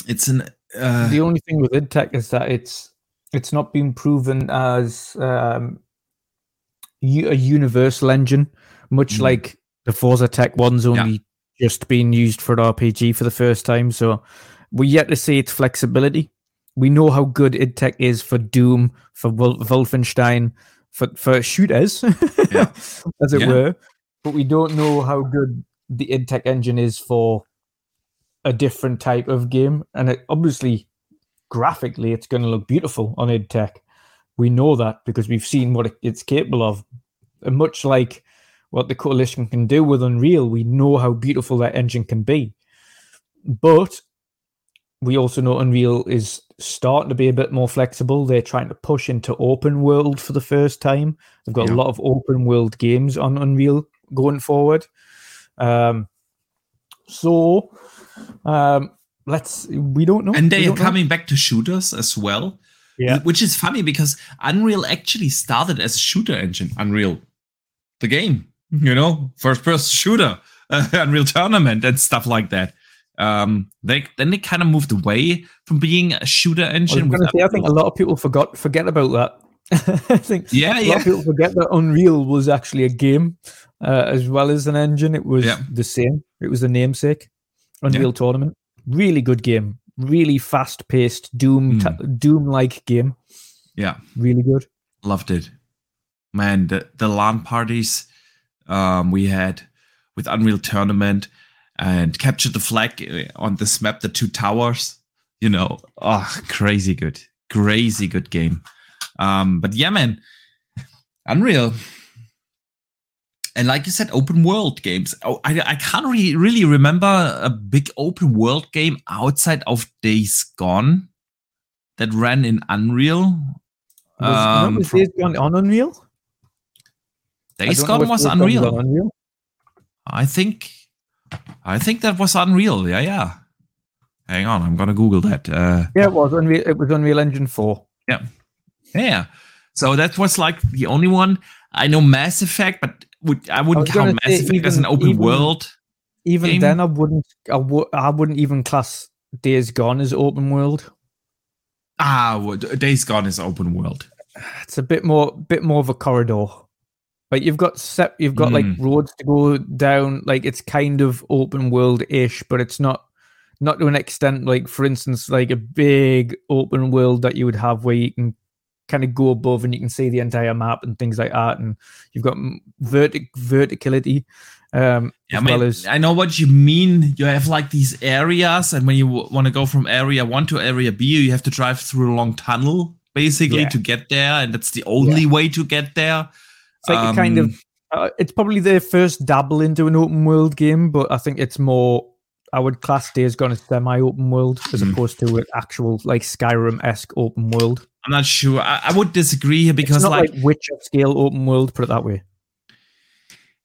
S2: it's an. Uh,
S1: the only thing with id Tech is that it's it's not been proven as um, a universal engine, much mm. like the Forza Tech one's only yeah. just been used for an RPG for the first time. So we're yet to see its flexibility. We know how good id Tech is for Doom, for Wolfenstein, for for shooters, yeah. as it yeah. were. But we don't know how good the id Tech engine is for a different type of game, and it, obviously, graphically, it's going to look beautiful on id Tech. We know that because we've seen what it's capable of. And much like what the coalition can do with Unreal, we know how beautiful that engine can be. But we also know Unreal is starting to be a bit more flexible. They're trying to push into open world for the first time. They've got yeah. a lot of open world games on Unreal going forward. Um, so um, let's we don't know.
S2: And they
S1: are
S2: coming know. back to shooters as well.
S1: Yeah.
S2: Which is funny because Unreal actually started as a shooter engine. Unreal, the game, you know, first person shooter, uh, Unreal Tournament and stuff like that. Um, they then they kind of moved away from being a shooter engine.
S1: I, say, I think a lot of people forgot forget about that. I think
S2: yeah,
S1: a
S2: yeah.
S1: lot of people forget that Unreal was actually a game uh, as well as an engine. It was yeah. the same. It was the namesake. Unreal yeah. Tournament, really good game, really fast paced Doom mm. t- Doom like game.
S2: Yeah,
S1: really good.
S2: Loved it, man. The the LAN parties um, we had with Unreal Tournament and capture the flag uh, on this map, the two towers. You know, oh, crazy good, crazy good game. Um, but yeah, man, Unreal. And like you said, open world games. Oh, I, I can't really, really remember a big open world game outside of Days Gone that ran in Unreal.
S1: Was, um, was Days Gone on Unreal?
S2: Days Gone was Unreal. Unreal. I think I think that was Unreal. Yeah, yeah. Hang on, I'm gonna Google that. Uh,
S1: yeah, it was Unreal. It was Unreal Engine Four.
S2: Yeah, yeah. So that was like the only one. I know Mass Effect, but would, I wouldn't I count Mass Effect even, as an open
S1: even,
S2: world.
S1: Even game. then, I wouldn't. I w- I wouldn't even class Days Gone as open world.
S2: Ah, well, Days Gone is open world.
S1: It's a bit more, bit more of a corridor. Like you've got set, you've got like
S2: Mm.
S1: roads to go down. Like it's kind of open world ish, but it's not, not to an extent. Like for instance, like a big open world that you would have where you can kind of go above and you can see the entire map and things like that. And you've got vertic verticality, um,
S2: Yeah,
S1: as
S2: I, mean,
S1: well as
S2: I know what you mean. You have like these areas, and when you want to go from area one to area B, you have to drive through a long tunnel basically
S1: Yeah.
S2: to get there, and that's the only way to get there.
S1: It's like a kind of.
S2: Um,
S1: Uh, it's probably their first dabble into an open world game, but I think it's more. I would class Days Gone as semi-open world as
S2: Mm.
S1: opposed to an actual like Skyrim-esque open world.
S2: I'm not sure. I, I would disagree here because
S1: it's not
S2: like
S1: like, Witcher scale open world. Put it that way.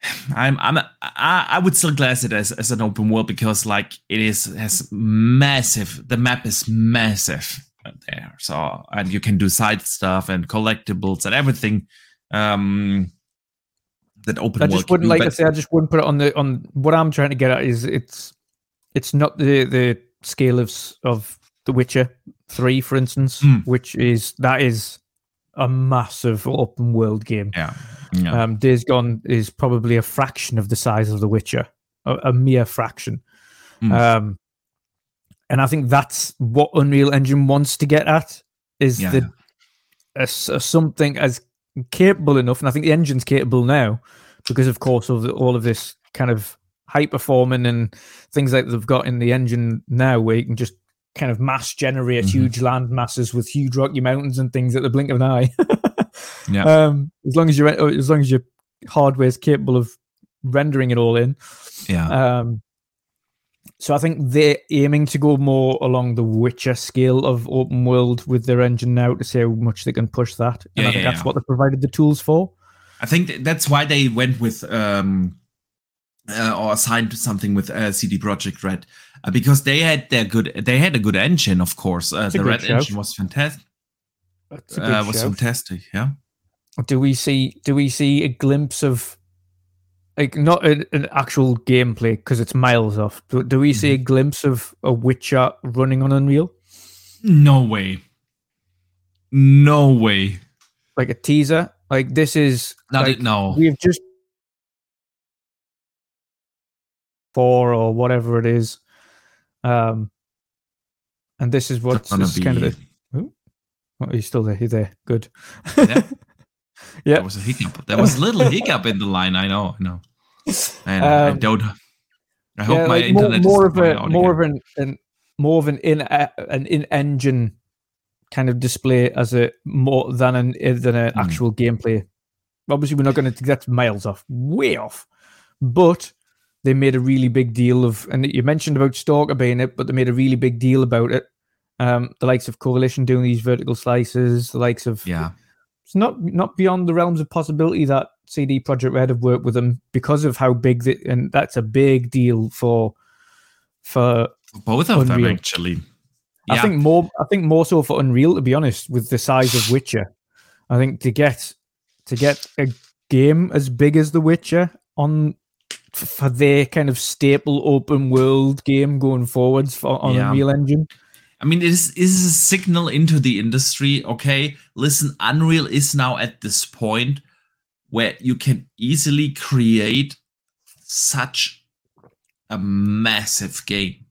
S2: I'm I'm I, I would still class it as, as an open world because like it is has massive the map is massive there so and you can do side stuff and collectibles and everything um that open
S1: I just wouldn't like I say. I just wouldn't put it on the on. What I'm trying to get at is it's it's not the the scale of of The Witcher Three, for instance,
S2: Mm.
S1: which is that is a massive open world game.
S2: yeah yeah
S1: Um, Days Gone is probably a fraction of the size of The Witcher, a, a mere fraction.
S2: Mm.
S1: Um, and I think that's what Unreal Engine wants to get at is
S2: Yeah.
S1: the a a something as capable enough, and I think the engine's capable now because, of course, of the, all of this kind of high performing and things like they've got in the engine now, where you can just kind of mass generate
S2: Mhm.
S1: huge land masses with huge rocky mountains and things at the blink of an eye.
S2: Yeah.
S1: Um, as long as you're as long as your hardware is capable of rendering it all in.
S2: yeah
S1: Um, so I think they're aiming to go more along the Witcher scale of open world with their engine now to see how much they can push that. And
S2: Yeah,
S1: I think
S2: yeah,
S1: that's
S2: yeah.
S1: what they provided the tools for.
S2: I think that's why they went with um uh, or signed to something with uh, CD Projekt Red uh, because they had their good they had a good engine of course. Uh, the Red
S1: shout.
S2: engine was fantastic uh, was
S1: shout.
S2: fantastic yeah.
S1: Do we see do we see a glimpse of like not an, an actual gameplay because it's miles off but do we see
S2: Mm-hmm.
S1: a glimpse of a Witcher running on Unreal?
S2: No way. No way.
S1: Like a teaser? Like this is
S2: not
S1: like,
S2: it no.
S1: we've just four or whatever it is um and this is what's this is kind of oh, are you still there you're there good
S2: Yeah.
S1: yeah
S2: There was a hiccup. There was a little hiccup in the line. I know. I know. And I
S1: Um,
S2: don't. I hope
S1: yeah,
S2: my
S1: like
S2: internet
S1: more
S2: is
S1: of a more
S2: again.
S1: of an, an more of an in an in engine kind of display as a more than an than an
S2: Hmm.
S1: actual gameplay. Obviously, we're not going to get miles off, way off, but they made a really big deal of, and you mentioned about Stalker being it, but they made a really big deal about it. Um, the likes of Coalition doing these vertical slices, the likes of
S2: Yeah.
S1: it's not not beyond the realms of possibility that CD Projekt Red have worked with them because of how big the, and that's a big deal for for
S2: Both of them
S1: Unreal.
S2: actually.
S1: I think more I think more so for Unreal to be honest with the size of Witcher. I think to get to get a game as big as The Witcher on for their kind of staple open world game going forwards for on
S2: Yeah.
S1: Unreal Engine.
S2: I mean, it is, it is a signal into the industry. Okay, listen, Unreal is now at this point where you can easily create such a massive game.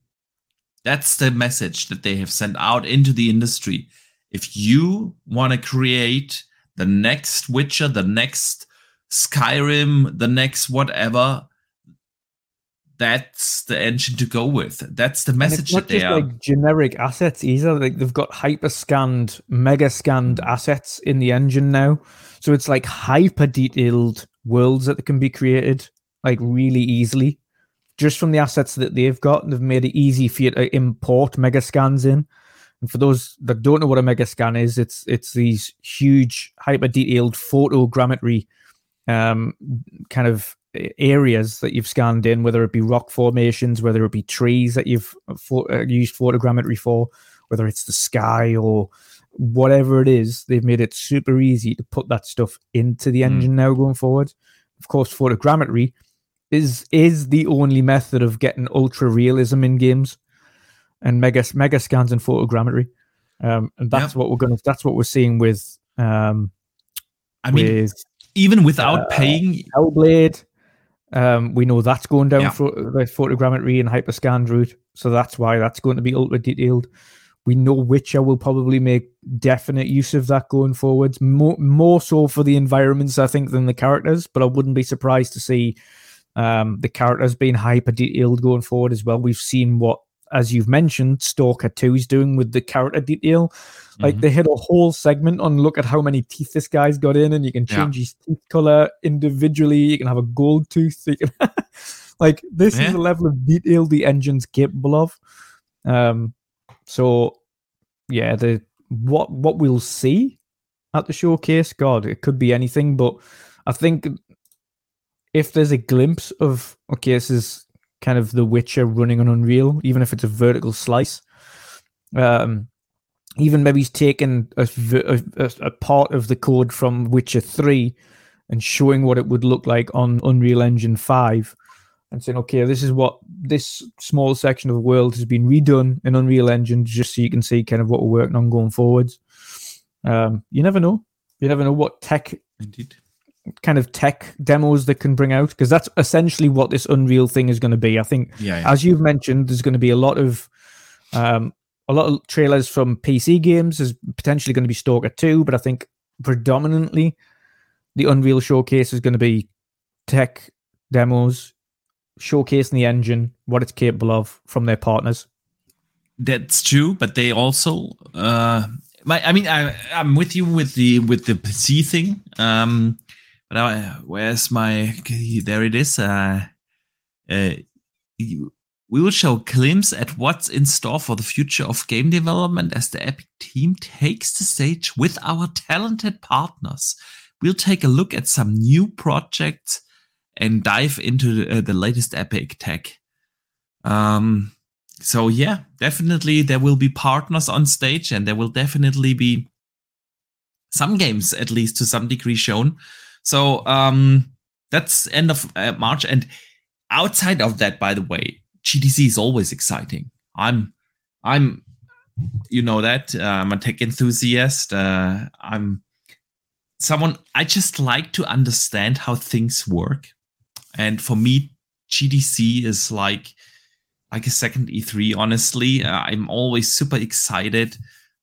S2: That's the message that they have sent out into the industry. If you want to create the next Witcher, the next Skyrim, the next whatever, that's the engine to go with. That's the message that they
S1: just
S2: are.
S1: like generic assets either. Like they've got hyper scanned, mega scanned
S2: Mm.
S1: assets in the engine now. So it's like hyper detailed worlds that can be created like really easily. Just from the assets that they've got, And they've made it easy for you to import mega scans in. And for those that don't know what a mega scan is, it's it's these huge hyper detailed photogrammetry um, kind of areas that you've scanned in, whether it be rock formations, whether it be trees that you've pho- uh, used photogrammetry for, whether it's the sky or whatever it is, they've made it super easy to put that stuff into the
S2: Mm.
S1: engine now going forward. Of course, photogrammetry is is the only method of getting ultra realism in games and mega mega scans and photogrammetry. Um, and that's what we're gonna. That's what we're seeing with. Um,
S2: I mean, with, even without uh, paying
S1: Hellblade, um, we know that's going down yeah. for the photogrammetry and hyperscanned route, so that's why that's going to be ultra detailed. We know Witcher will probably make definite use of that going forwards, more, more so for the environments, I think, than the characters. But I wouldn't be surprised to see um, the characters being hyper detailed going forward as well. We've seen what, as you've mentioned, Stalker 2 is doing with the character detail. Like mm-hmm. they hit a whole segment on look at how many teeth this guy's got in, and you can change yeah. his teeth color individually. You can have a gold tooth. Can like this yeah. is the level of detail the engine's capable of. Um, so yeah, the what what we'll see at the showcase, God, it could be anything, but I think if there's a glimpse of okay, this is kind of The Witcher running on Unreal, even if it's a vertical slice. Um, even maybe he's taken a, a, a, part of the code from Witcher 3 and showing what it would look like on Unreal Engine 5 and saying, okay, this is what this small section of the world has been redone in Unreal Engine, just so you can see kind of what we're working on going forwards. Um, you never know. You never know what tech,
S2: indeed,
S1: kind of tech demos that can bring out because that's essentially what this Unreal thing is going to be. I think,
S2: yeah, yeah.
S1: as you've mentioned, there's going to be a lot of um, a lot of trailers from PC games. There's potentially going to be Stalker 2, but I think predominantly the Unreal showcase is going to be tech demos showcasing the engine, what it's capable of from their partners.
S2: That's true, but they also, uh, my, I mean, I, I'm with you with the with the PC thing. Um, where's my? There it is. Uh, uh, you, we will show glimpse at what's in store for the future of game development as the Epic team takes the stage with our talented partners. We'll take a look at some new projects and dive into the, uh, the latest Epic tech. Um, so yeah, definitely there will be partners on stage, and there will definitely be some games at least to some degree shown. So um, that's end of uh, March, and outside of that, by the way, GDC is always exciting. I'm, I'm, you know that uh, I'm a tech enthusiast. Uh, I'm someone I just like to understand how things work. And for me, GDC is like like a second E3. Honestly, uh, I'm always super excited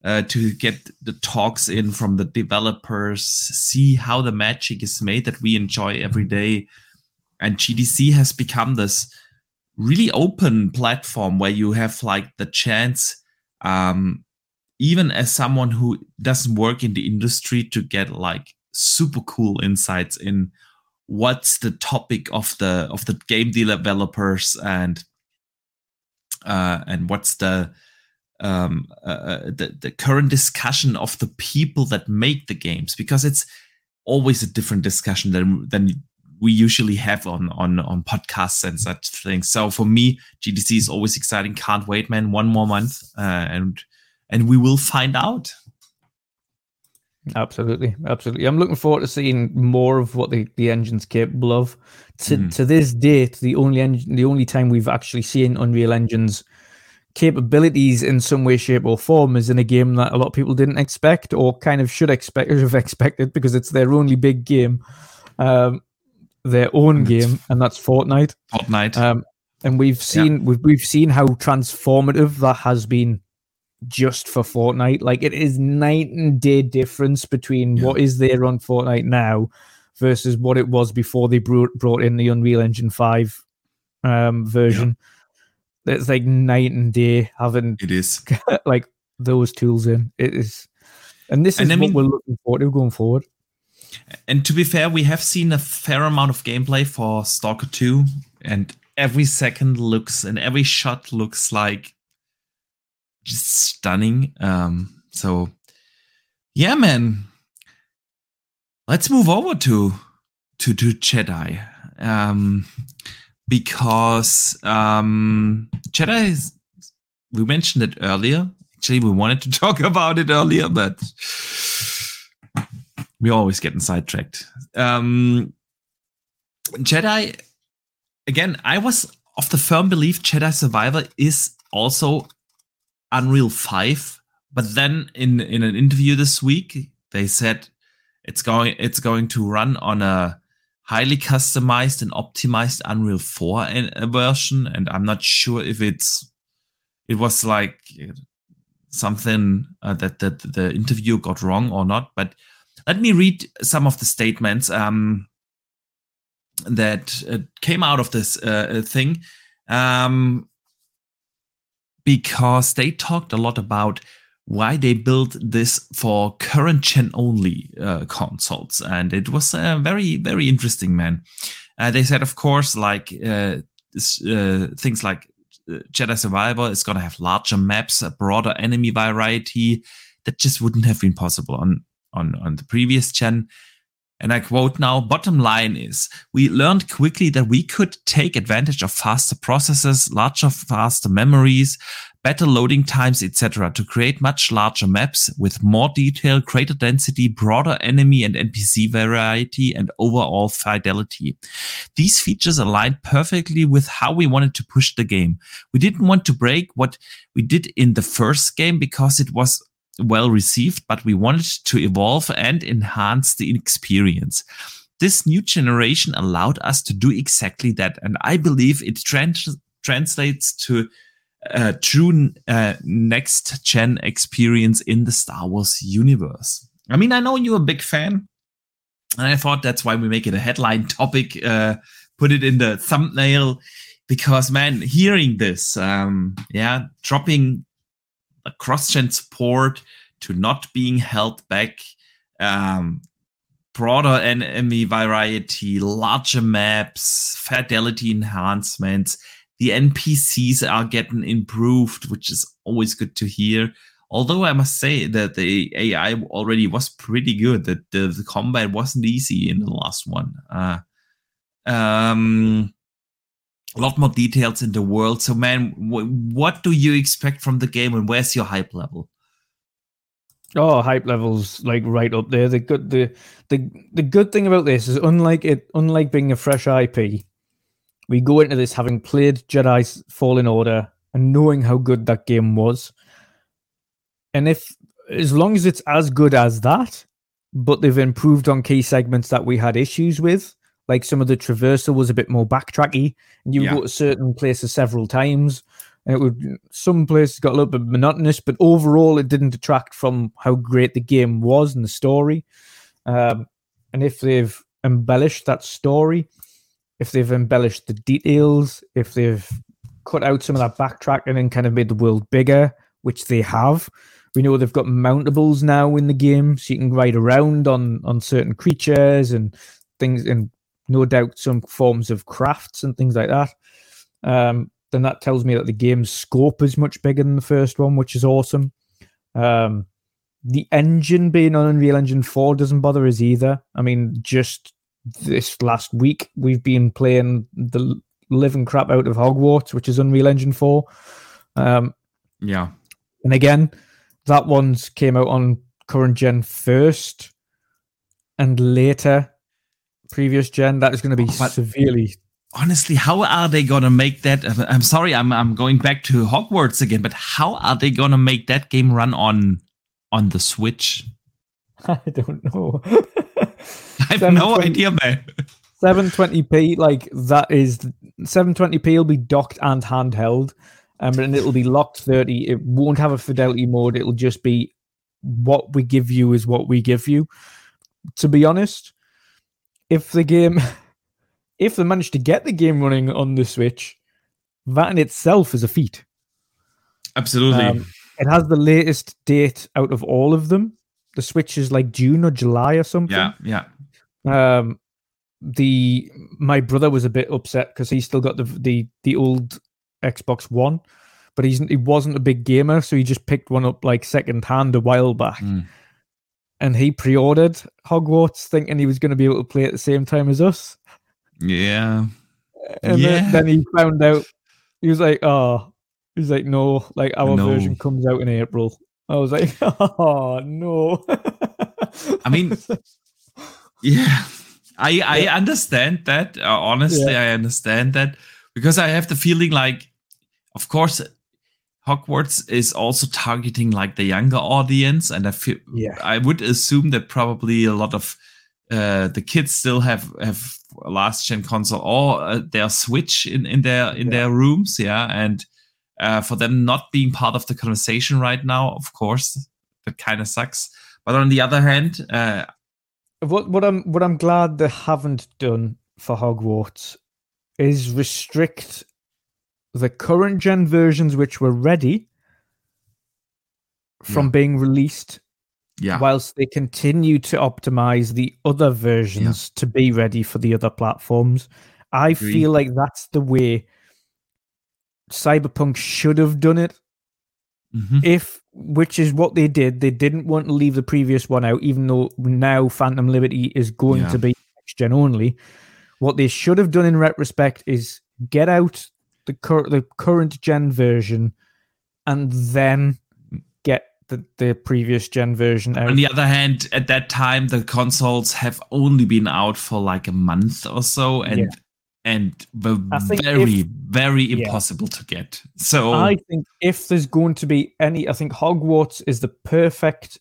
S2: uh, to get the talks in from the developers, see how the magic is made that we enjoy every day. And GDC has become this really open platform where you have like the chance, um, even as someone who doesn't work in the industry, to get like super cool insights in what's the topic of the of the game developers and uh, and what's the um, uh, uh, the, the current discussion of the people that make the games because it's always a different discussion than than we usually have on on on podcasts and such things. So for me, GDC is always exciting. Can't wait, man. One more month, uh, and and we will find out.
S1: Absolutely, absolutely. I'm looking forward to seeing more of what the, the engine's capable of. To mm. to this date, the only engine, the only time we've actually seen Unreal Engine's capabilities in some way, shape, or form is in a game that a lot of people didn't expect or kind of should expect or have expected because it's their only big game, um, their own game, and that's Fortnite.
S2: Fortnite.
S1: Um, and we've seen yeah. we've we've seen how transformative that has been just for Fortnite. Like it is night and day difference between yeah. what is there on Fortnite now versus what it was before they brought brought in the Unreal Engine Five um, version. Yeah. It's like night and day having
S2: it is
S1: like those tools in. It is, and this is and what mean, we're looking forward to going forward.
S2: And to be fair, we have seen a fair amount of gameplay for Stalker Two, and every second looks and every shot looks like just stunning. Um, so yeah, man. Let's move over to to to Jedi. Um, because um Jedi is we mentioned it earlier. Actually, we wanted to talk about it earlier, but we're always getting sidetracked. Um Jedi again, I was of the firm belief Jedi Survivor is also Unreal 5 but then in in an interview this week, they said it's going it's going to run on a highly customized and optimized Unreal 4 version, and I'm not sure if it's it was like something uh, that that the interview got wrong or not. But let me read some of the statements um, that uh, came out of this uh, thing. Um, because they talked a lot about why they built this for current gen only uh, consoles. And it was uh, very very interesting man. Uh, they said of course like uh, uh, things like uh, jedi survivor is going to have larger maps a broader enemy variety. That just wouldn't have been possible on on on the previous gen. And I quote now, bottom line is we learned quickly that we could take advantage of faster processors, larger, faster memories, better loading times, etc. to create much larger maps with more detail, greater density, broader enemy and NPC variety, and overall fidelity. These features aligned perfectly with how we wanted to push the game. We didn't want to break what we did in the first game because it was well received, but we wanted to evolve and enhance the experience. This new generation allowed us to do exactly that. And I believe it trans- translates to a true uh, next gen experience in the Star Wars universe. I mean, I know you're a big fan, and I thought that's why we make it a headline topic, uh, put it in the thumbnail, because man, hearing this, um, yeah, dropping a cross-gen support to not being held back, um, broader enemy variety, larger maps, fidelity enhancements. The NPCs are getting improved, which is always good to hear. Although I must say that the AI already was pretty good, that the, the combat wasn't easy in the last one. Uh, um, a lot more details in the world. So, man, w- what do you expect from the game, and where's your hype level?
S1: Oh, hype levels like right up there. The good the the the good thing about this is unlike it unlike being a fresh IP, we go into this having played Jedi's Fallen Order and knowing how good that game was. And if as long as it's as good as that, but they've improved on key segments that we had issues with, like some of the traversal was a bit more backtracky, and you yeah. go to certain places several times. And it would some places got a little bit monotonous, but overall it didn't detract from how great the game was and the story. Um, and if they've embellished that story, if they've embellished the details, if they've cut out some of that backtracking and then kind of made the world bigger, which they have. We know they've got mountables now in the game, so you can ride around on on certain creatures and things, and no doubt some forms of crafts and things like that. Um, then that tells me that the game's scope is much bigger than the first one, which is awesome. Um, the engine being on Unreal Engine 4 doesn't bother us either. I mean, just this last week, we've been playing the living crap out of Hogwarts, which is Unreal Engine 4. Um,
S2: yeah.
S1: And again, that one's came out on current gen first and later previous gen. That is going to be but severely
S2: honestly, how are they gonna make that? I'm sorry, I'm I'm going back to Hogwarts again, but how are they gonna make that game run on on the Switch?
S1: I don't know.
S2: I have no idea, man.
S1: 720p, like that is 720p will be docked and handheld, um, and it'll be locked 30. It won't have a fidelity mode. It'll just be what we give you is what we give you. To be honest, if the game if they manage to get the game running on the Switch, that in itself is a feat.
S2: Absolutely. Um,
S1: it has the latest date out of all of them. The Switch is like June or July or something.
S2: Yeah, yeah.
S1: Um, the my brother was a bit upset because he still got the the the old Xbox One, but he's he wasn't a big gamer, so he just picked one up like second hand a while back. Mm. And he pre-ordered Hogwarts, thinking he was going to be able to play at the same time as us.
S2: Yeah.
S1: And
S2: yeah.
S1: Then, then, he found out. He was like, "Oh, he's like, no, like our no. version comes out in April." I was like, "Oh no."
S2: I mean, yeah, I I yeah. understand that. Uh, honestly, yeah. I understand that because I have the feeling like, of course, Hogwarts is also targeting like the younger audience, and I feel
S1: Yeah.
S2: I would assume that probably a lot of uh, the kids still have have last gen console or uh, their Switch in in their in
S1: Yeah.
S2: their rooms, yeah, and uh, for them not being part of the conversation right now, of course, that kind of sucks. But on the other hand, uh,
S1: What what I'm what I'm glad they haven't done for Hogwarts is restrict the current gen versions which were ready from
S2: Yeah.
S1: being released
S2: yeah,
S1: whilst they continue to optimize the other versions to be ready for the other platforms. I
S2: Agree.
S1: feel like that's the way Cyberpunk should have done it.
S2: mhm.
S1: If which is what they did, they didn't want to leave the previous one out, even though now Phantom Liberty is going
S2: Yeah.
S1: to be next gen only. What they should have done in retrospect is get out the cur- the current gen version, and then get the, the previous gen version out.
S2: On the other hand, at that time, the consoles have only been out for like a month or so, and
S1: Yeah.
S2: And were very,
S1: if-
S2: very
S1: Yeah.
S2: impossible to get. So
S1: I think if there's going to be any, I think Hogwarts is the perfect,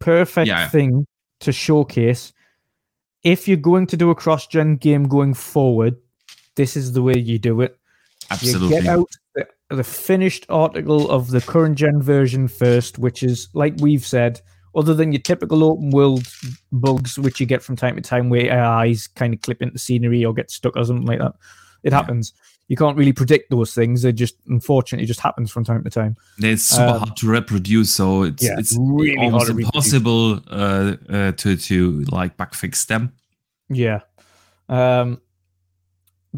S1: perfect
S2: Yeah.
S1: thing to showcase. If you're going to do a cross-gen game going forward, this is the way you do it.
S2: absolutely,
S1: You get out the, the finished article of the current gen version first, which is like we've said, other than your typical open world bugs, which you get from time to time, where AIs kind of clip into scenery or get stuck or something like that. It
S2: Yeah.
S1: happens. You can't really predict those things. It just unfortunately just happens from time to time.
S2: it's super
S1: um,
S2: hard to reproduce. So it's
S1: yeah,
S2: it's
S1: really hard
S2: almost
S1: to
S2: impossible uh, uh, to to like bug fix them.
S1: Yeah. Um,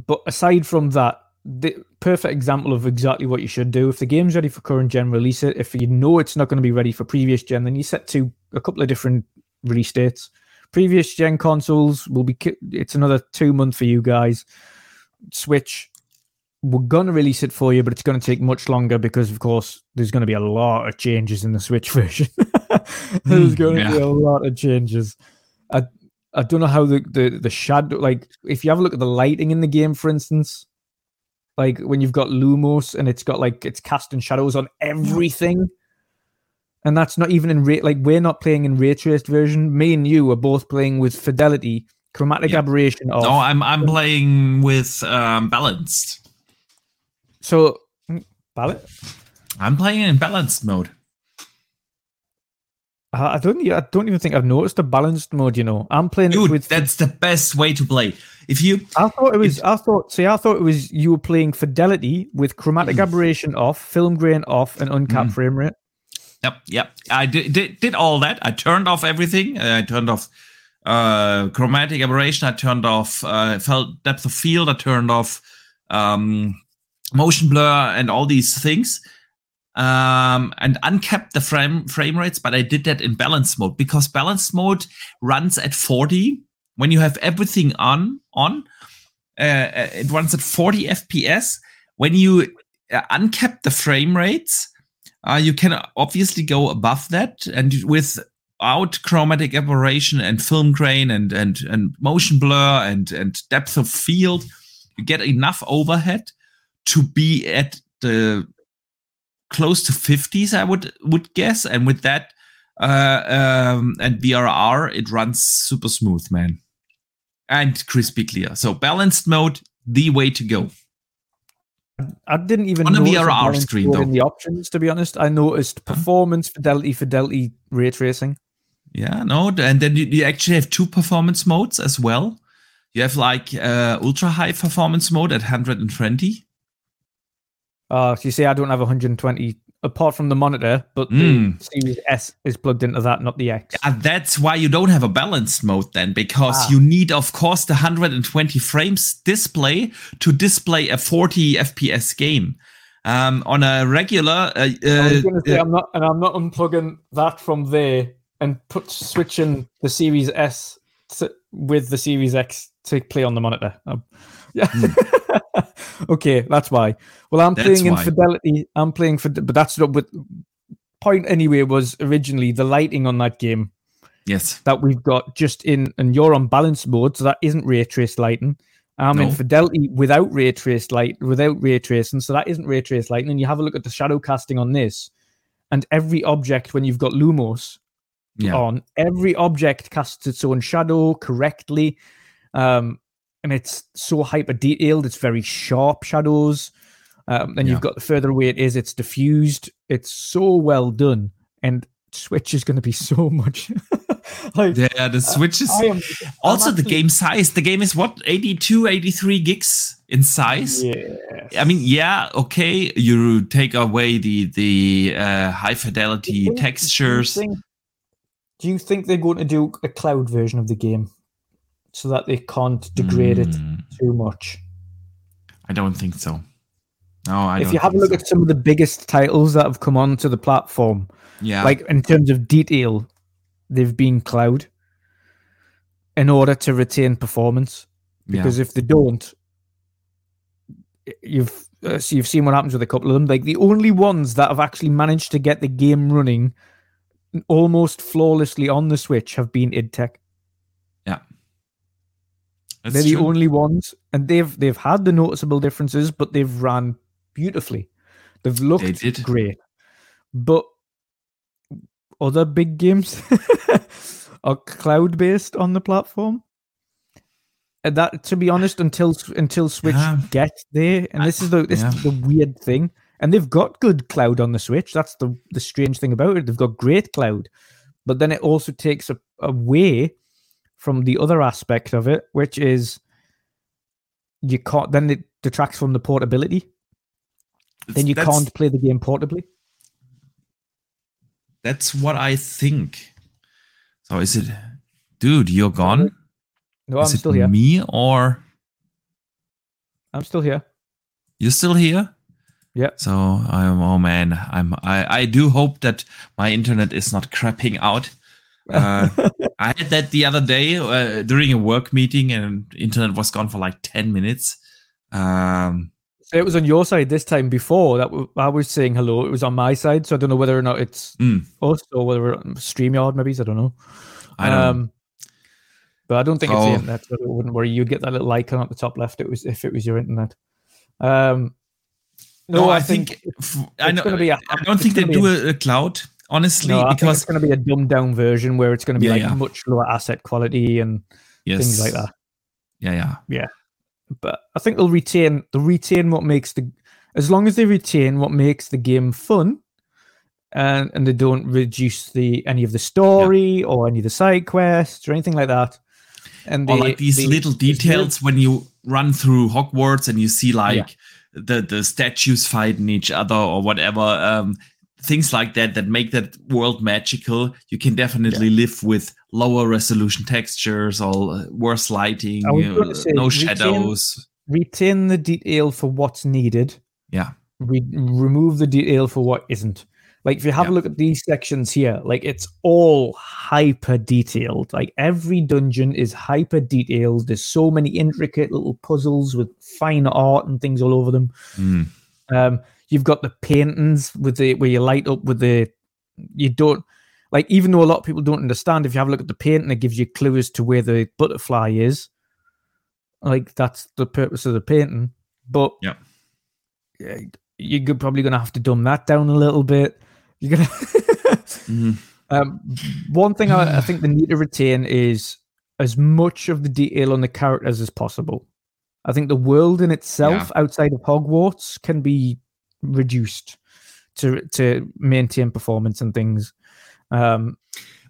S1: but aside from that, the perfect example of exactly what you should do. If the game's ready for current gen, release it. If you know it's not going to be ready for previous gen, then you set to a couple of different release dates. Previous gen consoles will be it's another two month for you guys. Switch, we're going to release it for you, but it's going to take much longer because, of course, there's going to be a lot of changes in the Switch version. there's
S2: Mm,
S1: going to be a lot of changes. I I don't know how the, the the shadow like if you have a look at the lighting in the game, for instance, like when you've got Lumos and it's got like it's casting shadows on everything. And that's not even in ray like we're not playing in ray traced version. Me and you are both playing with fidelity, chromatic
S2: Yeah.
S1: aberration off.
S2: No, I'm I'm playing with um, balanced.
S1: so mm, ballot.
S2: I'm playing in balanced mode.
S1: I I don't. I don't even think I've noticed a balanced mode. You know, I'm playing
S2: Dude,
S1: with.
S2: that's the best way to play. If you
S1: I thought it was. I thought. See, I thought it was you were playing fidelity with chromatic
S2: Mm.
S1: aberration off, film grain off, and uncapped
S2: Mm.
S1: frame rate.
S2: Yep, yep. I did, did did all that. I turned off everything. Uh, I turned off uh, chromatic aberration. I turned off uh, felt depth of field. I turned off um, motion blur and all these things. Um, and uncapped the frame frame rates, but I did that in balance mode because balance mode runs at 40 when you have everything on on. Uh, uh, it runs at 40 FPS. When you uh, uncap the frame rates, uh, you can obviously go above that, and without chromatic aberration and film grain and and and motion blur and and depth of field, you get enough overhead to be at the close to 50s, I would would guess, and with that uh, um, and VRR, it runs super smooth, man, and crispy clear. So balanced mode, the way to go.
S1: I didn't even
S2: On a VRR screen, though.
S1: in the options. To be honest, I noticed performance, fidelity, fidelity, ray tracing.
S2: Yeah, no, and then you, you actually have two performance modes as well. You have like uh, ultra high performance mode at 120.
S1: Uh, so you see, I don't have 120 apart from the monitor, but
S2: Mm.
S1: the Series S is plugged into that, not the X.
S2: And that's why you don't have a balanced mode then, because
S1: Ah.
S2: you need, of course, the 120 frames display to display a 40 FPS game. Um, on a regular, uh,
S1: I was
S2: uh,
S1: going to say
S2: uh,
S1: I'm not, and I'm not unplugging that from there and put switching the Series S to, with the Series X to play on the monitor. Um, yeah. okay, that's why. Well, I'm.
S2: That's
S1: playing Infidelity.
S2: why.
S1: I'm playing for, but that's not. But point anyway was originally the lighting on that game
S2: yes,
S1: that we've got just in, and you're on balance mode, so that isn't ray traced lighting. Um,
S2: No.
S1: in Fidelity without ray trace light, without ray tracing, so that isn't ray trace lighting. And you have a look at the shadow casting on this, and every object when you've got Lumos
S2: Yeah.
S1: on, every object casts its own shadow correctly, um, and it's so hyper detailed. It's very sharp shadows. Um, and
S2: Yeah.
S1: you've got the further away it is, it's diffused. It's so well done, and Switch is going to be so much. like
S2: Yeah, the Switch is
S1: am
S2: also
S1: I'm
S2: the game size. The game is what 82, 83 gigs in size.
S1: Yeah.
S2: I mean, yeah, okay. You take away the the uh, high fidelity
S1: Do you
S2: textures.
S1: think- Do you think they're going to do a cloud version of the game so that they can't degrade it
S2: Mm,
S1: too much?
S2: I don't think so. No, I
S1: if
S2: don't
S1: you have a look
S2: so.
S1: at some of the biggest titles that have come onto the platform,
S2: yeah,
S1: like in terms of detail, they've been cloud in order to retain performance.
S2: yeah.
S1: Because if they don't, you've uh, so you've seen what happens with a couple of them. Like the only ones that have actually managed to get the game running almost flawlessly on the Switch have been id Tech.
S2: That's
S1: They're the
S2: true.
S1: only ones, and they've they've had the noticeable differences, but they've ran beautifully. They've looked
S2: did.
S1: great, but other big games are cloud based on the platform. And that, to be honest, until until Switch
S2: Yeah.
S1: gets there, and this is the this is the weird thing, and they've got good cloud on the Switch. That's the the strange thing about it. They've got great cloud, but then it also takes a, away from the other aspect of it, which is you can't. Then it detracts from the portability. Then you can't play the game portably.
S2: That's what I think. So is it, dude? You're gone.
S1: No,
S2: is
S1: I'm still here.
S2: me or
S1: I'm still here.
S2: you're still here?
S1: Yeah.
S2: So I'm. Oh man, I'm. I. I do hope that my internet is not crapping out. Uh, I had that the other day uh, during a work meeting, and internet was gone for like ten minutes. Um,
S1: So it was on your side this time before that w- I was saying hello. It was on my side, so I don't know whether or not it's
S2: Mm.
S1: us or whether Streamyard. Maybe I don't know.
S2: I don't.
S1: Um, but I don't think it's the internet. So it wouldn't worry. You'd get that little icon at the top left. It was if it was your internet. Um, no,
S2: no,
S1: I,
S2: I think. f- I know.
S1: gonna be a-
S2: I don't think they do a, a cloud honestly
S1: no,
S2: because
S1: it's going to be a dumbed down version where it's going to be
S2: Yeah,
S1: like
S2: yeah.
S1: much lower asset quality and
S2: yes,
S1: things like that.
S2: Yeah, yeah. Yeah.
S1: But I think they'll retain they'll retain what makes the as long as they retain what makes the game fun and and they don't reduce the any of the story or any of the side quests or anything like that. And
S2: or like these
S1: they-
S2: little details when you run through Hogwarts and you see like the the statues fighting each other or whatever. Um, things like that that make that world magical. You can definitely live with lower resolution textures or uh, worse lighting,
S1: I was
S2: uh,
S1: say,
S2: no
S1: retain-
S2: shadows.
S1: retain the detail for what's needed.
S2: Yeah.
S1: Re- remove the detail for what isn't. Like if you have
S2: Yeah.
S1: a look at these sections here, like it's all hyper detailed. Like every dungeon is hyper detailed. There's so many intricate little puzzles with fine art and things all over them.
S2: Mm.
S1: Um, you've got the paintings with the where you light up with the you don't like even though a lot of people don't understand if you have a look at the painting it gives you clues to where the butterfly is like that's the purpose of the painting but
S2: Yeah.
S1: yeah, you're probably gonna have to dumb that down a little bit you're gonna
S2: Mhm.
S1: um, one thing I, I think they need to retain is as much of the detail on the characters as possible. I think the world in itself, outside of Hogwarts, can be reduced to to maintain performance and things. Um,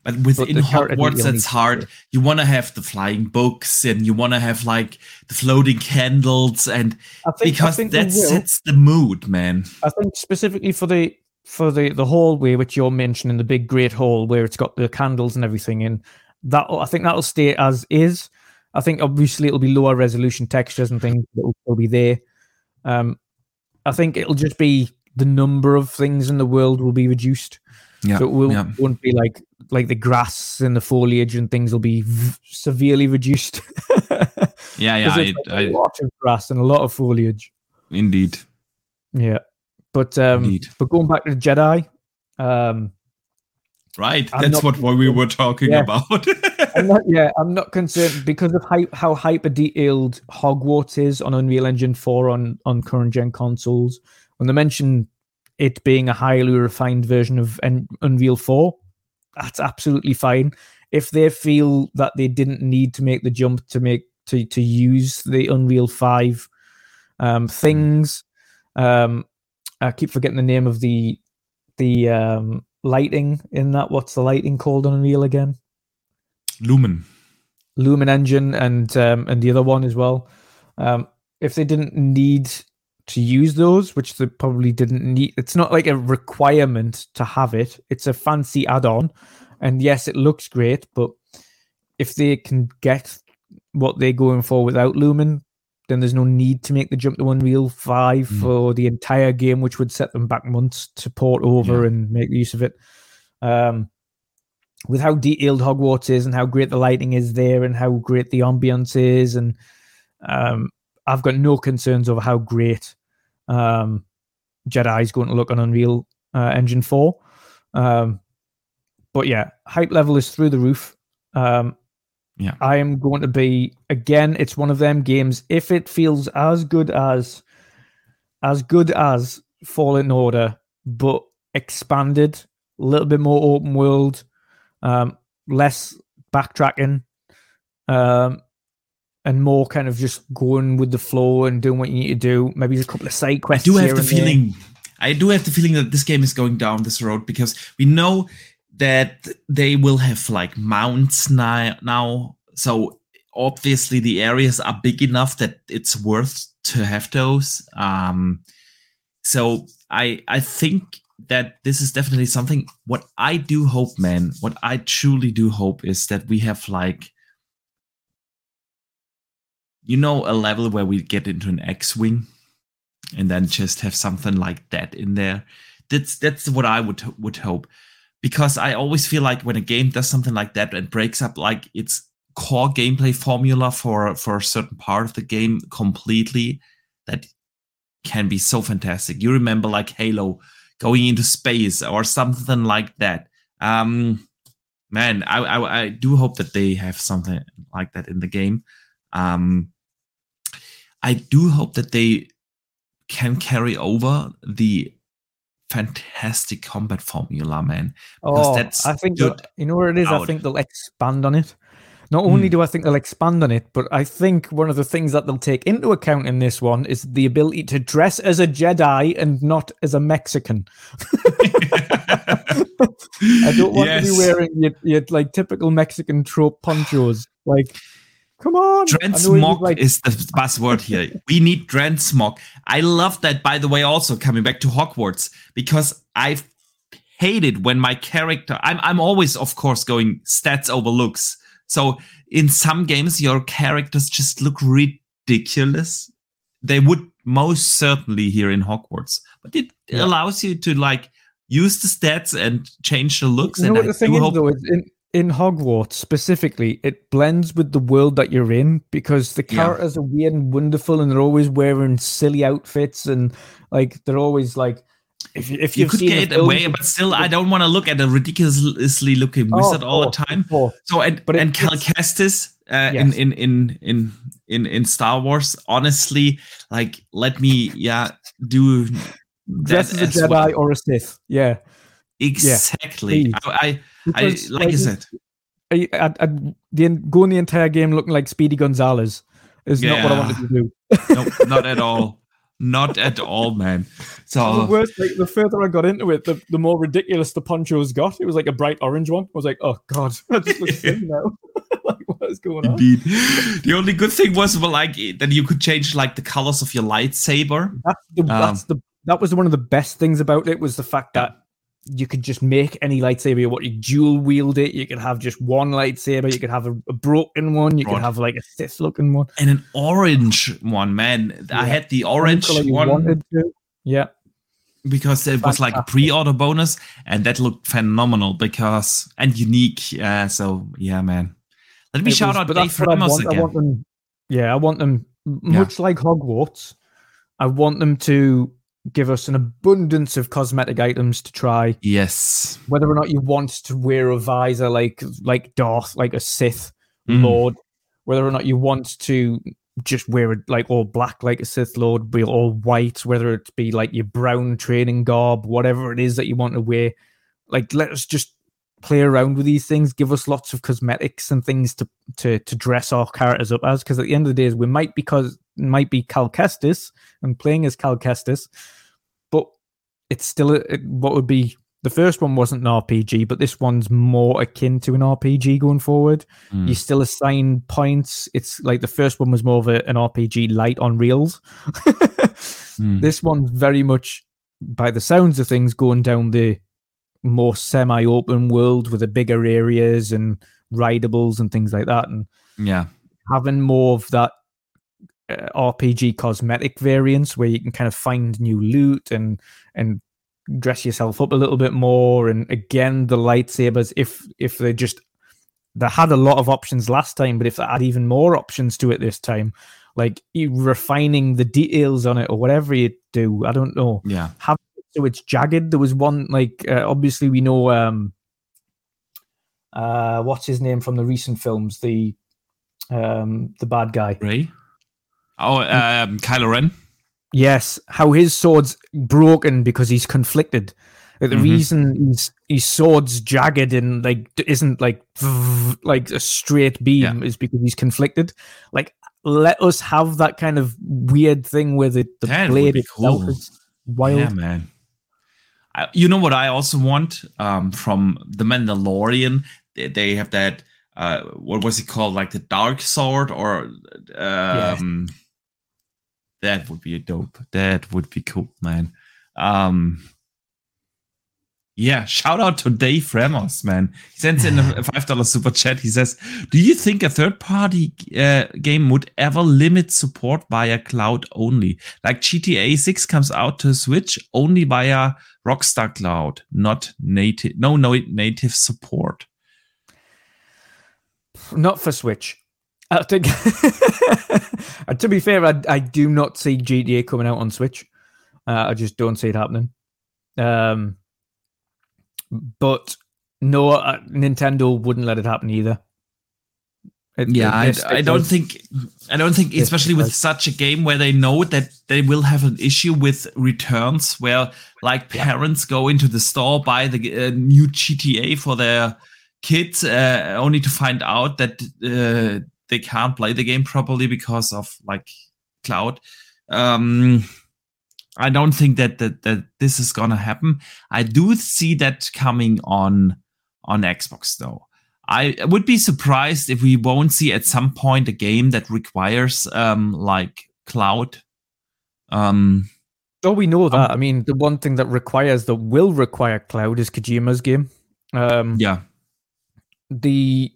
S2: But within
S1: character
S2: Hogwarts, that's hard. You want to have the flying books and you want to have like the floating candles and
S1: I think,
S2: because that sets the mood, man.
S1: I think specifically for the for the the hallway which you're mentioning, the big great hall where it's got the candles and everything in. That I think that'll stay as is. I think obviously it'll be lower resolution textures and things that will still be there. Um, I think it'll just be the number of things in the world will be reduced.
S2: Yeah.
S1: so it will,
S2: yeah.
S1: won't be like like the grass and the foliage and things will be v- severely reduced.
S2: Yeah, yeah, I,
S1: like
S2: I,
S1: a lot of grass and a lot of foliage.
S2: indeed.
S1: Yeah, but um,
S2: Indeed.
S1: but going back to the Jedi, um,
S2: Right.
S1: I'm
S2: That's
S1: not-
S2: what, what we were talking
S1: Yeah.
S2: about.
S1: I'm not, yeah, I'm not concerned because of hy- how hyper detailed Hogwarts is on Unreal Engine 4 on, on current gen consoles. When they mention it being a highly refined version of Unreal 4, that's absolutely fine. If they feel that they didn't need to make the jump to make to to use the Unreal 5 um, things, um, I keep forgetting the name of the the um, lighting in that. What's the lighting called on Unreal again?
S2: Lumen.
S1: Lumen Engine and um, and the other one as well. Um, if they didn't need to use those, which they probably didn't need, it's not like a requirement to have it. It's a fancy add-on, and yes, it looks great. But if they can get what they're going for without Lumen, then there's no need to make the jump to Unreal 5
S2: Mm.
S1: for the entire game, which would set them back months to port over
S2: Yeah.
S1: and make use of it. Um, with how detailed Hogwarts is and how great the lighting is there and how great the ambience is, and um, I've got no concerns over how great um, Jedi is going to look on Unreal uh, Engine 4. Um, but yeah, hype level is through the roof. Um,
S2: Yeah.
S1: I am going to be again. It's one of them games. If it feels as good as, as good as Fallen Order, but expanded, a little bit more open world, um, less backtracking, um, and more kind of just going with the flow and doing what you need to do. Maybe a couple of side quests.
S2: I do have the
S1: and there.
S2: feeling. I do have the feeling that this game is going down this road because we know that they will have like mounts now. Now, so obviously the areas are big enough that it's worth to have those. Um, so I I think that this is definitely something. What I do hope, man, what I truly do hope is that we have like you know a level where we get into an X-wing and then just have something like that in there. That's that's what I would would hope, because I always feel like when a game does something like that and breaks up like its core gameplay formula for for a certain part of the game completely, that can be so fantastic. You remember like Halo going into space or something like that. Um, man, I, I I do hope that they have something like that in the game. Um, I do hope that they can carry over the fantastic combat formula, man. Because
S1: Oh,
S2: that's
S1: I think you know what it is. I think they'll expand on it. Not only
S2: Hmm.
S1: do I think they'll expand on it, but I think one of the things that they'll take into account in this one is the ability to dress as a Jedi and not as a Mexican. I don't want to be wearing your, your like typical Mexican trope ponchos. Like, come on! I know it was
S2: Transmog
S1: like
S2: is the buzzword here. We need transmog. I love that, by the way, also coming back to Hogwarts, because I've hated when my character I'm I'm always, of course, going stats over looks. So in some games, your characters just look ridiculous. They would most certainly here in Hogwarts, but it
S1: Yeah.
S2: allows you to like use the stats and change the looks.
S1: You know what
S2: I
S1: the thing is, though, is in, in Hogwarts specifically, it blends with the world that you're in because the
S2: Yeah.
S1: characters are weird and wonderful, and they're always wearing silly outfits, and like they're always like, if you if
S2: you could get away, but still, I don't want to look at a ridiculously looking
S1: Oh,
S2: wizard all the time.
S1: of course.
S2: So and
S1: But it-
S2: and Cal Kestis uh, in,
S1: Yes.
S2: in in in in in Star Wars, honestly, like let me yeah do
S1: dress as a Jedi
S2: well.
S1: or a Sith, yeah.
S2: exactly.
S1: please.
S2: I, I, I like I said,
S1: I, I, I, the going the entire game looking like Speedy Gonzalez is not what I wanted to do.
S2: no, not at all, not at all, man.
S1: the
S2: So
S1: worst, like the further I got into it, the, the more ridiculous the ponchos got. It was like a bright orange one. I was like, oh god, just silly now. like, what is going on?
S2: indeed, the only good thing was well, like that you could change like the colors of your lightsaber.
S1: That's the, that's um, the that was one of the best things about it was the fact that you could just make any lightsaber you want. You dual wield it. You could have just one lightsaber. You could have a, a broken one. You
S2: Broad.
S1: could have like a Sith looking one.
S2: and an orange one, man. I had the orange one.
S1: Yeah.
S2: because it was like a pre-order bonus, and that looked phenomenal because and unique. Uh, so yeah, man. Let me
S1: It
S2: shout
S1: was-
S2: out
S1: but
S2: Dave
S1: I
S2: Ramos
S1: want. I want them. Yeah, I want them m-
S2: Yeah.
S1: much like Hogwarts. I want them to give us an abundance of cosmetic items to try.
S2: Yes.
S1: Whether or not you want to wear a visor like like Darth, like a Sith
S2: Mm.
S1: Lord, whether or not you want to just wear it like all black like a Sith Lord, be all white, whether it be like your brown training garb, whatever it is that you want to wear. Like let us just play around with these things, give us lots of cosmetics and things to to to dress our characters up as. Because at the end of the day, we might because might be Cal Kestis and playing as Cal Kestis, but it's still a, what would be the first one wasn't an RPG, but this one's more akin to an RPG going forward.
S2: Mm.
S1: You still assign points. It's like the first one was more of a, an RPG light on reels.
S2: Mm.
S1: This one's very much, by the sounds of things, going down the more semi-open world with the bigger areas and rideables and things like that, and
S2: Yeah.
S1: having more of that uh, RPG cosmetic variants where you can kind of find new loot and and dress yourself up a little bit more. And again, the lightsabers, if if they just they had a lot of options last time, but if they add even more options to it this time, like refining the details on it or whatever you do, I don't know
S2: Yeah.
S1: So it's jagged. There was one like uh, obviously we know um uh what's his name from the recent films the um the bad guy.
S2: Rey. Oh, um, Kylo Ren.
S1: Yes, how his sword's broken because he's conflicted. Like, the
S2: Mhm.
S1: reason his his sword's jagged and like isn't like like a straight beam is because he's conflicted. Like let us have that kind of weird thing where the, the
S2: That
S1: blade itself
S2: cool.
S1: is wild.
S2: Yeah, man. I, you know what I also want um, from the Mandalorian? They, they have that. Uh, what was it called? Like the dark sword, or um, that would be a dope. That would be cool, man. Um, yeah, shout out to Dave Ramos, man. He sends in a five dollar super chat. He says, "Do you think a third party uh, game would ever limit support via cloud only? Like GTA Six comes out to Switch only via Rockstar Cloud, not native. No, no native support.
S1: Not for Switch. I think. to be fair, I, I do not see GTA coming out on Switch. Uh, I just don't see it happening. Um, but no, uh, Nintendo wouldn't let it happen either. It-
S2: Yeah, I, I don't think I don't think especially with such a game where they know that they will have an issue with returns where like parents go into the store buy the uh, new GTA for their kids uh, only to find out that uh, they can't play the game properly because of like cloud um I don't think that that, that this is gonna happen. I do see that coming on on Xbox though. I would be surprised if we won't see at some point a game that requires um like cloud. Um
S1: Oh, we know that. I mean, the one thing that requires, that will require cloud, is Kojima's game. Um,
S2: yeah.
S1: the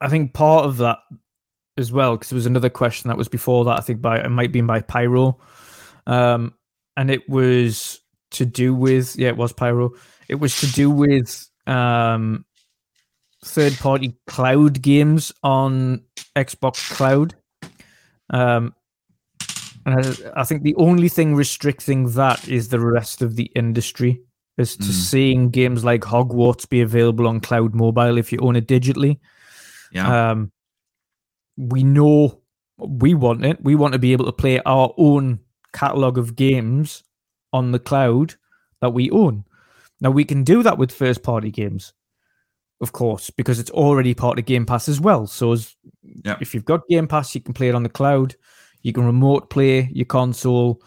S1: I think part of that as well, because there was another question that was before that. I think by it might be by Pyro, um, and it was to do with yeah, it was Pyro. It was to do with um, third-party cloud games on Xbox Cloud. Um, and I, I think the only thing restricting that is the rest of the industry as to
S2: Mm.
S1: seeing games like Hogwarts be available on cloud mobile if you own it digitally.
S2: Yeah.
S1: Um, we know we want it. We want to be able to play our own catalog of games on the cloud that we own. Now we can do that with first party games, of course, because it's already part of Game Pass as well. So as,
S2: Yeah.
S1: if you've got Game Pass, you can play it on the cloud. You can remote play your console,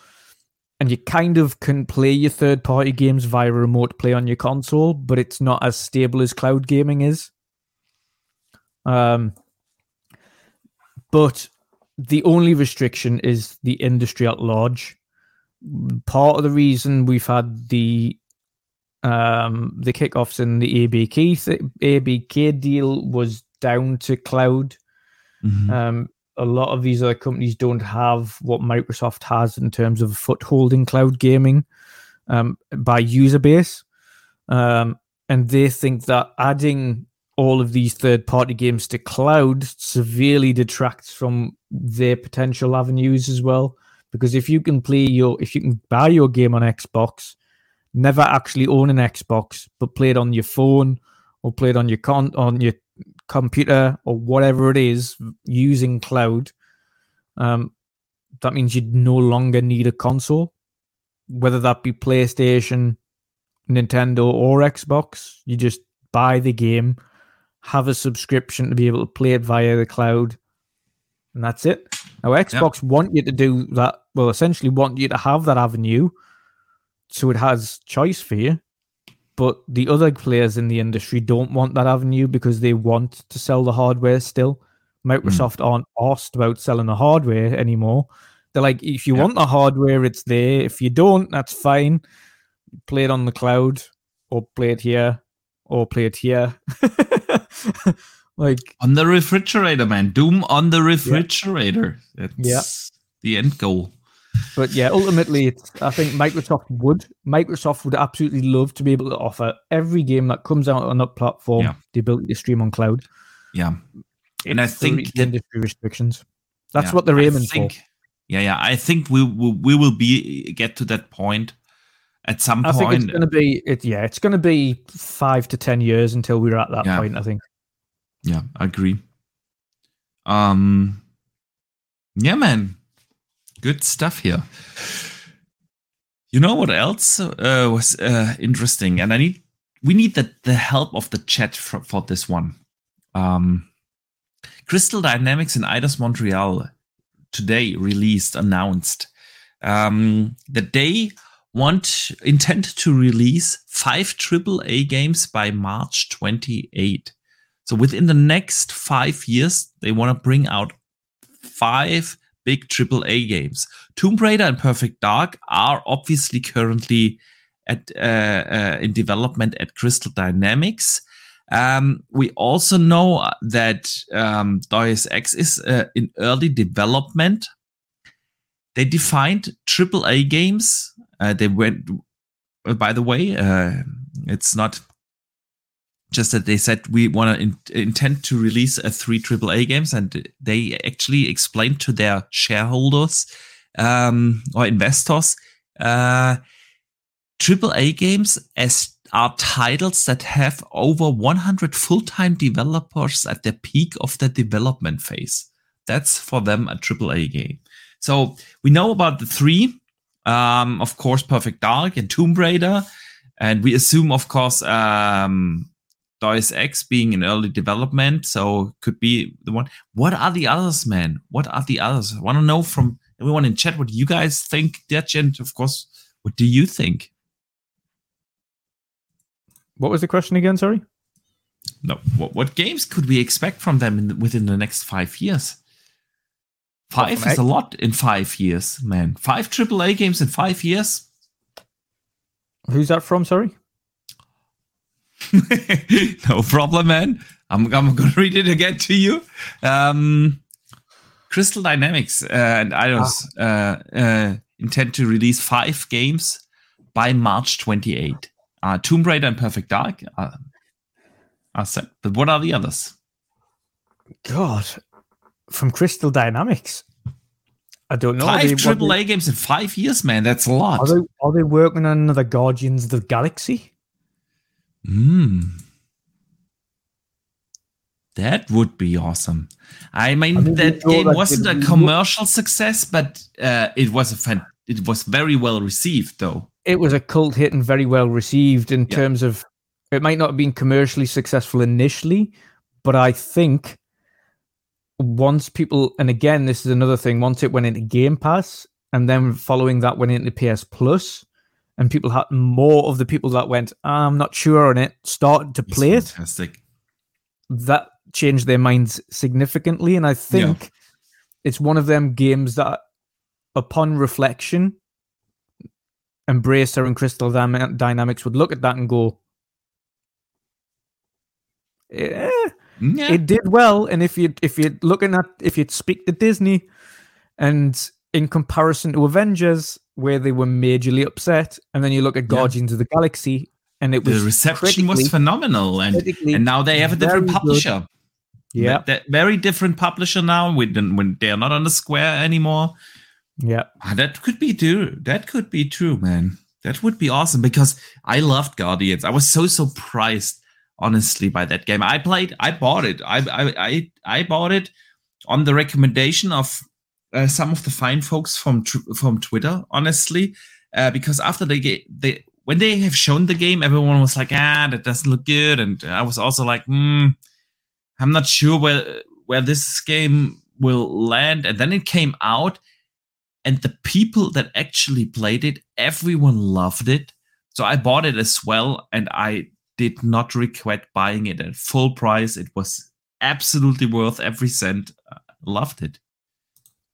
S1: and you kind of can play your third party games via remote play on your console, but it's not as stable as cloud gaming is. Um, but the only restriction is the industry at large. Part of the reason we've had the um, the kickoffs in the ABK th- ABK deal was down to cloud.
S2: Mhm.
S1: Um, a lot of these other companies don't have what Microsoft has in terms of a foothold in cloud gaming um, by user base. Um, and they think that adding all of these third party games to cloud severely detracts from their potential avenues as well, because if you can play your if you can buy your game on Xbox, never actually own an Xbox, but play it on your phone or play it on your con on your computer or whatever it is using cloud, um, that means you no longer need a console, whether that be PlayStation, Nintendo, or Xbox. You just buy the game, have a subscription to be able to play it via the cloud, and that's it. Now, Xbox yep. want you to do that. Well, essentially, want you to have that avenue, so it has choice for you. But the other players in the industry don't want that avenue because they want to sell the hardware still. Microsoft mm. aren't asked about selling the hardware anymore. They're like, if you want the hardware, it's there. If you don't, that's fine. Play it on the cloud or play it here or play it here. like
S2: on the refrigerator, man. Doom on the refrigerator. Yeah. That's yeah. the end goal.
S1: But yeah, ultimately, it's, I think Microsoft would Microsoft would absolutely love to be able to offer every game that comes out on that platform yeah. the ability to stream on cloud.
S2: Yeah, and I think
S1: the industry restrictions. That's yeah, what they're aiming think, for.
S2: Yeah, yeah. I think we will we will be get to that point at some
S1: I
S2: point. I
S1: think it's going to be it. Yeah, it's going to be five to ten years until we're at that yeah. point. I think.
S2: Yeah, I agree. Um. Yeah, man. Good stuff here. You know what else uh, was uh, interesting, and I need we need the the help of the chat for, for this one. Um, Crystal Dynamics and Eidos Montreal today released announced um, that they want intend to release five AAA games by March 28. So within the next five years, they want to bring out five big AAA games. Tomb Raider and Perfect Dark are obviously currently at uh, uh, in development at Crystal Dynamics. Um, we also know that um, Deus Ex is uh, in early development. They defined AAA games. Uh, they went, uh, by the way, uh, it's not just that they said we want to in- intend to release a three AAA games, and they actually explained to their shareholders um, or investors uh, AAA games as are titles that have over 100 full-time developers at the peak of the development phase. That's for them a AAA game. So we know about the three, um, of course, Perfect Dark and Tomb Raider, and we assume, of course, um, Deus Ex being in early development, so could be the one. What are the others, man? What are the others? I want to know from everyone in chat what you guys think, Dutch, and of course, what do you think?
S1: What was the question again? Sorry.
S2: No. What, what games could we expect from them the, within the next five years? Five is a lot in five years, man. Five AAA games in five years.
S1: Who's that from? Sorry.
S2: no problem, man. I'm, I'm going to read it again to you. Um, Crystal Dynamics uh, and Eidos ah. uh, uh, intend to release five games by March 28 uh, Tomb Raider and Perfect Dark are, are set. But what are the others?
S1: God, from Crystal Dynamics. I don't know.
S2: Five AAA they, games in five years, man. That's a lot.
S1: Are they, are they working on another Guardians of the Galaxy?
S2: Hmm. That would be awesome. I mean, I mean that game wasn't a commercial success, but uh, it was a fan- it was very well received, though
S1: it was a cult hit and very well received in yeah. terms of it might not have been commercially successful initially, but I think once people and again this is another thing, once it went into Game Pass and then following that went into PS Plus, and people had more of the people that went, I'm not sure on it, started to play it.
S2: Fantastic.
S1: That changed their minds significantly. And I think yeah. it's one of them games that upon reflection Embracer and Crystal Dynamics would look at that and go, eh, yeah. it did well. And if you if you're looking at if you speak to Disney, and in comparison to Avengers, where they were majorly upset, and then you look at Guardians yeah. of the Galaxy, and it was
S2: the reception was phenomenal, and and now they have a different publisher. Good.
S1: Yeah,
S2: that very different publisher now. When when they are not on the Square anymore,
S1: Yeah,
S2: Ah, that could be true. That could be true, man. That would be awesome because I loved Guardians. I was so surprised, honestly, by that game. I played. I bought it. I I I, I bought it on the recommendation of uh, some of the fine folks from from Twitter. Honestly, uh, because after they get they when they have shown the game, everyone was like, ah, that doesn't look good, and I was also like, hmm, I'm not sure where where this game will land. And then it came out, and the people that actually played it, everyone loved it. So I bought it as well, and I did not regret buying it at full price. It was absolutely worth every cent. I loved it.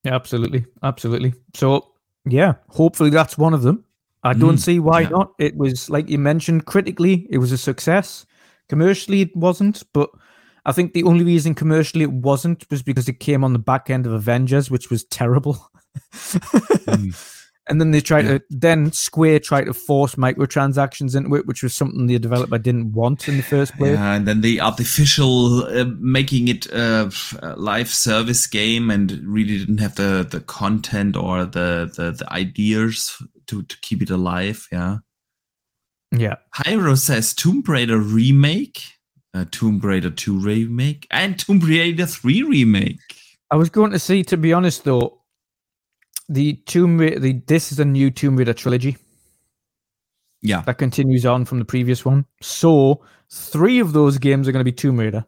S1: yeah, absolutely, absolutely. So yeah, hopefully that's one of them. I don't
S2: Mm,
S1: see why
S2: yeah.
S1: not. It was like you mentioned, critically, it was a success. Commercially, it wasn't, but I think the only reason commercially it wasn't was because it came on the back end of Avengers, which was terrible. And then they tried
S2: Yeah.
S1: to then Square tried to force microtransactions into it, which was something the developer didn't want in the first place.
S2: Yeah, and then the artificial uh, making it a live service game and really didn't have the, the content or the, the, the ideas to, to keep it alive. Yeah.
S1: Yeah.
S2: Hyro says Tomb Raider remake, uh, Tomb Raider 2 remake, and Tomb Raider 3 remake.
S1: I was going to say, to be honest though, the Tomb Raider, the, this is a new Tomb Raider trilogy
S2: Yeah.
S1: that continues on from the previous one. So three of those games are going to be Tomb Raider.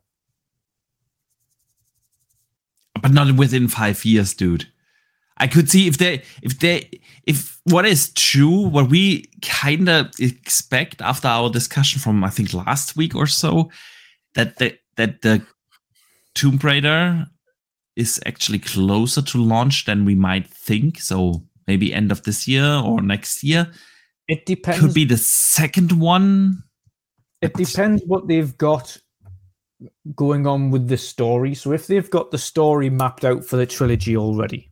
S2: But not within five years, dude. I could see if they, if they, if what is true, what we kind of expect after our discussion from I think last week or so, that the that the Tomb Raider is actually closer to launch than we might think. So maybe end of this year or next year
S1: It depends.
S2: could be the second one.
S1: It depends what they've got going on with the story. So if they've got the story mapped out for the trilogy already,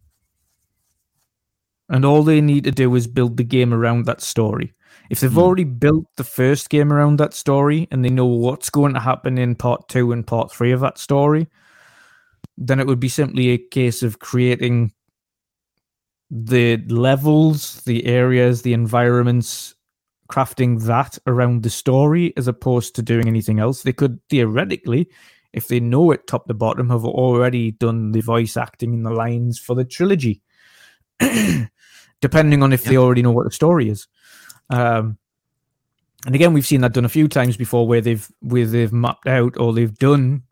S1: and all they need to do is build the game around that story. If they've
S2: Hmm.
S1: already built the first game around that story and they know what's going to happen in part two and part three of that story, then it would be simply a case of creating the levels, the areas, the environments, crafting that around the story as opposed to doing anything else. They could theoretically, if they know it top to bottom, have already done the voice acting and the lines for the trilogy, depending on if they already know what the story is. Um, and again, we've seen that done a few times before, where they've where they've mapped out or they've done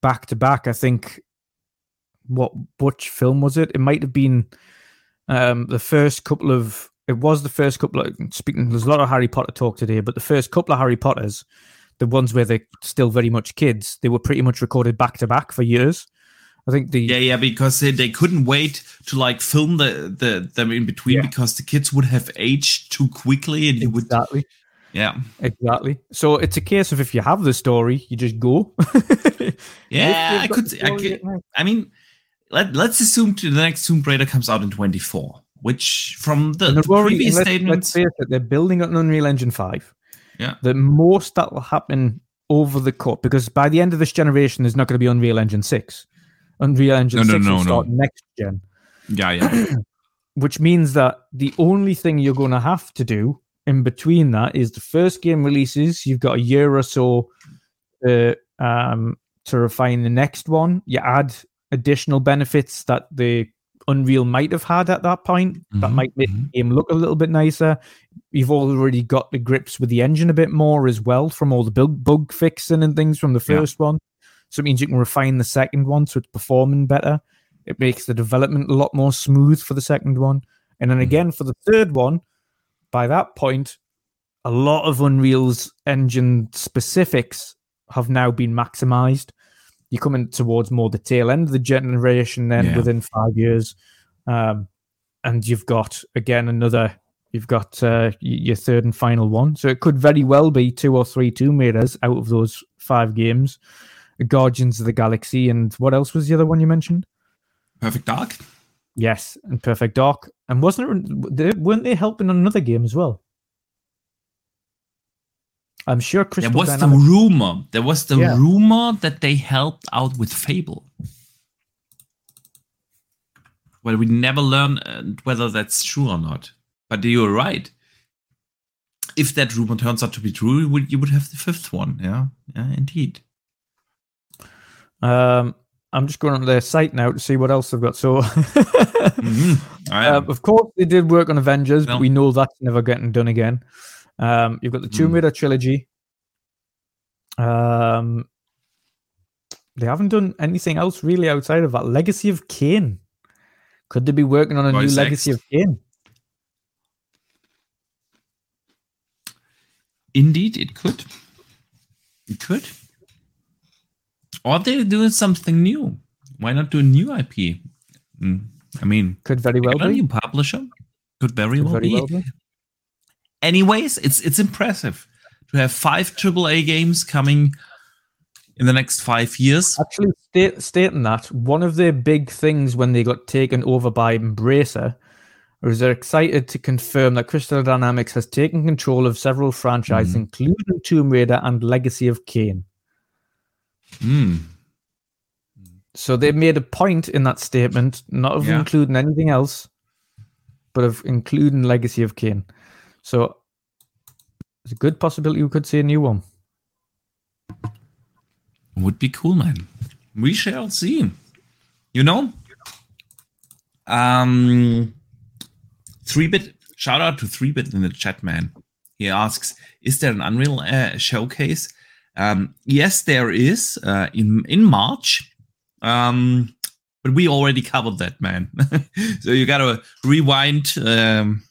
S1: back to back. I think what which film was it? It might have been um, the first couple of. It was the first couple of speaking. There's a lot of Harry Potter talk today, but the first couple of Harry Potters, the ones where they're still very much kids, they were pretty much recorded back to back for years. I think the
S2: Yeah, yeah, because they, they couldn't wait to like film the, the them in between
S1: Yeah.
S2: because the kids would have aged too quickly and you would
S1: exactly
S2: yeah.
S1: exactly. So it's a case of if you have the story, you just go.
S2: Yeah, I could I could I mean let let's assume to the next Tomb Raider comes out in 24, which from the, the previous
S1: let's,
S2: statements
S1: let's face it, they're building an Unreal Engine 5.
S2: Yeah.
S1: The most that will happen over the cut, because by the end of this generation, there's not going to be Unreal Engine 6. Unreal Engine
S2: No, no,
S1: 6
S2: no,
S1: will
S2: no.
S1: start next gen,
S2: Yeah, yeah.
S1: which means that the only thing you're going to have to do in between that is the first game releases. You've got a year or so to, um, to refine the next one. You add additional benefits that the Unreal might have had at that point that
S2: Mhm,
S1: might make
S2: mhm.
S1: the game look a little bit nicer. You've already got the grips with the engine a bit more as well from all the bug, bug fixing and things from the
S2: Yeah.
S1: first one. So it means you can refine the second one so it's performing better. It makes the development a lot more smooth for the second one. And then
S2: Mhm.
S1: again for the third one, by that point, a lot of Unreal's engine specifics have now been maximized. You're coming towards more the tail end of the generation then
S2: Yeah.
S1: within five years. Um, and you've got again another you've got uh, your third and final one. So it could very well be two or three Tomb Raiders out of those five games. Guardians of the Galaxy and what else was the other one you mentioned?
S2: Perfect Dark.
S1: Yes, and Perfect Dark. And wasn't they- weren't they helping on another game as well? I'm sure Crystal
S2: There was the rumor. There was the
S1: Yeah.
S2: rumor that they helped out with Fable. well, we never learn uh, whether that's true or not. But you're right. If that rumor turns out to be true, you would, you would have the fifth one. Yeah, yeah, indeed.
S1: Um, I'm just going on their site now to see what else they've got. So, mm-hmm. uh, of course, they did work on Avengers, well, but we know that's never getting done again. Um, you've got the Tomb mm. Raider trilogy. Um, they haven't done anything else really outside of that. Legacy of Kain. Could they be working on a Voice new X. Legacy of Kain?
S2: Indeed, it could. It could. Or they're doing something new. Why not do a new IP? Mm, I mean,
S1: could very well be. A
S2: new publisher could very, could well, very be. well be. Anyways, it's it's impressive to have five AAA games coming in the next five years.
S1: Actually, state, stating that one of their big things when they got taken over by Embracer was they're excited to confirm that Crystal Dynamics has taken control of several franchises, mm. including Tomb Raider and Legacy of Kain.
S2: Mm.
S1: So they made a point in that statement, not of yeah. including anything else, but of including Legacy of Kain. So it's a good possibility we could see a new one.
S2: Would be cool, man. We shall see. You know? Um, 3-bit, shout out to 3-bit in the chat, man. He asks, is there an Unreal uh, showcase? Um, yes, there is uh, in in March, um, but we already covered that, man. so you gotta rewind. Um,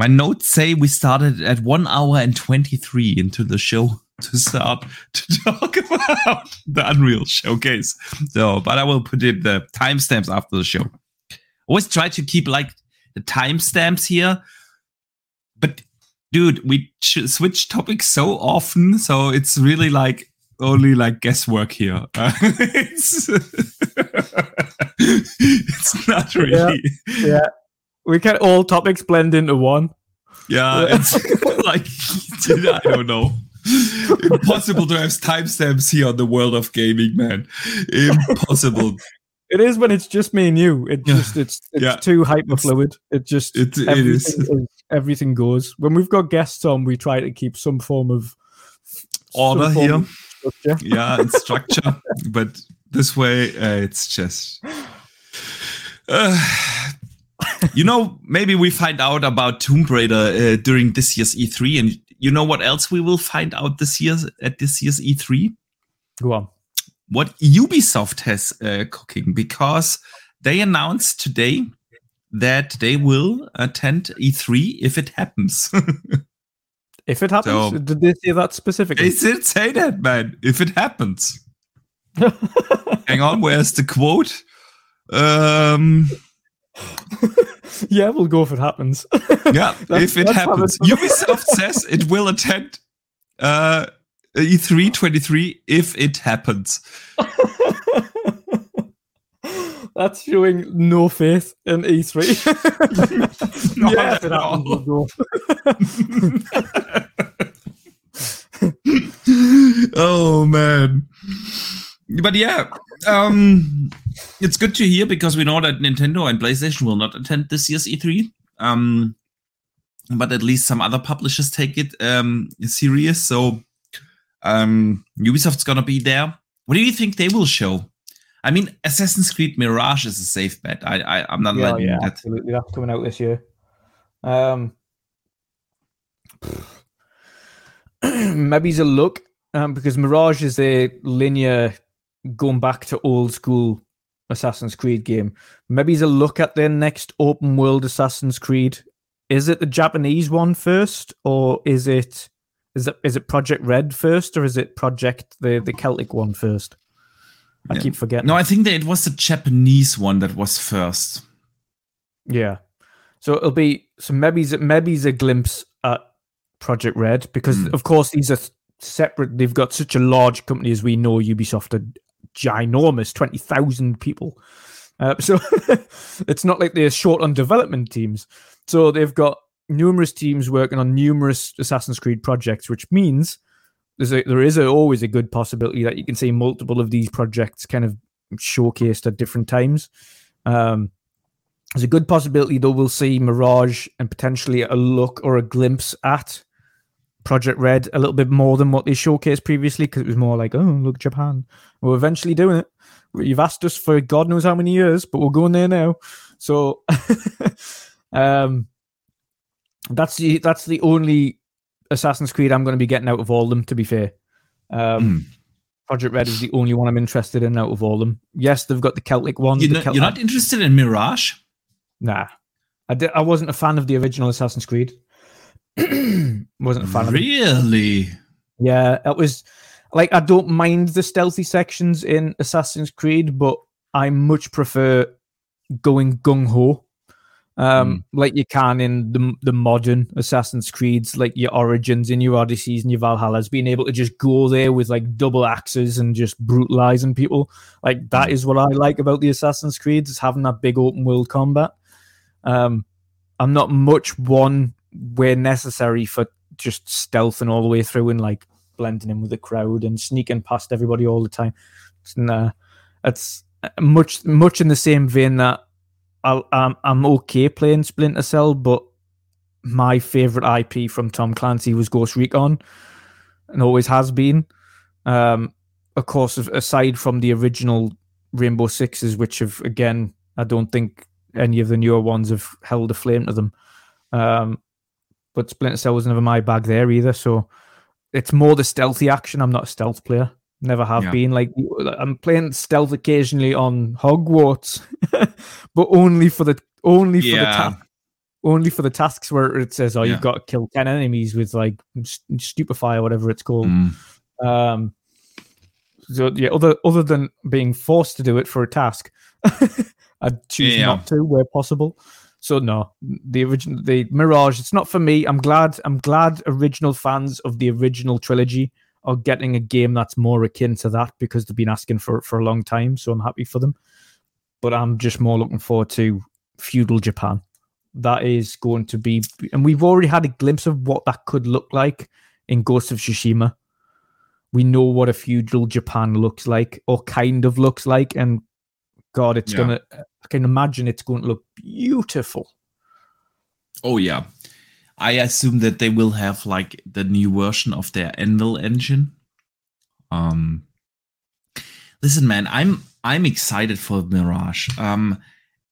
S2: my notes say we started at one hour and twenty three into the show to start to talk about the Unreal showcase. So, but I will put in the timestamps after the show. Always try to keep like the timestamps here, but dude, we ch- switch topics so often, so it's really like only like guesswork here. Uh, it's it's not really.
S1: Yeah, yeah, we can all topics blend into one.
S2: Yeah, it's like I don't know. Impossible to have timestamps here on the world of gaming, man. Impossible.
S1: It is when it's just me and you. It just it's it's yeah. too hyper fluid. It just
S2: it, it is. is.
S1: Everything goes. When we've got guests on, we try to keep some form of
S2: order form here. Of yeah, and structure. but this way, uh, it's just. Uh, you know, maybe we find out about Tomb Raider uh, during this year's E3, and you know what else we will find out this year at this year's E3?
S1: Go on.
S2: What Ubisoft has uh, cooking because they announced today that they will attend E3 if it happens.
S1: if it happens, so, did they say that specifically?
S2: They did say that, man. If it happens. Hang on, where's the quote? Um.
S1: yeah, we'll go if it happens.
S2: yeah, if it happens. Ubisoft says it will attend uh, E3 23 if it happens.
S1: That's showing no faith in E3. no, yeah, if it happens,
S2: we'll go. oh man. But yeah, um, it's good to hear because we know that Nintendo and PlayStation will not attend this year's E3. Um, but at least some other publishers take it um, serious. So um, Ubisoft's gonna be there. What do you think they will show? I mean, Assassin's Creed Mirage is a safe bet. I, I am not
S1: yeah, letting yeah, that. Absolutely, that's coming out this year. Um, maybe it's a look um, because Mirage is a linear going back to old school Assassin's Creed game. Maybe it's a look at their next open world Assassin's Creed. Is it the Japanese one first, or is it is it is it Project Red first, or is it Project the the Celtic one first? I yeah. keep forgetting.
S2: No, I think that it was the Japanese one that was first.
S1: Yeah. So it'll be so maybe maybe a glimpse at Project Red because mm. of course these are separate. They've got such a large company as we know. Ubisoft are ginormous, twenty thousand people. Uh, so it's not like they're short on development teams. So they've got numerous teams working on numerous Assassin's Creed projects, which means there's a, there is a, always a good possibility that you can see multiple of these projects kind of showcased at different times. Um, there's a good possibility though we'll see Mirage and potentially a look or a glimpse at Project Red a little bit more than what they showcased previously because it was more like, oh, look, Japan. We're eventually doing it. You've asked us for God knows how many years, but we're going there now. So, um, that's the that's the only Assassin's Creed I'm going to be getting out of all of them. To be fair, um, mm. Project Red is the only one I'm interested in out of all of them. Yes, they've got the Celtic one.
S2: You're, not, you're not interested in Mirage?
S1: Nah, I did, I wasn't a fan of the original Assassin's Creed. wasn't a fan
S2: of Really?
S1: Yeah, it was like I don't mind the stealthy sections in Assassin's Creed, but I much prefer going gung ho. Um, mm. like you can in the the modern Assassin's Creeds, like your Origins and your Odysseys and your Valhallas, being able to just go there with like double axes and just brutalizing people. Like that mm. is what I like about the Assassin's Creeds, is having that big open world combat. Um, I'm not much one where necessary for just stealthing all the way through and like blending in with the crowd and sneaking past everybody all the time. It's, nah, it's much much in the same vein that i am I'm okay playing Splinter Cell, but my favorite IP from Tom Clancy was Ghost Recon, and always has been. Um, of course, aside from the original Rainbow Sixes, which have again, I don't think any of the newer ones have held a flame to them. Um, but Splinter Cell was never my bag there either. So it's more the stealthy action. I'm not a stealth player. Never have yeah. been. Like I'm playing stealth occasionally on Hogwarts, but only for the only for yeah. the ta- only for the tasks where it says, "Oh, yeah. you've got to kill ten enemies with like stupefy or whatever it's called." Mm. Um, so yeah, other other than being forced to do it for a task, I'd choose not to where possible. So no, the original, the Mirage, it's not for me. I'm glad. I'm glad original fans of the original trilogy are getting a game that's more akin to that because they've been asking for it for a long time. So I'm happy for them. But I'm just more looking forward to feudal Japan. That is going to be, and we've already had a glimpse of what that could look like in Ghost of Tsushima. We know what a feudal Japan looks like, or kind of looks like, and God, it's yeah. gonna. I can imagine it's going to look beautiful.
S2: Oh yeah, I assume that they will have like the new version of their Anvil engine. Um, listen, man, I'm I'm excited for Mirage. Um,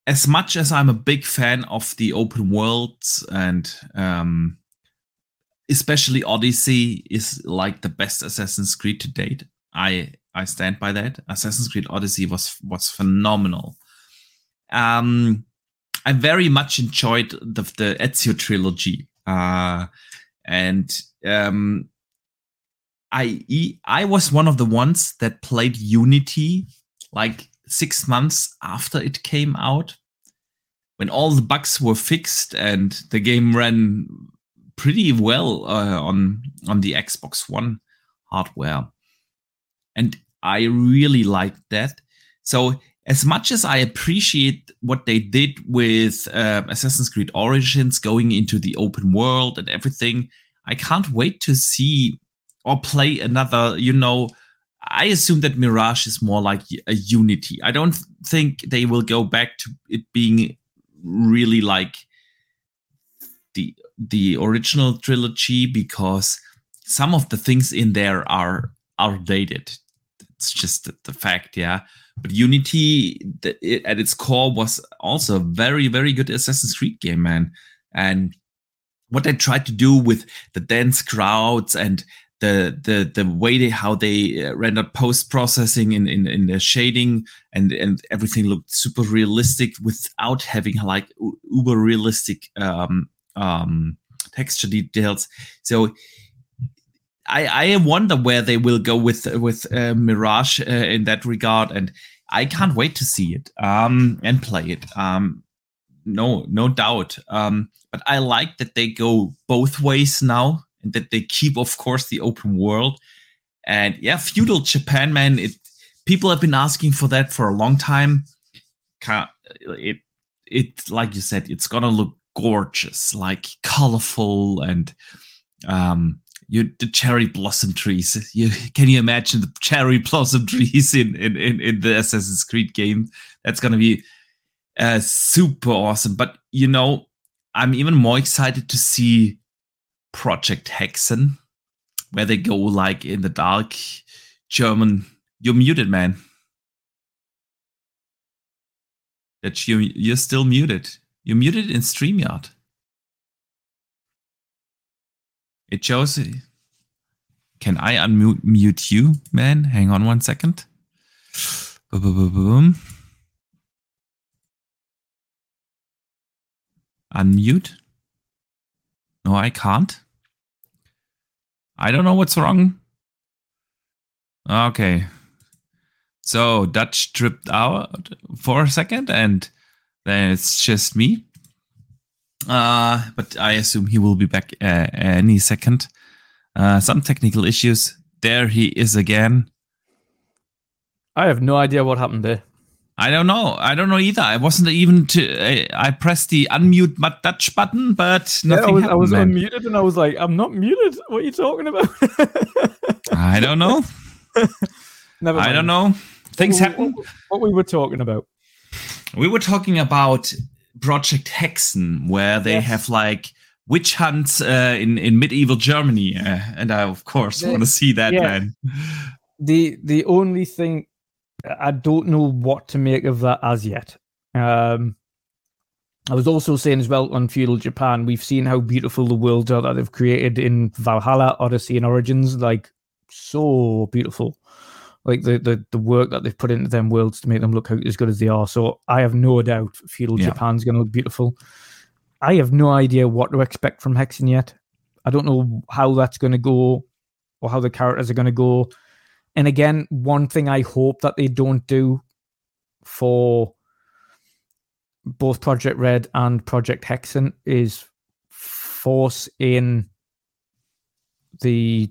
S2: as much as I'm a big fan of the open worlds and um, especially Odyssey is like the best Assassin's Creed to date. I I stand by that. Assassin's Creed Odyssey was was phenomenal. Um, I very much enjoyed the the Ezio trilogy, uh, and um, I I was one of the ones that played Unity like six months after it came out, when all the bugs were fixed and the game ran pretty well uh, on on the Xbox One hardware and I really liked that. So as much as I appreciate what they did with uh, Assassin's Creed Origins going into the open world and everything, I can't wait to see or play another, you know, I assume that Mirage is more like a Unity. I don't think they will go back to it being really like the the original trilogy because some of the things in there are outdated it's just the, the fact, yeah. But Unity, the, it, at its core, was also a very, very good Assassin's Creed game, man. And what they tried to do with the dense crowds and the the the way they how they uh, rendered post processing in, in in the shading and and everything looked super realistic without having like uber realistic um um texture details so I, I wonder where they will go with with uh, Mirage uh, in that regard, and I can't wait to see it um, and play it. Um, no, no doubt. Um, but I like that they go both ways now, and that they keep, of course, the open world. And yeah, feudal Japan, man. It people have been asking for that for a long time. Can't, It it like you said, it's gonna look gorgeous, like colorful and um you the cherry blossom trees. You can you imagine the cherry blossom trees in in in, in the Assassin's Creed game? That's gonna be uh, super awesome. But you know, I'm even more excited to see Project Hexen, where they go like in the dark German. You're muted, man. That you you're still muted. You're muted in StreamYard. It shows. Can I unmute mute you, man? Hang on one second. Boom, boom, boom. Unmute. No, I can't. I don't know what's wrong. Okay. So Dutch tripped out for a second, and then it's just me. Uh, but I assume he will be back uh, any second. Uh, some technical issues. There he is again.
S1: I have no idea what happened there.
S2: I don't know. I don't know either. I wasn't even to. I, I pressed the unmute Dutch button, but nothing yeah, I
S1: was,
S2: happened.
S1: I was unmuted, and I was like, "I'm not muted. What are you talking about?"
S2: I don't know. Never. Mind. I don't know. Things
S1: what,
S2: happen.
S1: What, what we were talking about.
S2: We were talking about Project Hexen, where they yes. have like witch hunts uh, in in medieval Germany, uh, and I of course want to see that yeah. man.
S1: The the only thing I don't know what to make of that as yet. Um, I was also saying as well on Feudal Japan, we've seen how beautiful the worlds are that they've created in Valhalla, Odyssey, and Origins. Like so beautiful like the, the the work that they've put into them worlds to make them look as good as they are. So I have no doubt feudal yeah. Japan's going to look beautiful. I have no idea what to expect from Hexen yet. I don't know how that's going to go or how the characters are going to go. And again, one thing I hope that they don't do for both Project Red and Project Hexen is force in the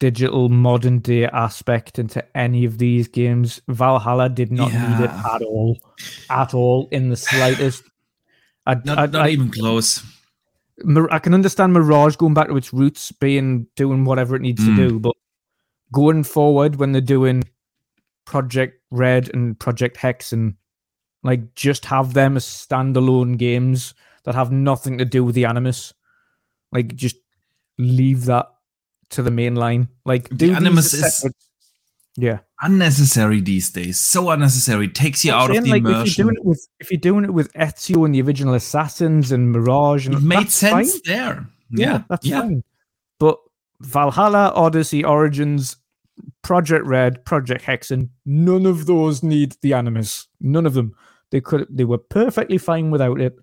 S1: digital modern day aspect into any of these games. Valhalla did not yeah. need it at all, at all in the slightest.
S2: I, not, I, not I, even close.
S1: I can understand Mirage going back to its roots, being doing whatever it needs mm. to do, but going forward when they're doing Project Red and Project Hex and like just have them as standalone games that have nothing to do with the Animus. Like just leave that to the main line. Like
S2: the Animus is
S1: yeah
S2: unnecessary these days. So unnecessary. Takes you I'm out saying, of the like, immersion.
S1: If you're, doing it with, if you're doing it with Ezio and the original Assassins and Mirage, and
S2: it made sense fine. there. Yeah, yeah
S1: that's
S2: yeah.
S1: fine. But Valhalla, Odyssey, Origins, Project Red, Project Hexen, none of those need the Animus. None of them. They could. They were perfectly fine without it.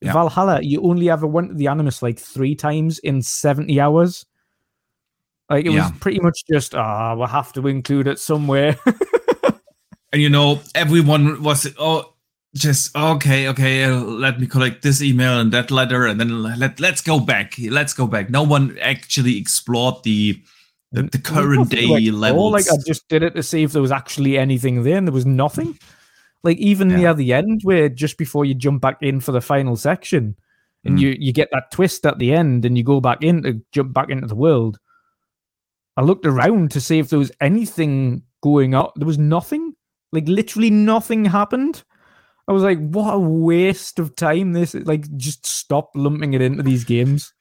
S1: Yeah. Valhalla, you only ever went to the Animus like three times in seventy hours. Like it yeah. was pretty much just, ah, oh, we'll have to include it somewhere.
S2: and you know, everyone was, oh, just okay, okay. Let me collect this email and that letter, and then let let's go back. Let's go back. No one actually explored the the, the current day like, levels.
S1: Like I just did it to see if there was actually anything there, and there was nothing. Like even yeah. near the end, where just before you jump back in for the final section, and mm. you you get that twist at the end, and you go back in to jump back into the world I looked around to see if there was anything going on. There was nothing. Like literally nothing happened. I was like, what a waste of time this is. Like, just stop lumping it into these games.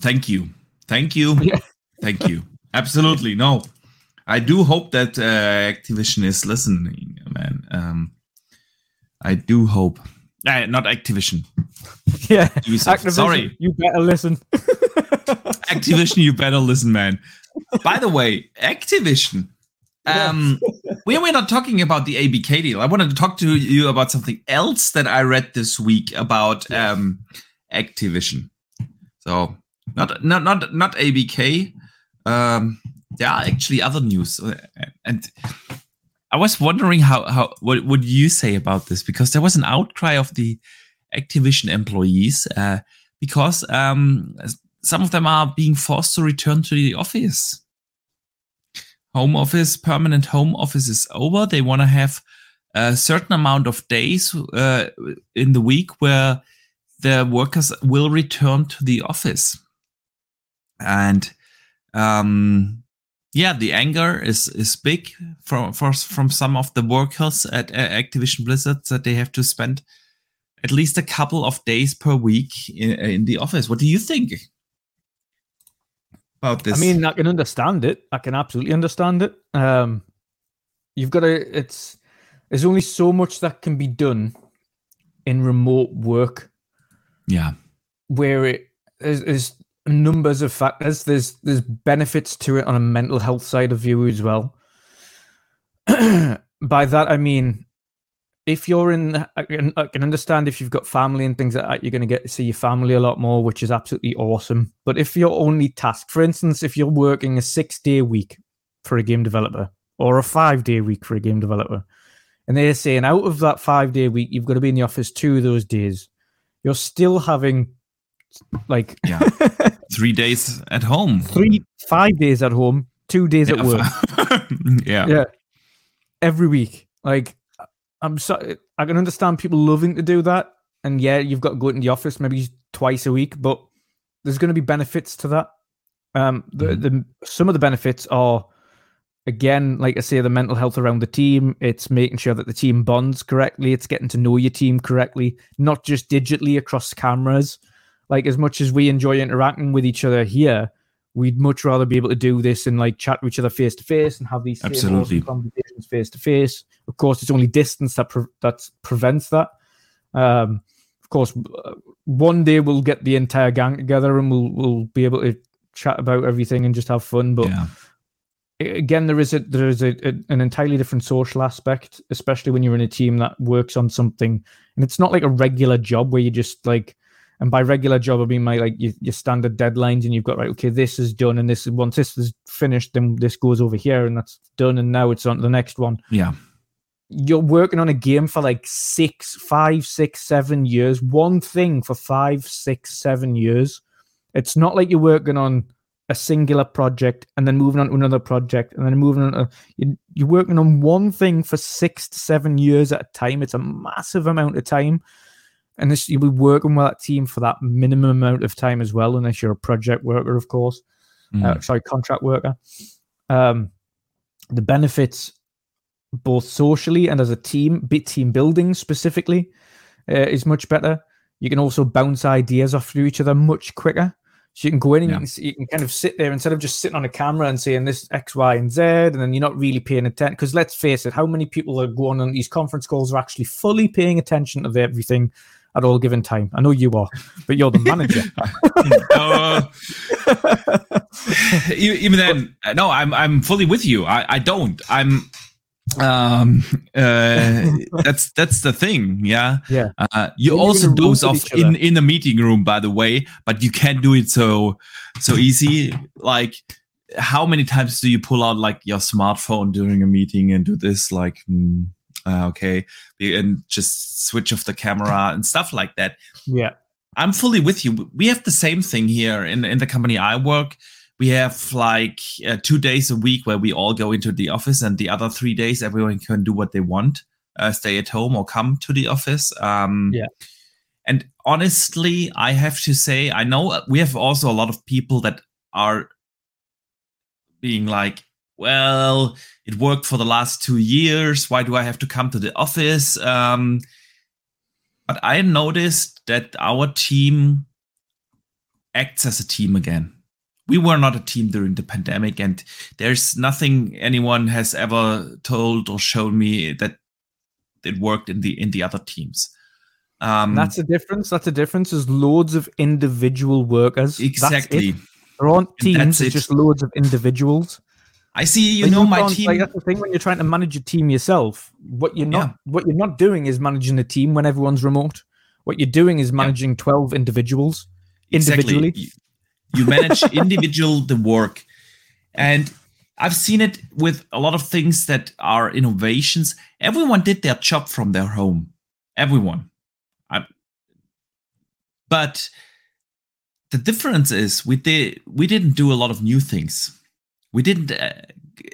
S2: Thank you. Thank you. Yeah. Thank you. Absolutely. No. I do hope that uh, Activision is listening, man. Um, I do hope. Uh, not Activision.
S1: Yeah. Activision,
S2: Sorry.
S1: You better listen.
S2: Activision, you better listen, man. By the way, Activision. Um, we are not talking about the ABK deal. I wanted to talk to you about something else that I read this week about um, Activision. So not not not not ABK. Um, there are actually other news, and I was wondering how how what would you say about this because there was an outcry of the Activision employees uh, because um, some of them are being forced to return to the office. Home office, permanent home office is over. They want to have a certain amount of days uh, in the week where the workers will return to the office. And um, yeah, the anger is is big from for, from some of the workers at Activision Blizzard that they have to spend at least a couple of days per week in, in the office. What do you think about this?
S1: I mean, I can understand it. I can absolutely understand it. Um, you've got to. It's there's only so much that can be done in remote work.
S2: Yeah,
S1: where it is, is numbers of factors. There's there's benefits to it on a mental health side of view as well. By that I mean, if you're in, I can, I can understand if you've got family and things like that, you're going to get to see your family a lot more, which is absolutely awesome. But if you're only task, for instance, if you're working a six day week for a game developer or a five day week for a game developer, and they're saying out of that five day week, you've got to be in the office two of those days, you're still having like
S2: yeah. three days at home,
S1: three five days at home, two days yeah. at work.
S2: yeah,
S1: yeah, every week. Like I'm so I can understand people loving to do that, and yeah, you've got to go into the office maybe twice a week, but there's going to be benefits to that. Um, the mm. the some of the benefits are again, like I say, the mental health around the team. It's making sure that the team bonds correctly. It's getting to know your team correctly, not just digitally across cameras like as much as we enjoy interacting with each other here, we'd much rather be able to do this and like chat to each other face to face and have these
S2: absolutely
S1: conversations face to face. Of course, it's only distance that pre- that prevents that. Um, of course, one day we'll get the entire gang together and we'll we'll be able to chat about everything and just have fun. But yeah. again, there is a there is a, a, an entirely different social aspect, especially when you're in a team that works on something, and it's not like a regular job where you just like and by regular job, I mean my like your, your standard deadlines, and you've got right, okay, this is done, and this once this is finished, then this goes over here, and that's done, and now it's on to the next one.
S2: Yeah,
S1: you're working on a game for like six, five, six, seven years. One thing for five, six, seven years. It's not like you're working on a singular project and then moving on to another project and then moving on to you're working on one thing for six to seven years at a time. It's a massive amount of time and this you'll be working with that team for that minimum amount of time as well, unless you're a project worker, of course. Mm. Uh, sorry, contract worker. Um, the benefits, both socially and as a team, bit team building specifically, uh, is much better. You can also bounce ideas off to each other much quicker. So you can go in and yeah. you, can, you, can, kind of sit there instead of just sitting on a camera and saying this X, Y, and Z, and then you're not really paying attention. Because let's face it, how many people are going on these conference calls are actually fully paying attention to everything at all given time. I know you are, but you're the manager. uh,
S2: even then, no, I'm I'm fully with you. I, I don't. I'm um uh that's that's the thing yeah
S1: yeah
S2: uh, you also doze off in in the meeting room by the way but you can't do it so so easy like how many times do you pull out like your smartphone during a meeting and do this like mm, uh, okay, and just switch off the camera and stuff like that.
S1: Yeah.
S2: I'm fully with you. We have the same thing here in, in the company I work. We have like uh, two days a week where we all go into the office, and the other three days everyone can do what they want, uh, stay at home or come to the office. Um,
S1: yeah.
S2: And honestly, I have to say, I know we have also a lot of people that are being like, well, it worked for the last two years. Why do I have to come to the office? Um, but I noticed that our team acts as a team again. We were not a team during the pandemic, and there's nothing anyone has ever told or shown me that it worked in the in the other teams.
S1: Um, that's a difference. That's a difference. There's loads of individual workers.
S2: Exactly.
S1: There aren't teams. It's just loads of individuals.
S2: I see. You know, my team.
S1: Like, that's the thing when you're trying to manage a team yourself. What you're not, yeah. what you're not doing is managing a team when everyone's remote. What you're doing is managing yeah. twelve individuals individually.
S2: Exactly. You, you manage individual the work, and I've seen it with a lot of things that are innovations. Everyone did their job from their home. Everyone. I, but the difference is we did we didn't do a lot of new things we didn't uh,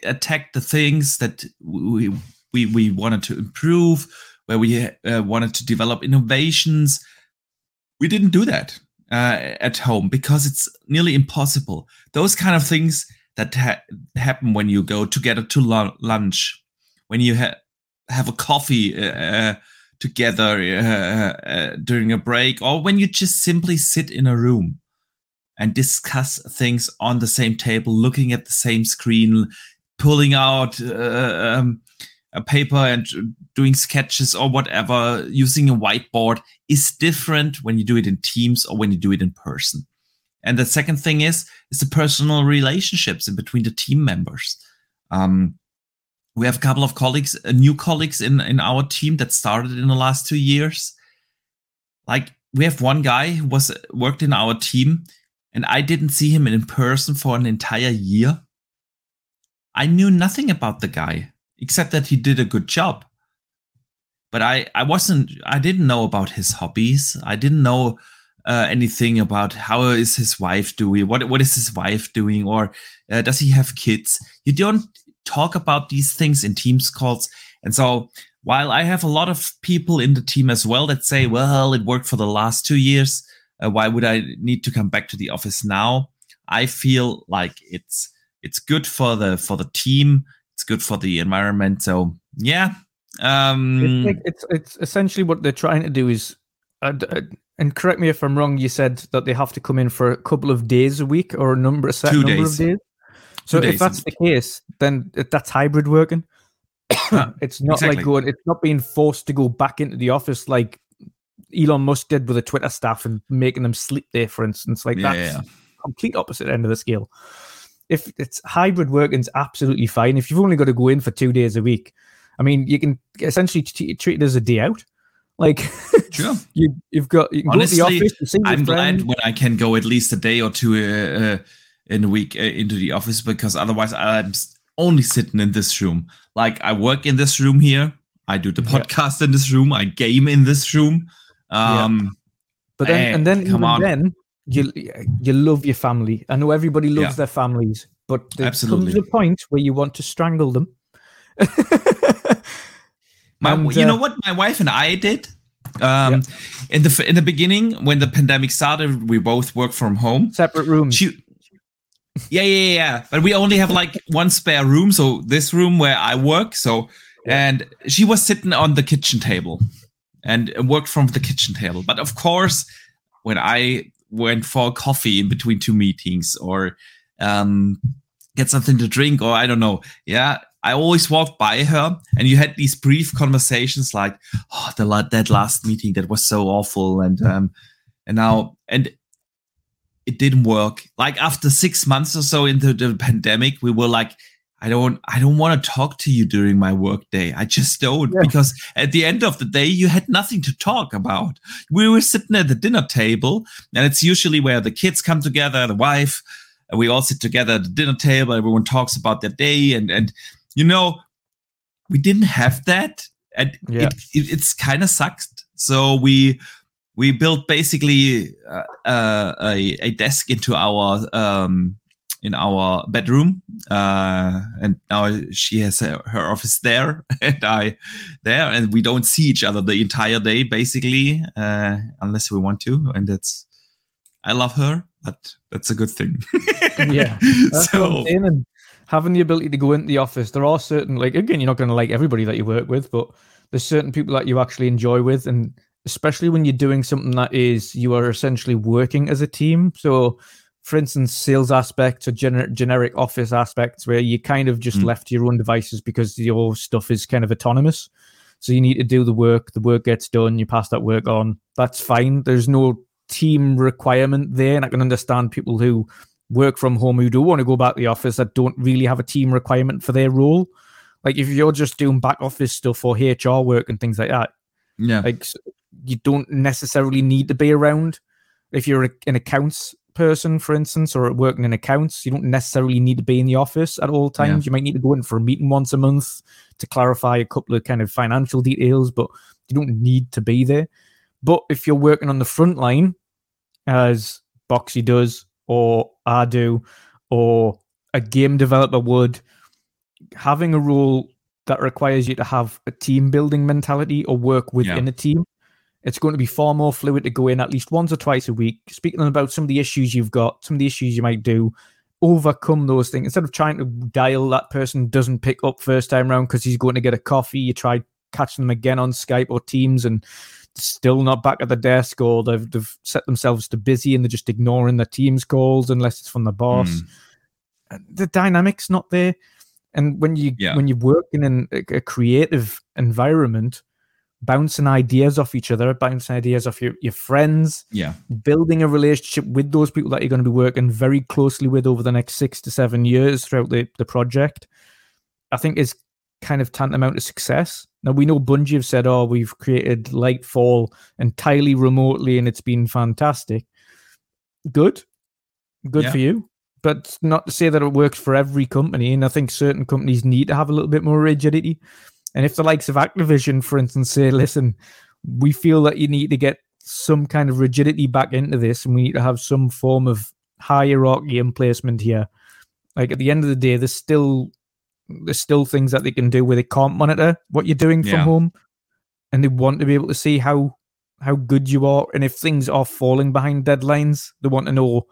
S2: attack the things that we, we we wanted to improve where we uh, wanted to develop innovations. We didn't do that uh, at home because it's nearly impossible. Those kind of things that ha- happen when you go together to l- lunch, when you ha- have a coffee uh, uh together uh, uh, during a break, or when you just simply sit in a room and discuss things on the same table, looking at the same screen, pulling out uh, um, a paper and doing sketches or whatever, using a whiteboard is different when you do it in teams or when you do it in person. And the second thing is is the personal relationships in between the team members. Um, we have a couple of colleagues, uh, new colleagues in in our team that started in the last two years. Like we have one guy who was worked in our team, and I didn't see him in person for an entire year. I knew nothing about the guy except that he did a good job. But I I wasn't I didn't know about his hobbies. I didn't know uh, anything about how is his wife doing, what what is his wife doing, or uh, does he have kids? You don't talk about these things in Teams calls, and so while I have a lot of people in the team as well that say, well, it worked for the last two years, uh, why would I need to come back to the office now? I feel like it's it's good for the for the team, it's good for the environment. So yeah, um,
S1: it's, like, it's, it's essentially what they're trying to do is. Uh, uh, and correct me if I'm wrong. You said that they have to come in for a couple of days a week or a number a set
S2: Two
S1: number
S2: days.
S1: of days. So
S2: Two
S1: if
S2: days.
S1: that's the case, then that's hybrid working. it's not
S2: exactly.
S1: like going. It's not being forced to go back into the office like Elon Musk did with the Twitter staff and making them sleep there, for instance. Like
S2: Yeah,
S1: that's
S2: yeah.
S1: complete opposite end of the scale. If it's hybrid working's absolutely fine. If you've only got to go in for two days a week, I mean, you can essentially t- treat it as a day out. Like
S2: Sure.
S1: you, you've got you can
S2: Honestly,
S1: go to the office. You see
S2: I'm
S1: friend.
S2: glad when I can go at least a day or two uh, uh, in a week uh, into the office because otherwise I'm only sitting in this room. Like I work in this room here. I do the
S1: Yeah.
S2: podcast in this room. I game in this room. Um,
S1: But then,
S2: Hey,
S1: and then,
S2: come on.
S1: then, you you love your family. I know everybody loves
S2: Yeah.
S1: their families, but there
S2: Absolutely.
S1: comes a point where you want to strangle them.
S2: My,
S1: And,
S2: you
S1: uh,
S2: know what my wife and I did um, in the in the beginning when the pandemic started. We both work from home.
S1: Separate rooms.
S2: She, yeah, yeah, yeah. But we only have like one spare room. So this room where I work. So and she was sitting on the kitchen table and worked from the kitchen table. But of course, when I went for coffee in between two meetings or um, get something to drink or I don't know, yeah, I always walked by her and you had these brief conversations like, oh, the that last meeting that was so awful and um, and now and it didn't work. Like after six months or so into the pandemic, we were like, I don't, I don't want to talk to you during my work day. I just don't
S1: Yeah.
S2: because at the end of the day, you had nothing to talk about. We were sitting at the dinner table, and it's usually where the kids come together, the wife, and we all sit together at the dinner table. Everyone talks about their day, and and you know, we didn't have that, and
S1: Yeah.
S2: it, it it's kind of sucked. So we we built basically uh, uh, a, a desk into our um, in our bedroom, uh, and now she has her, her office there, and I there, and we don't see each other the entire day, basically, uh, unless we want to, and that's I love her, but that's a good thing.
S1: Yeah,
S2: so
S1: having the ability to go into the office, there are certain like again, you're not going to like everybody that you work with, but there's certain people that you actually enjoy with, and especially when you're doing something that is you are essentially working as a team. So, for instance, sales aspects or gener- generic office aspects where you kind of just
S2: Mm.
S1: left to your own devices because your stuff is kind of autonomous. So you need to do the work. The work gets done. You pass that work on. That's fine. There's no team requirement there, and I can understand people who work from home who do want to go back to the office that don't really have a team requirement for their role. Like if you're just doing back office stuff or HR work and things like that,
S2: yeah,
S1: like you don't necessarily need to be around. If you're in accounts person, for instance, or working in accounts, you don't necessarily need to be in the office at all times. You might need to go in for a meeting once a month to clarify a couple of kind of financial details, but you don't need to be there. But if you're working on the front line, as Boxy does, or I do, or a game developer would, having a role that requires you to have a team building mentality or work within a team, it's going to be far more fluid to go in at least once or twice a week, speaking about some of the issues you've got, some of the issues you might do, overcome those things instead of trying to dial that person doesn't pick up first time round because he's going to get a coffee. You try catching them again on Skype or Teams and still not back at the desk or they've, they've set themselves to busy and they're just ignoring the team's calls unless it's from the boss. Mm. The dynamic's not there. And when you yeah. when you're working in a, a creative environment, bouncing ideas off each other, bouncing ideas off your, your friends,
S2: yeah,
S1: building a relationship with those people that you're going to be working very closely with over the next six to seven years throughout the, the project, I think is kind of tantamount to success. Now we know Bungie have said, "Oh, we've created Lightfall entirely remotely, and it's been fantastic." Good, good yeah. for you. But not to say that it works for every company. And I think certain companies need to have a little bit more rigidity. And if the likes of Activision, for instance, say, "Listen, we feel that you need to get some kind of rigidity back into this, and we need to have some form of hierarchy and placement here." Like at the end of the day, there's still there's still things that they can do where they can't monitor what you're doing from yeah. home, and they want to be able to see how how good you are, and if things are falling behind deadlines, they want to know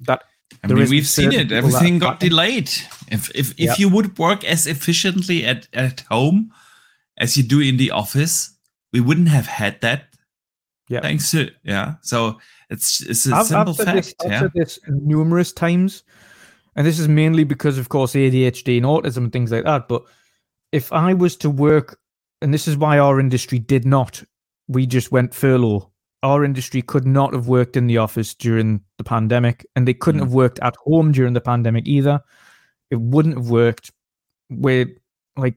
S1: that.
S2: I mean, we've seen it. Everything got delayed. If if if yep. you would work as efficiently at at home as you do in the office, we wouldn't have had that.
S1: Yeah.
S2: Thanks to yeah. So it's it's a I've, simple I've fact.
S1: This,
S2: I've
S1: said this numerous times and this is mainly because, of course, ADHD and autism and things like that. But if I was to work, and this is why our industry did not, we just went furlough. Our industry could not have worked in the office during the pandemic, and they couldn't mm. have worked at home during the pandemic either. It wouldn't have worked where, like,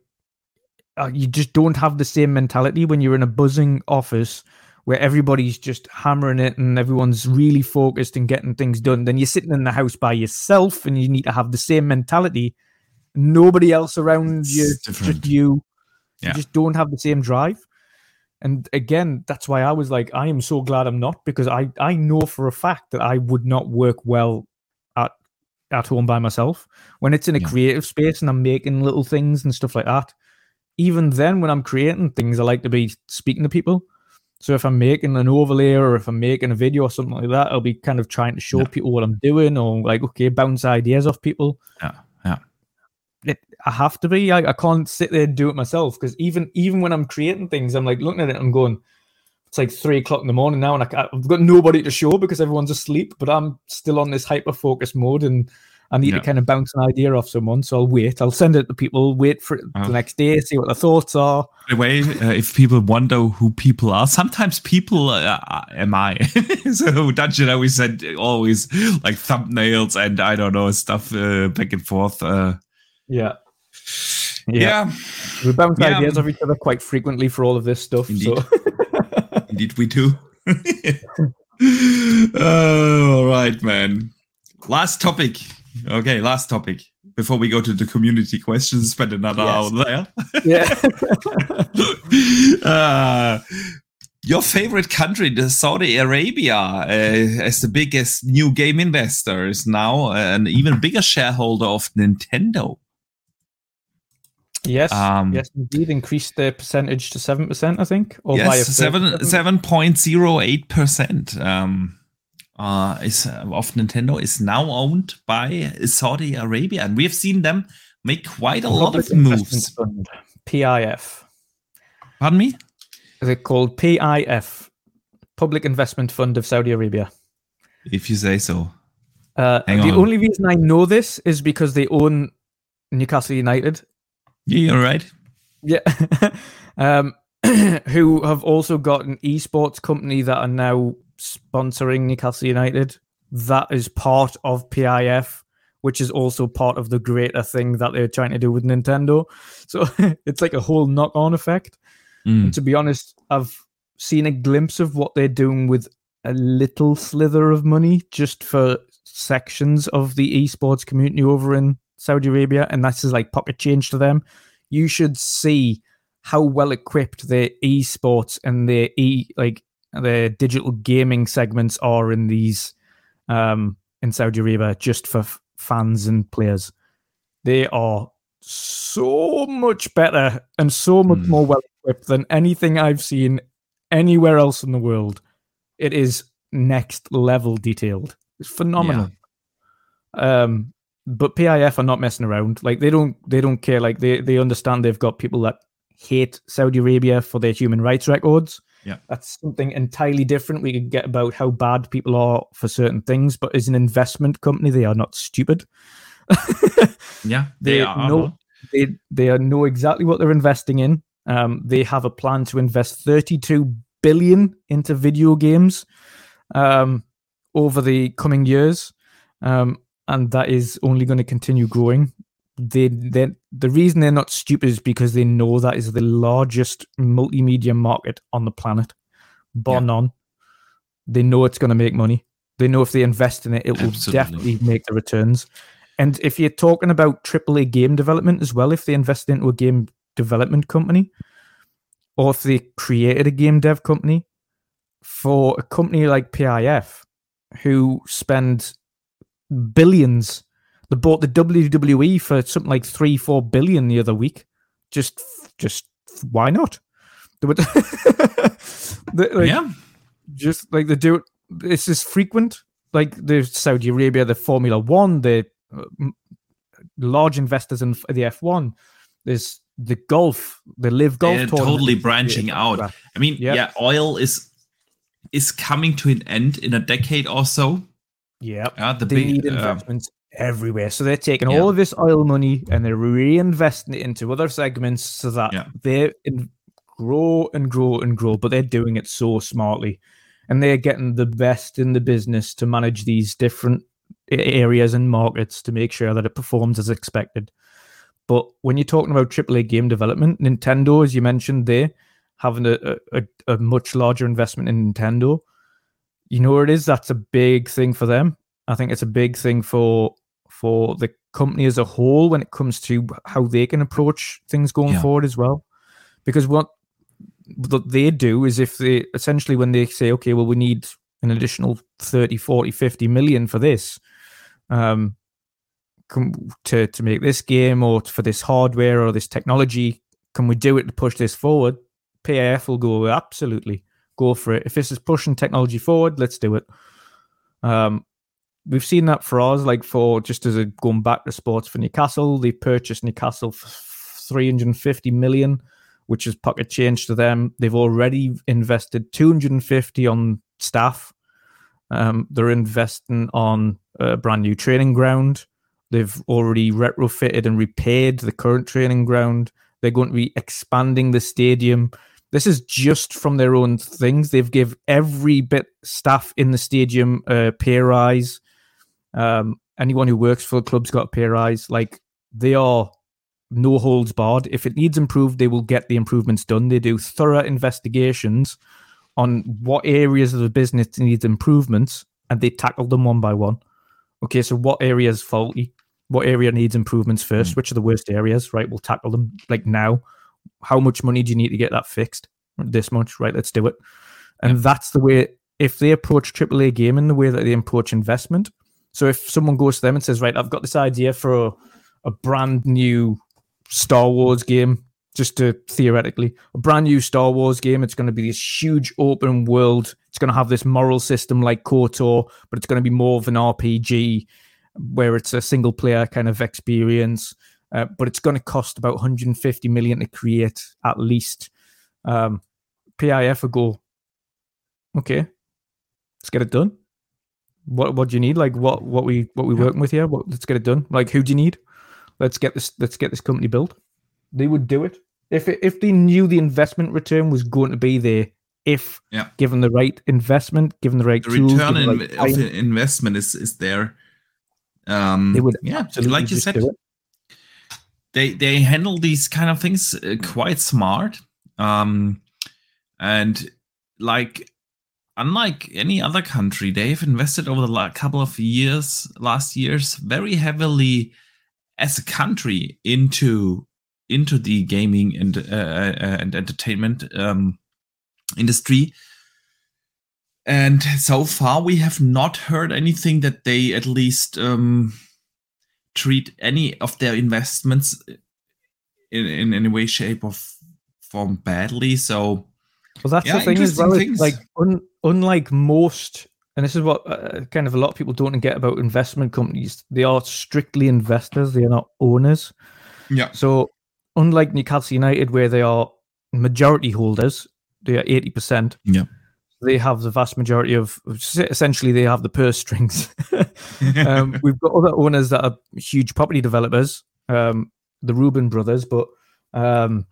S1: uh, you just don't have the same mentality when you're in a buzzing office where everybody's just hammering it and everyone's really focused and getting things done. Then you're sitting in the house by yourself and you need to have the same mentality. Nobody else around it's you, different. just you. Yeah. You just don't have the same drive. And again, that's why I was like, I am so glad I'm not because I, I know for a fact that I would not work well at at home by myself. When it's in a yeah. creative space and I'm making little things and stuff like that, even then when I'm creating things, I like to be speaking to people. So if I'm making an overlay or if I'm making a video or something like that, I'll be kind of trying to show yeah. people what I'm doing or like, okay, bounce ideas off people.
S2: Yeah,
S1: I have to be. I, I can't sit there and do it myself because even even when I'm creating things, I'm like looking at it. I'm going, it's like three o'clock in the morning now, and I, I've got nobody to show because everyone's asleep. But I'm still on this hyper focus mode, and I need yeah. to kind of bounce an idea off someone. So I'll wait. I'll send it to people, wait for uh, the next day, see what their thoughts are.
S2: By the way, uh, if people wonder who people are, sometimes people uh, uh am I. so Dungeon always send always like thumbnails and I don't know stuff uh, back and forth. Uh,
S1: yeah.
S2: Yeah. Yeah.
S1: We bounce yeah. ideas off each other quite frequently for all of this stuff.
S2: Indeed,
S1: so.
S2: Indeed we do. oh, all right, man. Last topic. Okay, last topic before we go to the community questions. Spend another yes. hour there.
S1: Yeah.
S2: uh, your favorite country, the Saudi Arabia, uh, as the biggest new game investor, is now an even bigger shareholder of Nintendo.
S1: Yes, um, yes, indeed, increased the percentage to seven percent, I think.
S2: Or yes, seven seven point zero eight percent. Um, uh, is uh, of Nintendo is now owned by Saudi Arabia, and we have seen them make quite a lot of moves.
S1: Fund, PIF.
S2: Pardon me.
S1: Is it called PIF? Public Investment Fund of Saudi Arabia.
S2: If you say so.
S1: Uh, the on. only reason I know this is because they own Newcastle United.
S2: Yeah, you're right.
S1: Yeah. um, who have also got an esports company that are now sponsoring Newcastle United. That is part of PIF, which is also part of the greater thing that they're trying to do with Nintendo. So it's like a whole knock on effect. Mm. And to be honest, I've seen a glimpse of what they're doing with a little slither of money just for sections of the esports community over in Saudi Arabia. And that's just like pocket change to them. You should see how well equipped their esports and their e like the digital gaming segments are in these um, in Saudi Arabia just for f- fans and players. They are so much better and so much mm. more well equipped than anything I've seen anywhere else in the world. It is next level detailed. It's phenomenal. Yeah. Um, but PIF are not messing around. Like they don't they don't care. Like they they understand they've got people that hate Saudi Arabia for their human rights records.
S2: Yeah.
S1: That's something entirely different. We could get about how bad people are for certain things, but as an investment company, they are not stupid.
S2: Yeah, they,
S1: They
S2: are.
S1: know- they they are know exactly what they're investing in. Um, they have a plan to invest 32 billion into video games um, over the coming years, um, and that is only going to continue growing. They, they, the reason they're not stupid is because they know that is the largest multimedia market on the planet, bar
S2: Yeah.
S1: none. They know it's going to make money. They know if they invest in it, it will
S2: Absolutely.
S1: definitely make the returns. And if you're talking about AAA game development as well, if they invest into a game development company, or if they created a game dev company, for a company like PIF, who spend billions, they bought the WWE for something like three, four billion the other week. Just, just why not? They would, They- like,
S2: yeah,
S1: just like they do it. It's just frequent. Like the Saudi Arabia, the Formula One, the uh, large investors in the F1. There's the golf, the live golf.
S2: They're
S1: tournament.
S2: totally branching out. I mean,
S1: Yep.
S2: yeah, oil is is coming to an end in a decade or so.
S1: Yeah,
S2: the
S1: they
S2: big
S1: need
S2: uh,
S1: investments everywhere. So they're taking
S2: Yeah.
S1: all of this oil money and they're reinvesting it into other segments so that
S2: Yeah.
S1: they in- grow and grow and grow. But they're doing it so smartly, and they're getting the best in the business to manage these different areas and markets to make sure that it performs as expected. But when you're talking about AAA game development, Nintendo, as you mentioned, there having a, a- a much larger investment in Nintendo. You know what it is? That's a big thing for them. I think it's a big thing for for the company as a whole when it comes to how they can approach things going
S2: Yeah.
S1: forward as well. Because what what they do is if they essentially when they say okay well we need an additional 30 40 50 million for this um to to make this game or for this hardware or this technology can we do it to push this forward PIF will go absolutely go for it if this is pushing technology forward let's do it um we've seen that for us like for just as a going back to sports for Newcastle they purchased Newcastle for 350 million which is pocket change to them. They've already invested 250 on staff. Um, they're investing on a brand new training ground. They've already retrofitted and repaired the current training ground. They're going to be expanding the stadium. This is just from their own things. They've give every bit staff in the stadium a pay rise. Um, anyone who works for the club's got a pay rise. Like they are no holds barred. If it needs improved, they will get the improvements done. They do thorough investigations on what areas of the business needs improvements and they tackle them one by one. Okay, so what area is faulty? What area needs improvements first? Which are the worst areas? Right, we'll tackle them like now. How much money do you need to get that fixed? This much, right? Let's do it. And that's the way. If they approach AAA gaming the way that they approach investment, so if someone goes to them and says, "Right, I've got this idea for a, a brand new Star Wars game, just to theoretically, a brand new Star Wars game. It's going to be this huge open world. It's going to have this moral system like KOTOR, but it's going to be more of an RPG where it's a single player kind of experience. Uh, but it's going to cost about 150 million to create at least. Um, PIF a goal. okay, let's get it done. What what do you need? Like what what we what we
S2: Yeah.
S1: working with here? What, let's get it done. Like who do you need? Let's get this let's get this company built. They would do it if it, if they knew the investment return was going to be there. If
S2: Yeah.
S1: given the right investment, given the right
S2: the
S1: tools,
S2: return in,
S1: right
S2: of the investment is is there. Um,
S1: they would
S2: yeah, like you said. They they handle these kind of things uh, quite smart. Um and like unlike any other country they've invested over the la- couple of years last years very heavily as a country into into the gaming and uh, uh, and entertainment um industry. And so far we have not heard anything that they at least um treat any of their investments in, in any way, shape, or form badly. So
S1: Well, that's
S2: Yeah,
S1: the thing as well. like un, unlike most and this is what uh, kind of a lot of people don't get about investment companies. They are strictly investors; they are not owners.
S2: Yeah.
S1: So, unlike Newcastle United, where they are majority holders, they are eighty percent.
S2: Yeah.
S1: They have the vast majority of. Essentially, they have the purse strings. um, we've got other owners that are huge property developers, um, the Reuben brothers, but um,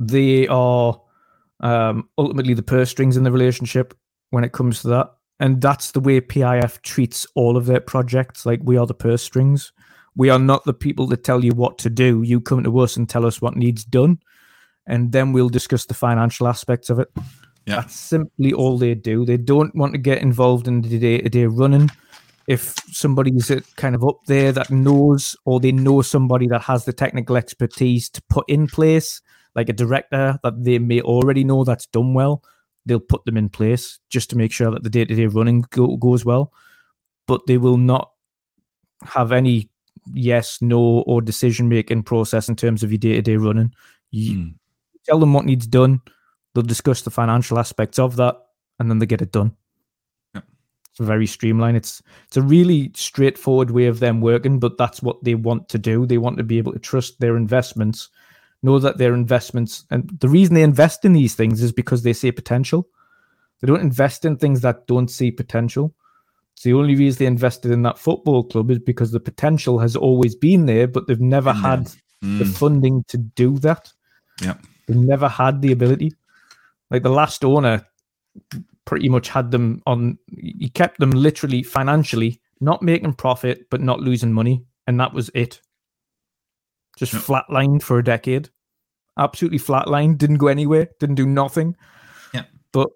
S1: they are um, ultimately the purse strings in the relationship when it comes to that. And that's the way PIF treats all of their projects. Like we are the purse strings. We are not the people that tell you what to do. You come to us and tell us what needs done, and then we'll discuss the financial aspects of it.
S2: Yeah.
S1: That's simply all they do. They don't want to get involved in the day to day running. If somebody's kind of up there that knows, or they know somebody that has the technical expertise to put in place, like a director that they may already know that's done well, they'll put them in place just to make sure that the day to day running go, goes well. But they will not have any yes, no, or decision making process in terms of your day to day running. You
S2: Mm.
S1: tell them what needs done, they'll discuss the financial aspects of that, and then they get it done.
S2: Yeah.
S1: It's very streamlined. It's it's a really straightforward way of them working, but that's what they want to do. They want to be able to trust their investments, know that their investments, and the reason they invest in these things is because they see potential. They don't invest in things that don't see potential. It's the only reason they invested in that football club is because the potential has always been there, but they've never
S2: there.
S1: had the
S2: Mm.
S1: funding to do that.
S2: Yeah.
S1: They've never had the ability. Like the last owner pretty much had them on he kept them literally financially not making profit but not losing money and that was it just
S2: Yeah.
S1: flatlined for a decade absolutely flatlined didn't go anywhere didn't do nothing
S2: Yeah.
S1: but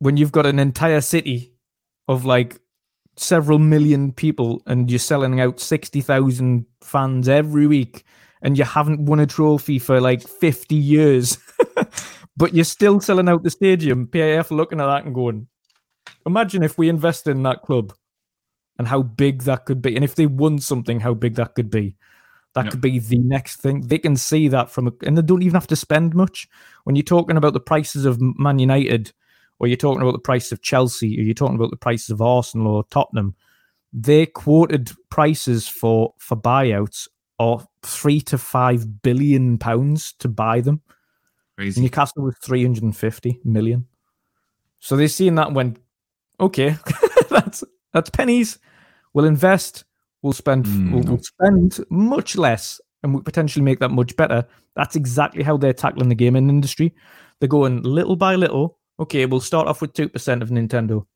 S1: when you've got an entire city of like several million people and you're selling out 60,000 fans every week and you haven't won a trophy for like 50 years but you're still selling out the stadium PIF looking at that and going imagine if we invested in that club and how big that could be and if they won something how big that could be that
S2: Yeah.
S1: could be the next thing they can see that from a, and they don't even have to spend much when you're talking about the prices of Man United or you're talking about the price of Chelsea, or you're talking about the prices of Arsenal or Tottenham, they quoted prices for for buyouts of three to five billion pounds to buy them.
S2: Crazy.
S1: Newcastle was three hundred and fifty million. So they seen that and went, okay, that's that's pennies. We'll invest. We'll spend.
S2: Mm.
S1: We'll, we'll spend much less, and we'll potentially make that much better. That's exactly how they're tackling the gaming industry. They're going little by little. Okay, we'll start off with two percent of Nintendo.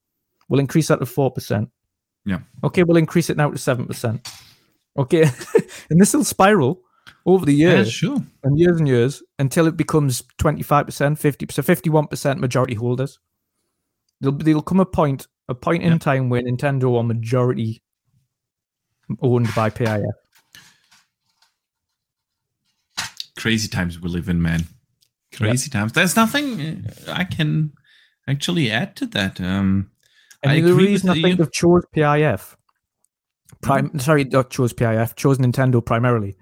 S1: We'll increase that to four percent.
S2: Yeah.
S1: Okay, we'll increase it now to seven percent. Okay, and this will spiral over the
S2: Yeah,
S1: years
S2: sure.
S1: and years and years until it becomes 25%, 50%, 51% majority holders. There'll, there'll come a point, a point in
S2: Yeah.
S1: time where Nintendo are majority owned by PIF.
S2: Crazy times we live in, man. Crazy times. There's nothing uh, I can actually add to that. Um,
S1: And
S2: I
S1: the
S2: agree
S1: reason I think
S2: you.
S1: they've chose PIF, prime,
S2: Mm-hmm.
S1: sorry, not chose PIF, chose Nintendo primarily.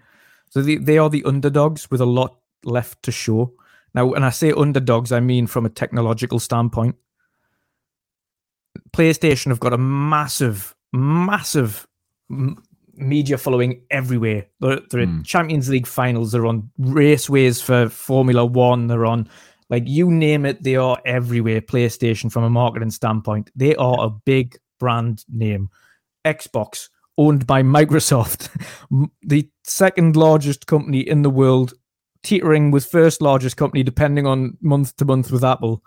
S1: So they, they are the underdogs with a lot left to show. Now, when I say underdogs, I mean from a technological standpoint. PlayStation have got a massive, massive m- media following everywhere. They're, they're in
S2: Mm.
S1: Champions League finals. They're on raceways for Formula One. They're on, like, you name it, they are everywhere. PlayStation, from a marketing standpoint, they are a big brand name. Xbox, owned by Microsoft, the second largest company in the world, teetering with first largest company, depending on month to month with Apple.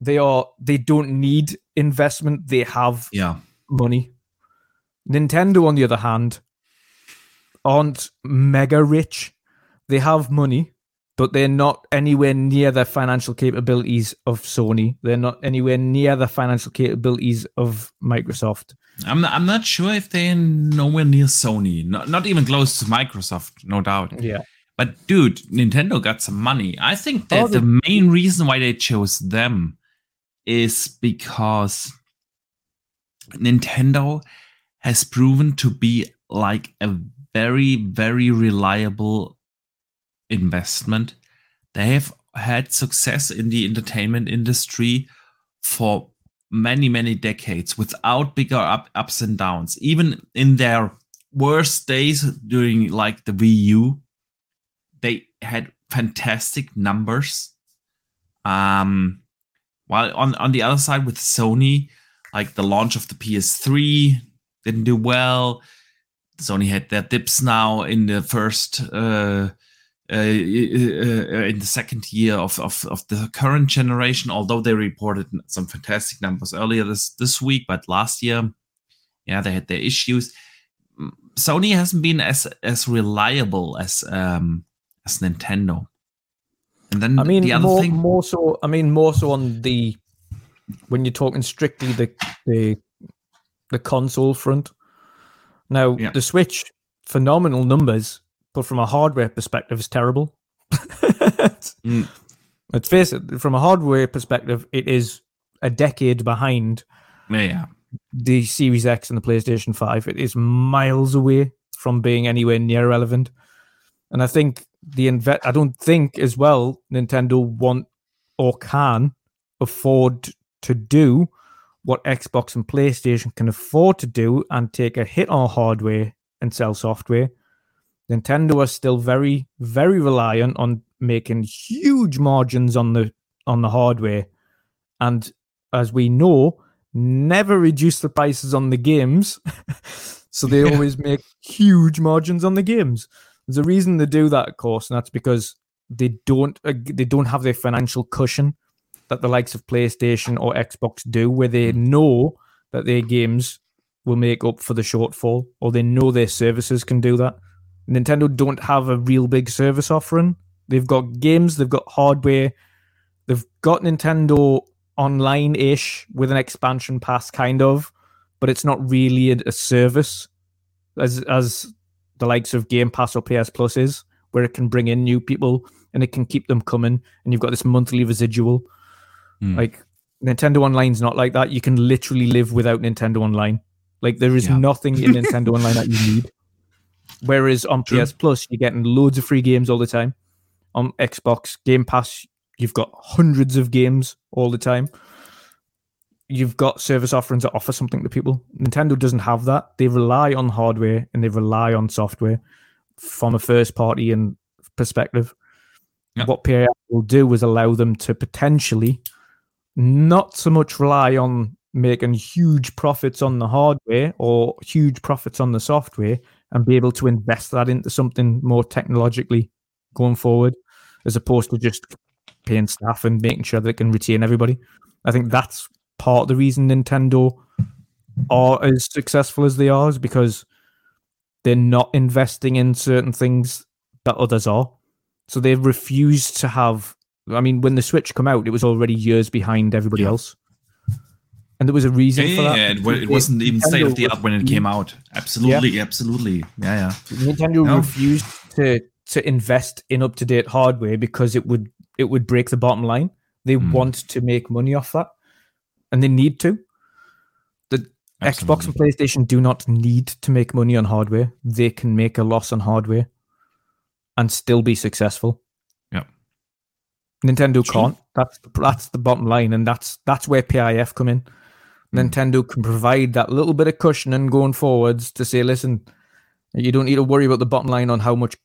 S1: They are they don't need investment. They have
S2: yeah.
S1: money. Nintendo, on the other hand, aren't mega rich. They have money, but they're not anywhere near the financial capabilities of Sony. They're not anywhere near the financial capabilities of Microsoft.
S2: I'm not, I'm not sure if they're nowhere near Sony. Not, not even close to Microsoft, no doubt.
S1: Yeah.
S2: But dude, Nintendo got some money. I think that
S1: Oh,
S2: the main reason why they chose them is because Nintendo has proven to be like a very, very reliable investment. They have had success in the entertainment industry for many many decades without bigger up, ups and downs. Even in their worst days during like the Wii U, they had fantastic numbers. Um, while on on the other side with Sony, like the launch of the PS3 didn't do well. Sony had their dips now in the first uh, in the second year of, of, of the current generation, although they reported some fantastic numbers earlier this, this week, but last year, yeah, they had their issues. Sony hasn't been as as reliable as um, as Nintendo.
S1: And then I mean, the other more, thing, more so. I mean, more so on the when you're talking strictly the the the console front. Now, yeah. the Switch, phenomenal numbers, but from a hardware perspective, is terrible. mm. Let's face it, from a hardware perspective, it is a decade behind
S2: yeah.
S1: the Series X and the PlayStation 5. It is miles away from being anywhere near relevant. And I think the inve- I don't think as well Nintendo want or can afford to do what Xbox and PlayStation can afford to do and take a hit on hardware and sell software. Nintendo are still very, very reliant on making huge margins on the on the hardware, and as we know, never reduce the prices on the games. so they yeah. always make huge margins on the games. There's a reason they do that, of course, and that's because they don't uh, they don't have the financial cushion that the likes of PlayStation or Xbox do, where they hmm. know that their games will make up for the shortfall, or they know their services can do that. Nintendo don't have a real big service offering. They've got games, they've got hardware, they've got Nintendo online ish with an expansion pass, kind of, but it's not really a, a, service as as the likes of Game Pass or PS Plus is, where it can bring in new people and it can keep them coming, and you've got this monthly residual. Mm. Like Nintendo Online's not like that. You can literally live without Nintendo Online. Like there is yeah. nothing in Nintendo Online that you need. Whereas on True. PS Plus, you're getting loads of free games all the time. On Xbox Game Pass, you've got hundreds of games all the time. You've got service offerings that offer something to people. Nintendo doesn't have that. They rely on hardware and they rely on software from a first party and perspective. Yep. What PAI will do is allow them to potentially not so much rely on making huge profits on the hardware or huge profits on the software and be able to invest that into something more technologically going forward, as opposed to just paying staff and making sure they can retain everybody. I think that's part of the reason Nintendo are as successful as they are, is because they're not investing in certain things that others are. So they've refused to have. I mean, when the Switch come out, it was already years behind everybody else and there was a reason
S2: yeah,
S1: for that.
S2: Yeah, it, it wasn't even state of the art when it came out. Absolutely, yeah. absolutely. Yeah, yeah.
S1: Nintendo no. refused to to invest in up to date hardware because it would it would break the bottom line. They mm. want to make money off that, and they need to. The absolutely. Xbox and PlayStation do not need to make money on hardware. They can make a loss on hardware and still be successful.
S2: Yeah.
S1: Nintendo True. can't. That's that's the bottom line, and that's that's where PIF come in. Hmm. Nintendo can provide that little bit of cushioning going forwards to say, listen, you don't need to worry about the bottom line on how much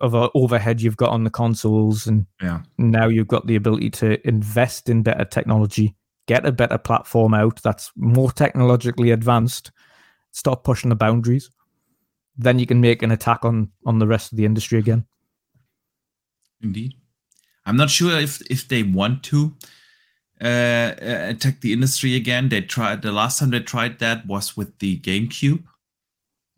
S1: of a overhead you've got on the consoles, and
S2: yeah.
S1: now you've got the ability to invest in better technology, get a better platform out that's more technologically advanced, stop pushing the boundaries. Then you can make an attack on on the rest of the industry again.
S2: Indeed, I'm not sure if if they want to uh, attack the industry again. They tried the last time they tried that was with the GameCube.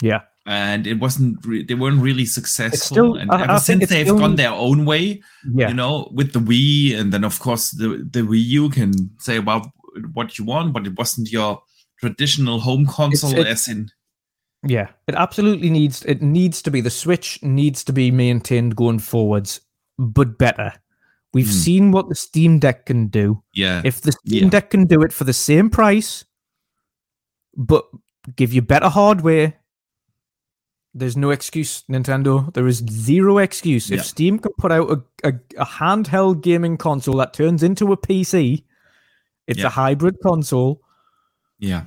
S1: Yeah,
S2: and it wasn't. Re- they weren't really successful. Still, and I, ever I since they've still... gone their own way, yeah. you know, with the Wii, and then of course the the Wii U can say about what you want, but it wasn't your traditional home console, it's, as in.
S1: Yeah, it absolutely needs. It needs to be the Switch needs to be maintained going forwards, but better. We've mm. seen what the Steam Deck can do.
S2: Yeah.
S1: If the Steam yeah. Deck can do it for the same price, but give you better hardware, there's no excuse, Nintendo. There is zero excuse. If Steam can put out a, a, a, handheld gaming console that turns into a PC It's
S2: Yeah.
S1: a hybrid console
S2: Yeah.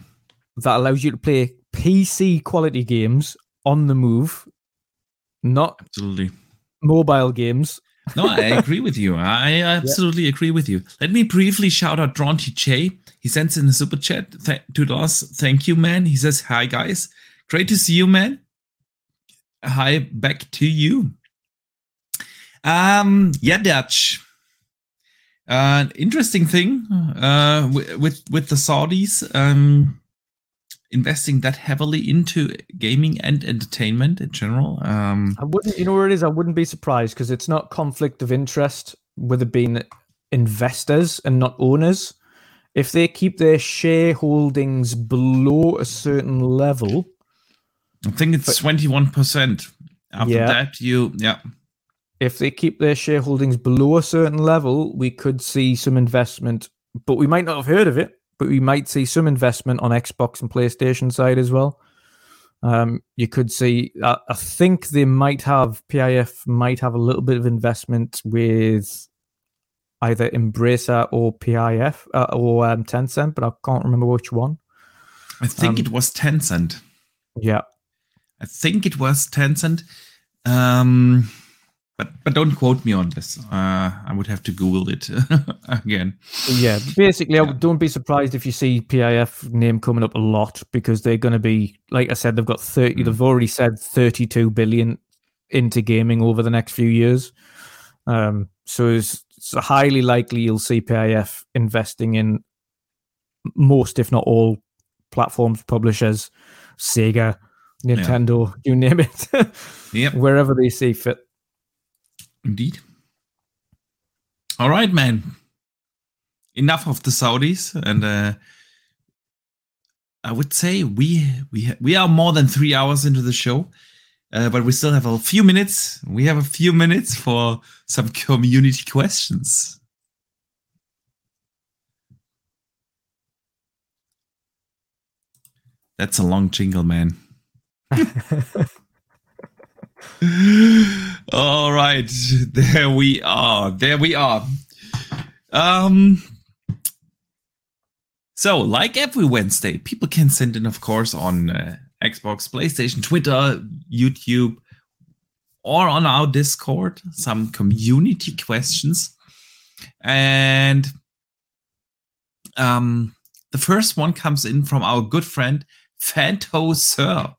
S1: that allows you to play PC quality games on the move, not
S2: Absolutely.
S1: mobile games.
S2: No, I agree with you. I absolutely agree with you. Let me briefly shout out Drawn TJ. He sends in a super chat. Th- dollars. Thank you, man. He says, "Hi guys, great to see you, man." Hi, back to you. Um, yeah, Dutch. Uh, interesting thing uh, with with the Saudis um, investing that heavily into gaming and entertainment in general. Um,
S1: I wouldn't, you know where it is? I wouldn't be surprised because it's not conflict of interest with it being investors and not owners. If they keep their shareholdings below a certain level,
S2: I think it's twenty one percent. After
S1: Yeah.
S2: that, you yeah.
S1: if they keep their shareholdings below a certain level, we could see some investment, but we might not have heard of it, but we might see some investment on Xbox and PlayStation side as well. Um, you could see, I, I think they might have, PIF might have a little bit of investment with either Embracer or PIF uh, or um, Tencent, but I can't remember which one.
S2: I think
S1: Um,
S2: it was Tencent.
S1: Yeah.
S2: I think it was Tencent. Um, but but don't quote me on this. Uh, I would have to Google it again.
S1: Yeah, basically, I don't be surprised if you see PIF name coming up a lot because they're going to be, like I said, they've got 30,
S2: Mm.
S1: they've already said 32 billion into gaming over the next few years. Um, so it's, it's highly likely you'll see PIF investing in most, if not all, platforms, publishers, Sega, Nintendo, you name it,
S2: Yep,
S1: wherever they see fit.
S2: Indeed. All right, man. Enough of the Saudis, and uh, I would say we we we are more than three hours into the show. Uh, but we still have a few minutes. We have a few minutes for some community questions. That's a long jingle, man. All right, there we are. There we are. Um. So, like every Wednesday, people can send in, of course, on uh, Xbox, PlayStation, Twitter, YouTube, or on our Discord some community questions. And um, the first one comes in from our good friend Fanto Sir.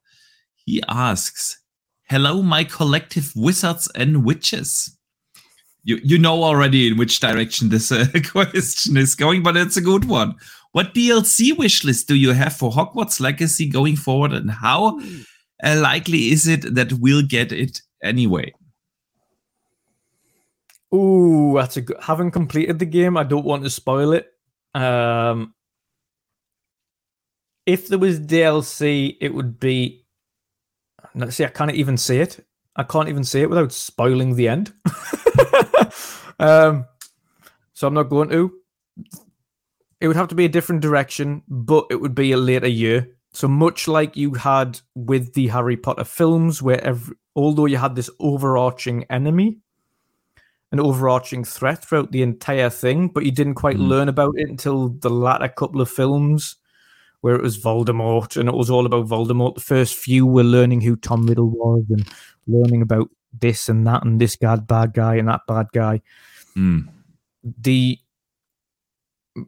S2: He asks, "Hello, my collective wizards and witches." You you know already in which direction this uh, question is going, but it's a good one. What DLC wish list do you have for Hogwarts Legacy going forward, and how uh, likely is it that we'll get it anyway?
S1: Ooh, that's a good. Haven't completed the game. I don't want to spoil it. Um, if there was DLC, it would be. No, see, I can't even say it. I can't even say it without spoiling the end. um, so I'm not going to. It would have to be a different direction, but it would be a later year. So much like you had with the Harry Potter films, where every, although you had this overarching enemy, an overarching threat throughout the entire thing, but you didn't quite
S2: Mhm.
S1: learn about it until the latter couple of films, where it was Voldemort and it was all about Voldemort. The first few were learning who Tom Riddle was and learning about this and that and this guy bad guy and that bad guy.
S2: Hmm.
S1: The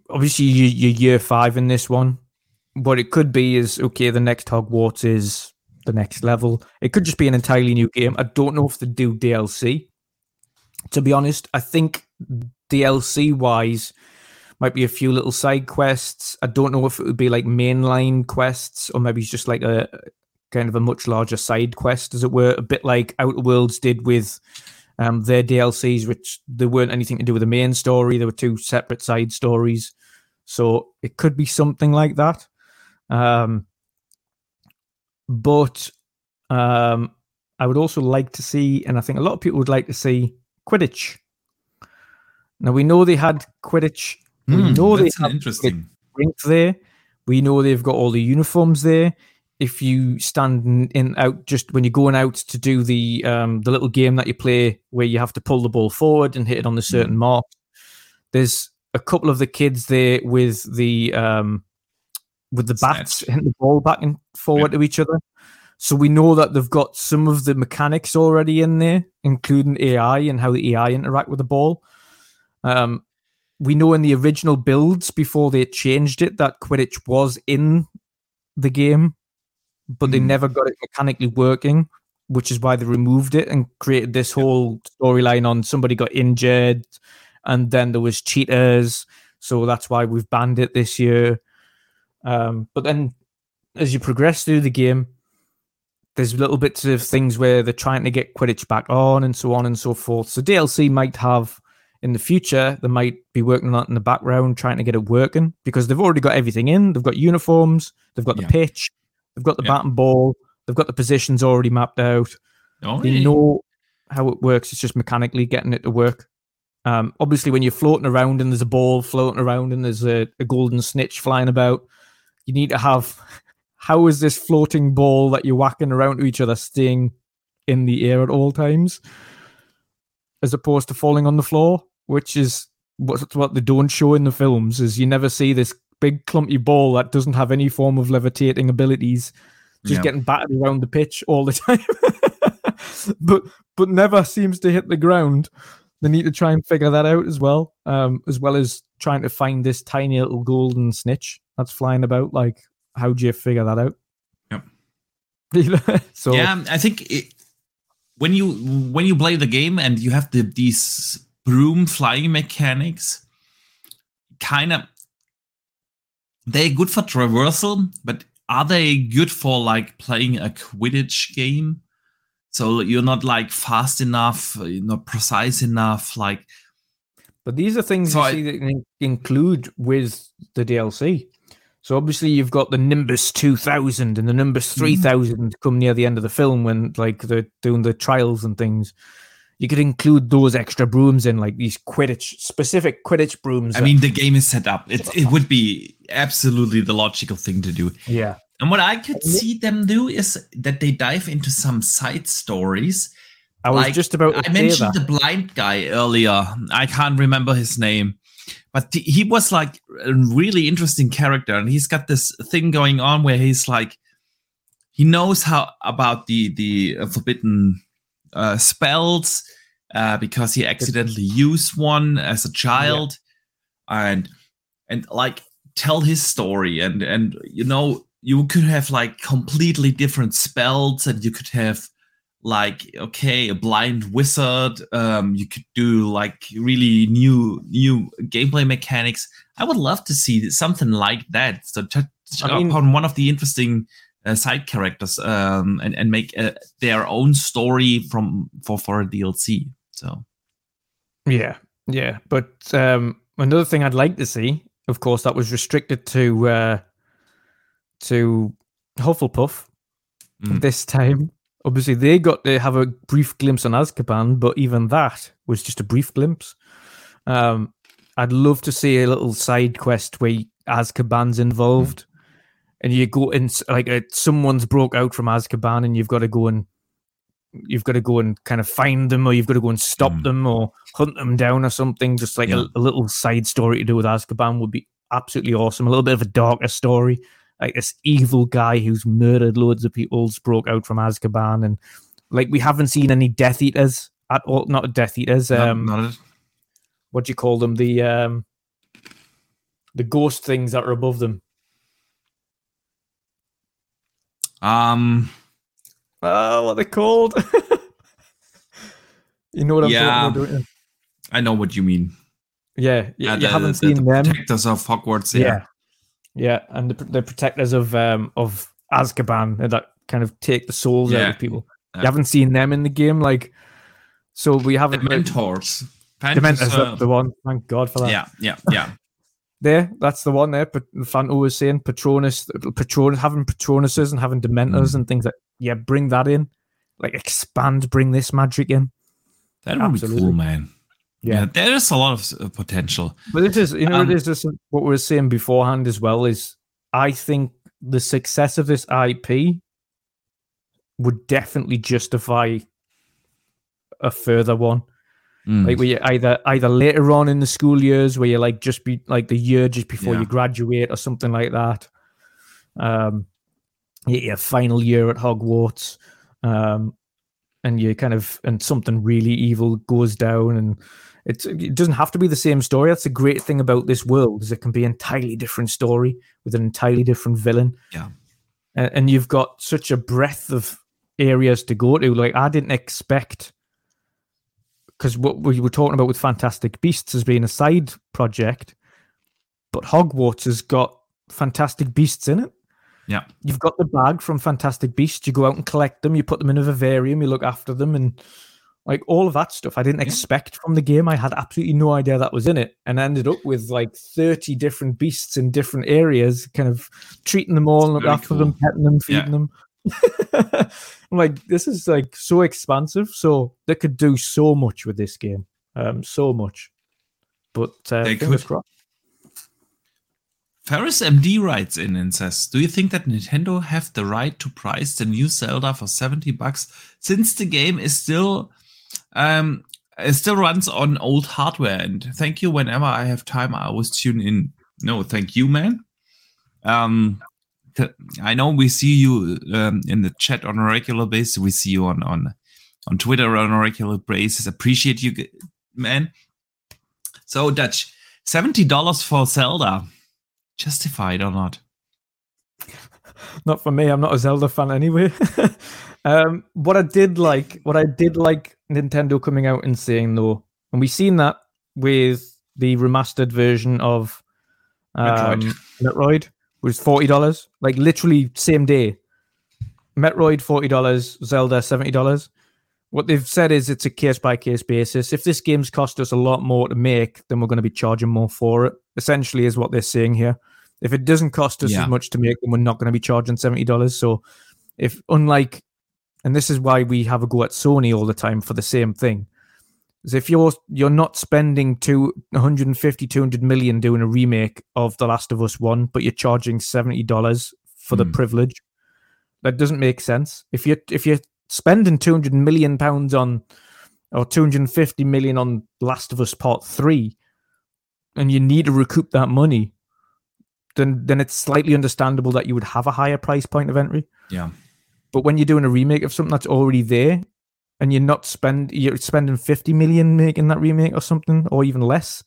S1: obviously you, you're year five in this one. What it could be is okay. The next Hogwarts is the next level. It could just be an entirely new game. I don't know if they do DLC. To be honest, I think DLC wise might be a few little side quests. I don't know if it would be like mainline quests or maybe just like a kind of a much larger side quest, as it were, a bit like Outer Worlds did with um, their DLCs, which they weren't anything to do with the main story. There were two separate side stories. So it could be something like that. Um, but um, I would also like to see, and I think a lot of people would like to see Quidditch. Now we know they had Quidditch. We
S2: Hmm,
S1: know they have
S2: interesting.
S1: there. We know they've got all the uniforms there. If you stand in, out just when you're going out to do the um, the little game that you play where you have to pull the ball forward and hit it on the certain mark, there's a couple of the kids there with the um, with the bats
S2: Snatch.
S1: hitting the ball back and forward to each other. So we know that they've got some of the mechanics already in there, including AI and how the AI interact with the ball. Um, we know in the original builds before they changed it that Quidditch was in the game, but they
S2: Mhm.
S1: never got it mechanically working, which is why they removed it and created this whole storyline on somebody got injured and then there was cheaters. So that's why we've banned it this year. Um, but then as you progress through the game, there's little bits of things where they're trying to get Quidditch back on and so on and so forth. So DLC might have in the future, they might be working on that in the background, trying to get it working because they've already got everything in. They've got uniforms, they've got the
S2: Yeah.
S1: pitch, they've got the
S2: Yeah.
S1: bat and ball, they've got the positions already mapped out.
S2: Oh,
S1: They know how it works. It's just mechanically getting it to work. Um, obviously, when you're floating around and there's a ball floating around and there's a, a golden snitch flying about, you need to have how is this floating ball that you're whacking around to each other staying in the air at all times, as opposed to falling on the floor, which is what what they don't show in the films. Is you never see this big clumpy ball that doesn't have any form of levitating abilities just
S2: Yeah.
S1: getting battered around the pitch all the time. but but never seems to hit the ground. They need to try and figure that out as well, um, as well as trying to find this tiny little golden snitch that's flying about. Like, how do you figure that out?
S2: Yep.
S1: so
S2: yeah, I think it, when you when you play the game and you have the these broom flying mechanics, kind of they're good for traversal, but are they good for like playing a Quidditch game? So you're not like fast enough, you're not precise enough. Like
S1: But these are things
S2: So
S1: you
S2: I-
S1: see that can include with the DLC. So obviously you've got the Nimbus 2000 and the Nimbus
S2: Mm-hmm.
S1: 3000 come near the end of the film when like they're doing the trials and things. You could include those extra brooms in like these Quidditch specific Quidditch brooms.
S2: I mean, the game is set up. It it would be absolutely the logical thing to do.
S1: yeah,
S2: And what I could see them do is that they dive into some side stories.
S1: I was
S2: Like,
S1: just about to
S2: I
S1: say
S2: mentioned
S1: that.
S2: the blind guy earlier. I can't remember his name, but th- he was like a really interesting character, and he's got this thing going on where he's like, he knows how about the the uh, forbidden uh, spells uh, because he accidentally used one as a child, and and like tell his story, and and you know you could have like completely different spells, and you could have like okay a blind wizard um you could do like really new new gameplay mechanics. I would love to see something like that. So touch
S1: I mean-
S2: upon one of the interesting uh, side characters um and, and make uh, their own story from for for a dlc so
S1: Yeah, yeah. But um, another thing I'd like to see, of course, that was restricted to uh, to Hufflepuff
S2: Mm.
S1: this time. Obviously, they got to have a brief glimpse on Azkaban, but even that was just a brief glimpse. Um, I'd love to see a little side quest where Azkaban's involved, and you go in like uh, someone's broke out from Azkaban, and you've got to go and you've got to go and kind of find them, or you've got to go and stop
S2: Mm.
S1: them, or hunt them down, or something. Just like
S2: Yeah.
S1: a, a little side story to do with Azkaban would be absolutely awesome. A little bit of a darker story, like this evil guy who's murdered loads of people's broke out from Azkaban, and like we haven't seen any Death Eaters at all. Not Death Eaters.
S2: Not-
S1: Um,
S2: not
S1: what do you call them? The um, the ghost things that are above them.
S2: Um
S1: Oh, what they called? you know what I'm
S2: Yeah.
S1: talking about, don't you?
S2: i know what you mean
S1: Yeah, you,
S2: Uh,
S1: you
S2: the-
S1: haven't
S2: the-
S1: seen
S2: the
S1: them.
S2: protectors of hogwarts yeah,
S1: Yeah, yeah, and the, the protectors of um of Azkaban uh, that kind of take the souls out of people.
S2: Yeah.
S1: You haven't seen them in the game, like so we haven't.
S2: mentors
S1: Dementors, that's the one. Thank God for that.
S2: yeah yeah yeah
S1: There, that's the one there. But Fanto was saying Patronus, Patronus, having Patronuses and having Dementors
S2: Mm.
S1: and things like yeah, bring that in, like expand, bring this magic in.
S2: that would be cool man
S1: Yeah.
S2: yeah, there is a lot of uh, potential
S1: But this is, you know,
S2: Um,
S1: it is what we were saying beforehand as well. Is I think the success of this IP would definitely justify a further one.
S2: Mm.
S1: like where you either either later on in the school years where you like just be like the year just before
S2: Yeah.
S1: you graduate or something like that um your final year at hogwarts um and you kind of and something really evil goes down and it's it doesn't have to be the same story that's the great thing about this world is it can be an entirely different story with an entirely different villain
S2: Yeah.
S1: and, and you've got such a breadth of areas to go to like i didn't expect because what we were talking about with Fantastic Beasts has been a side project, but Hogwarts has got Fantastic Beasts in it.
S2: Yeah.
S1: You've got the bag from Fantastic Beasts. You go out and collect them. You put them in a vivarium. You look after them, and like all of that stuff. I didn't
S2: Yeah.
S1: expect from the game. I had absolutely no idea that was in it, and I ended up with like thirty different beasts in different areas, kind of treating them all, look
S2: very
S1: after them, petting them,
S2: Yeah.
S1: feeding them. I'm like, this is like so expansive. So they could do so much with this game, um, so much. But uh,
S2: They could.
S1: crossed.
S2: Ferris MD writes in and says, "Do you think that Nintendo have the right to price the new Zelda for 70 bucks since the game is still um it still runs on old hardware and thank you whenever I have time I always tune in. No, thank you, man. Um I know we see you um, in the chat on a regular basis. We see you on on on Twitter on a regular basis. Appreciate you, man. So Dutch, seventy dollars for Zelda justified or not?
S1: Not for me. I'm not a Zelda fan anyway. um, what I did like, what I did like Nintendo coming out and saying though, and we've seen that with the remastered version of um,
S2: Metroid.
S1: Metroid, was forty dollars, like literally same day. Metroid forty dollars, Zelda seventy dollars. What they've said is it's a case by case basis. If this game's cost us a lot more to make, then we're going to be charging more for it. Essentially, is what they're saying here. If it doesn't cost us
S2: Yeah.
S1: as much to make, then we're not going to be charging seventy dollars. So, if unlike, and this is why we have a go at Sony all the time for the same thing, is if you're you're not spending two 150 200 million doing a remake of The Last of Us One, but you're charging seventy dollars for the
S2: Hmm.
S1: privilege, that doesn't make sense. If you if you're spending 200 million pounds on or 250 million on Last of Us Part 3 and you need to recoup that money then then it's slightly understandable that you would have a higher price point of entry
S2: Yeah.
S1: but when you're doing a remake of something that's already there and you're not spend you're spending 50 million making that remake or something or even less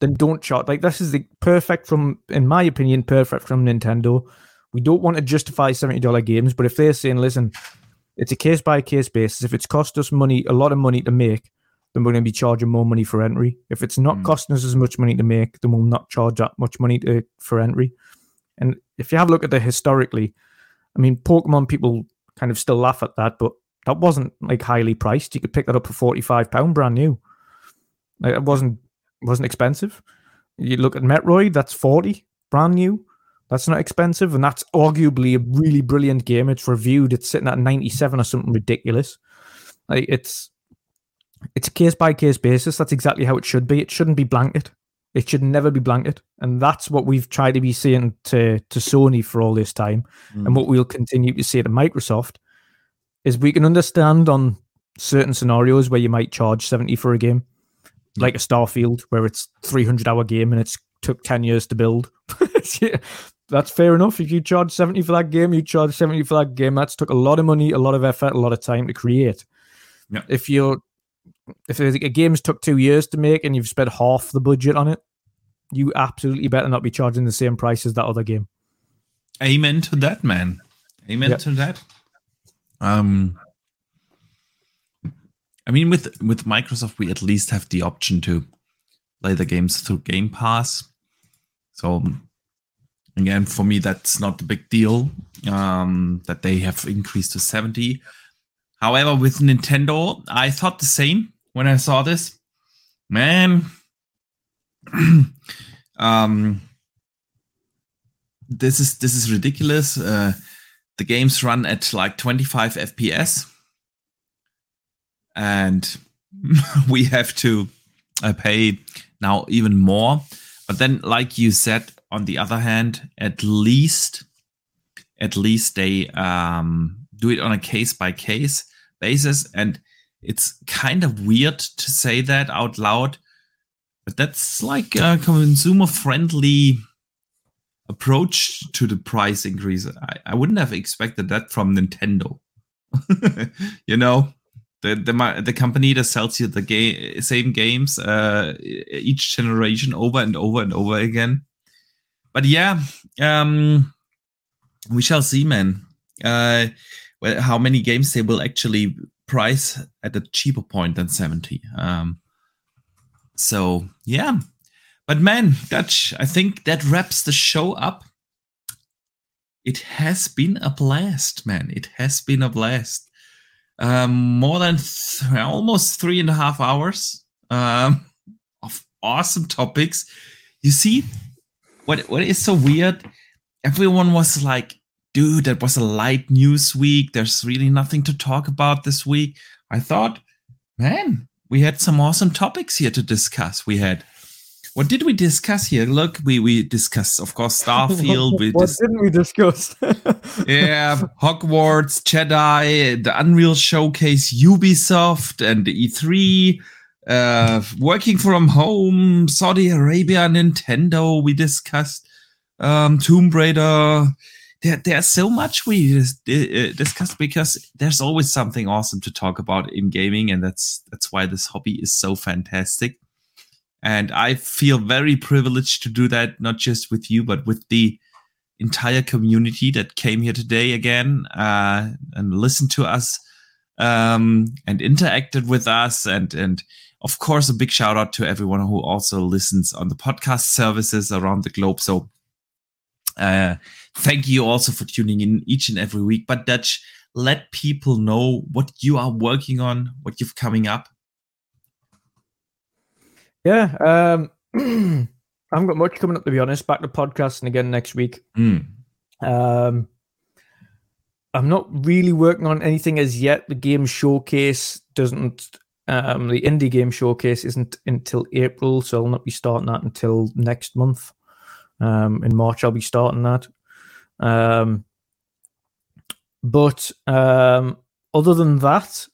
S1: then don't charge like this is the perfect from in my opinion perfect from Nintendo we don't want to justify $70 games but if they're saying listen it's a case by case basis. If it's cost us money, a lot of money to make, then we're going to be charging more money for entry. If it's not
S2: Mm.
S1: costing us as much money to make, then we'll not charge that much money to, for entry. And if you have a look at the historically, I mean, Pokemon people kind of still laugh at that, but that wasn't like highly priced. You could pick that up for forty five pound brand new. Like it wasn't wasn't expensive. You look at Metroid, that's forty brand new. That's not expensive, and that's arguably a really brilliant game. It's reviewed. It's sitting at ninety seven or something ridiculous. Like it's it's a case by case basis. That's exactly how it should be. It shouldn't be blanket. It should never be blanket, and that's what we've tried to be saying to to Sony for all this time, hmm. and what we'll continue to say to Microsoft is we can understand on certain scenarios where you might charge seventy for a game, like a Starfield, where it's three hundred hour game and it's took ten years to build. Yeah, that's fair enough. If you charge 70 for that game, you charge 70 for that game. That's took a lot of money, a lot of effort, a lot of time to create.
S2: Yeah.
S1: If you're if a a game's took two years to make and you've spent half the budget on it, you absolutely better not be charging the same price as that other game.
S2: Amen to that, man. Amen
S1: Yep.
S2: to that. Um, I mean, with with Microsoft, we at least have the option to play the games through Game Pass. So again, for me, that's not a big deal um, that they have increased to seventy. However, with Nintendo, I thought the same when I saw this. Man, um, this is this is ridiculous. Uh, the games run at like 25 FPS, and we have to uh, pay now even more. But then, like you said, on the other hand, at least at least they um, do it on a case by case basis, and it's kind of weird to say that out loud, but that's like a consumer friendly approach to the price increase. I, I wouldn't have expected that from Nintendo. you know, the, the the company that sells you the game same games uh, each generation over and over and over again. But yeah, um, we shall see, man. Uh, how many games they will actually price at a cheaper point than 70. Um, so yeah, but man, Dutch, I think that wraps the show up. It has been a blast, man. It has been a blast. Um, more than th- almost three and a half hours um, of awesome topics. You see, what what is so weird? Everyone was like, "Dude, that was a light news week. There's really nothing to talk about this week." I thought, man, we had some awesome topics here to discuss. We had what did we discuss here? Look, we we discussed, of course, Starfield.
S1: We what dis- didn't we discuss?
S2: yeah, Hogwarts, Jedi, the Unreal Showcase, Ubisoft, and the E3. Uh, working from home, Saudi Arabia, Nintendo. We discussed um, Tomb Raider. There, there's so much we uh, discussed because there's always something awesome to talk about in gaming, and that's that's why this hobby is so fantastic. And I feel very privileged to do that, not just with you, but with the entire community that came here today again uh, and listened to us um, and interacted with us. And, and of course, a big shout out to everyone who also listens on the podcast services around the globe. So uh, thank you also for tuning in each and every week. But Dutch, let people know what you are working on, what you've coming up.
S1: Yeah. Um, I haven't got much coming up to be honest. Back to podcasting again next week.
S2: Mm.
S1: Um, I'm not really working on anything as yet. The game showcase doesn't. Um, the indie game showcase isn't until April, so I'll not be starting that until next month. Um, in March, I'll be starting that. Um, but um, other than that,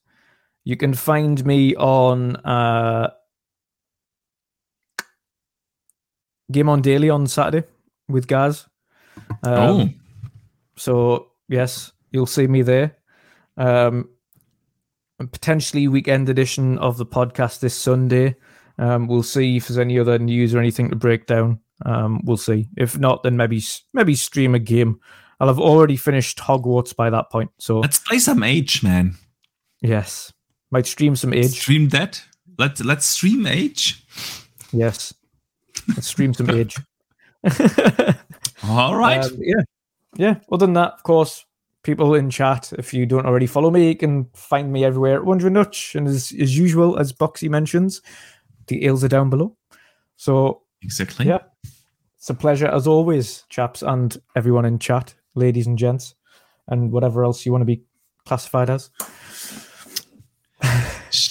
S1: you can find me on uh, Game on Daily on Saturday with Gaz.
S2: Um, oh.
S1: So, yes, you'll see me there. Um, potentially weekend edition of the podcast this Sunday. Um, we'll see if there's any other news or anything to break down. Um, we'll see. If not, then maybe maybe stream a game. I'll have already finished Hogwarts by that point. So
S2: let's play some Age, man.
S1: Yes, might stream some Age.
S2: Stream that. Let's let's stream Age.
S1: Yes. Let's stream some age.
S2: All right. Um,
S1: yeah. Yeah. Other than that, of course, people in chat, if you don't already follow me, you can find me everywhere at Wonder Nutch. And as, as usual, as Boxy mentions, details are down below. So,
S2: exactly.
S1: Yeah. It's a pleasure as always, chaps, and everyone in chat, ladies and gents, and whatever else you want to be classified as.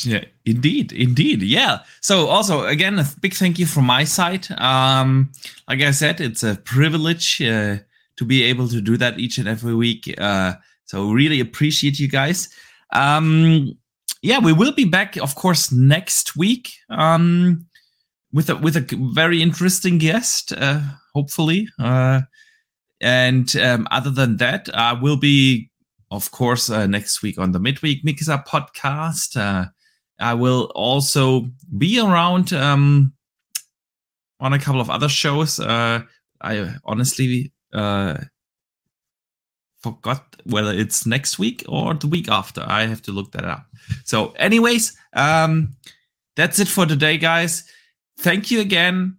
S2: Yeah, indeed, indeed. Yeah. So also again, a big thank you from my side. Um, like I said, it's a privilege uh, to be able to do that each and every week. Uh, so really appreciate you guys. Um, yeah, we will be back, of course, next week um, with a with a very interesting guest, uh, hopefully. Uh, and um, other than that, I will be of course, uh, next week on the Midweek Mixer podcast. Uh, I will also be around um, on a couple of other shows. Uh, I honestly uh, forgot whether it's next week or the week after. I have to look that up. So, anyways, um, that's it for today, guys. Thank you again.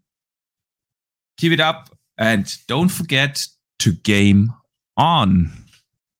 S2: Keep it up and don't forget to game on.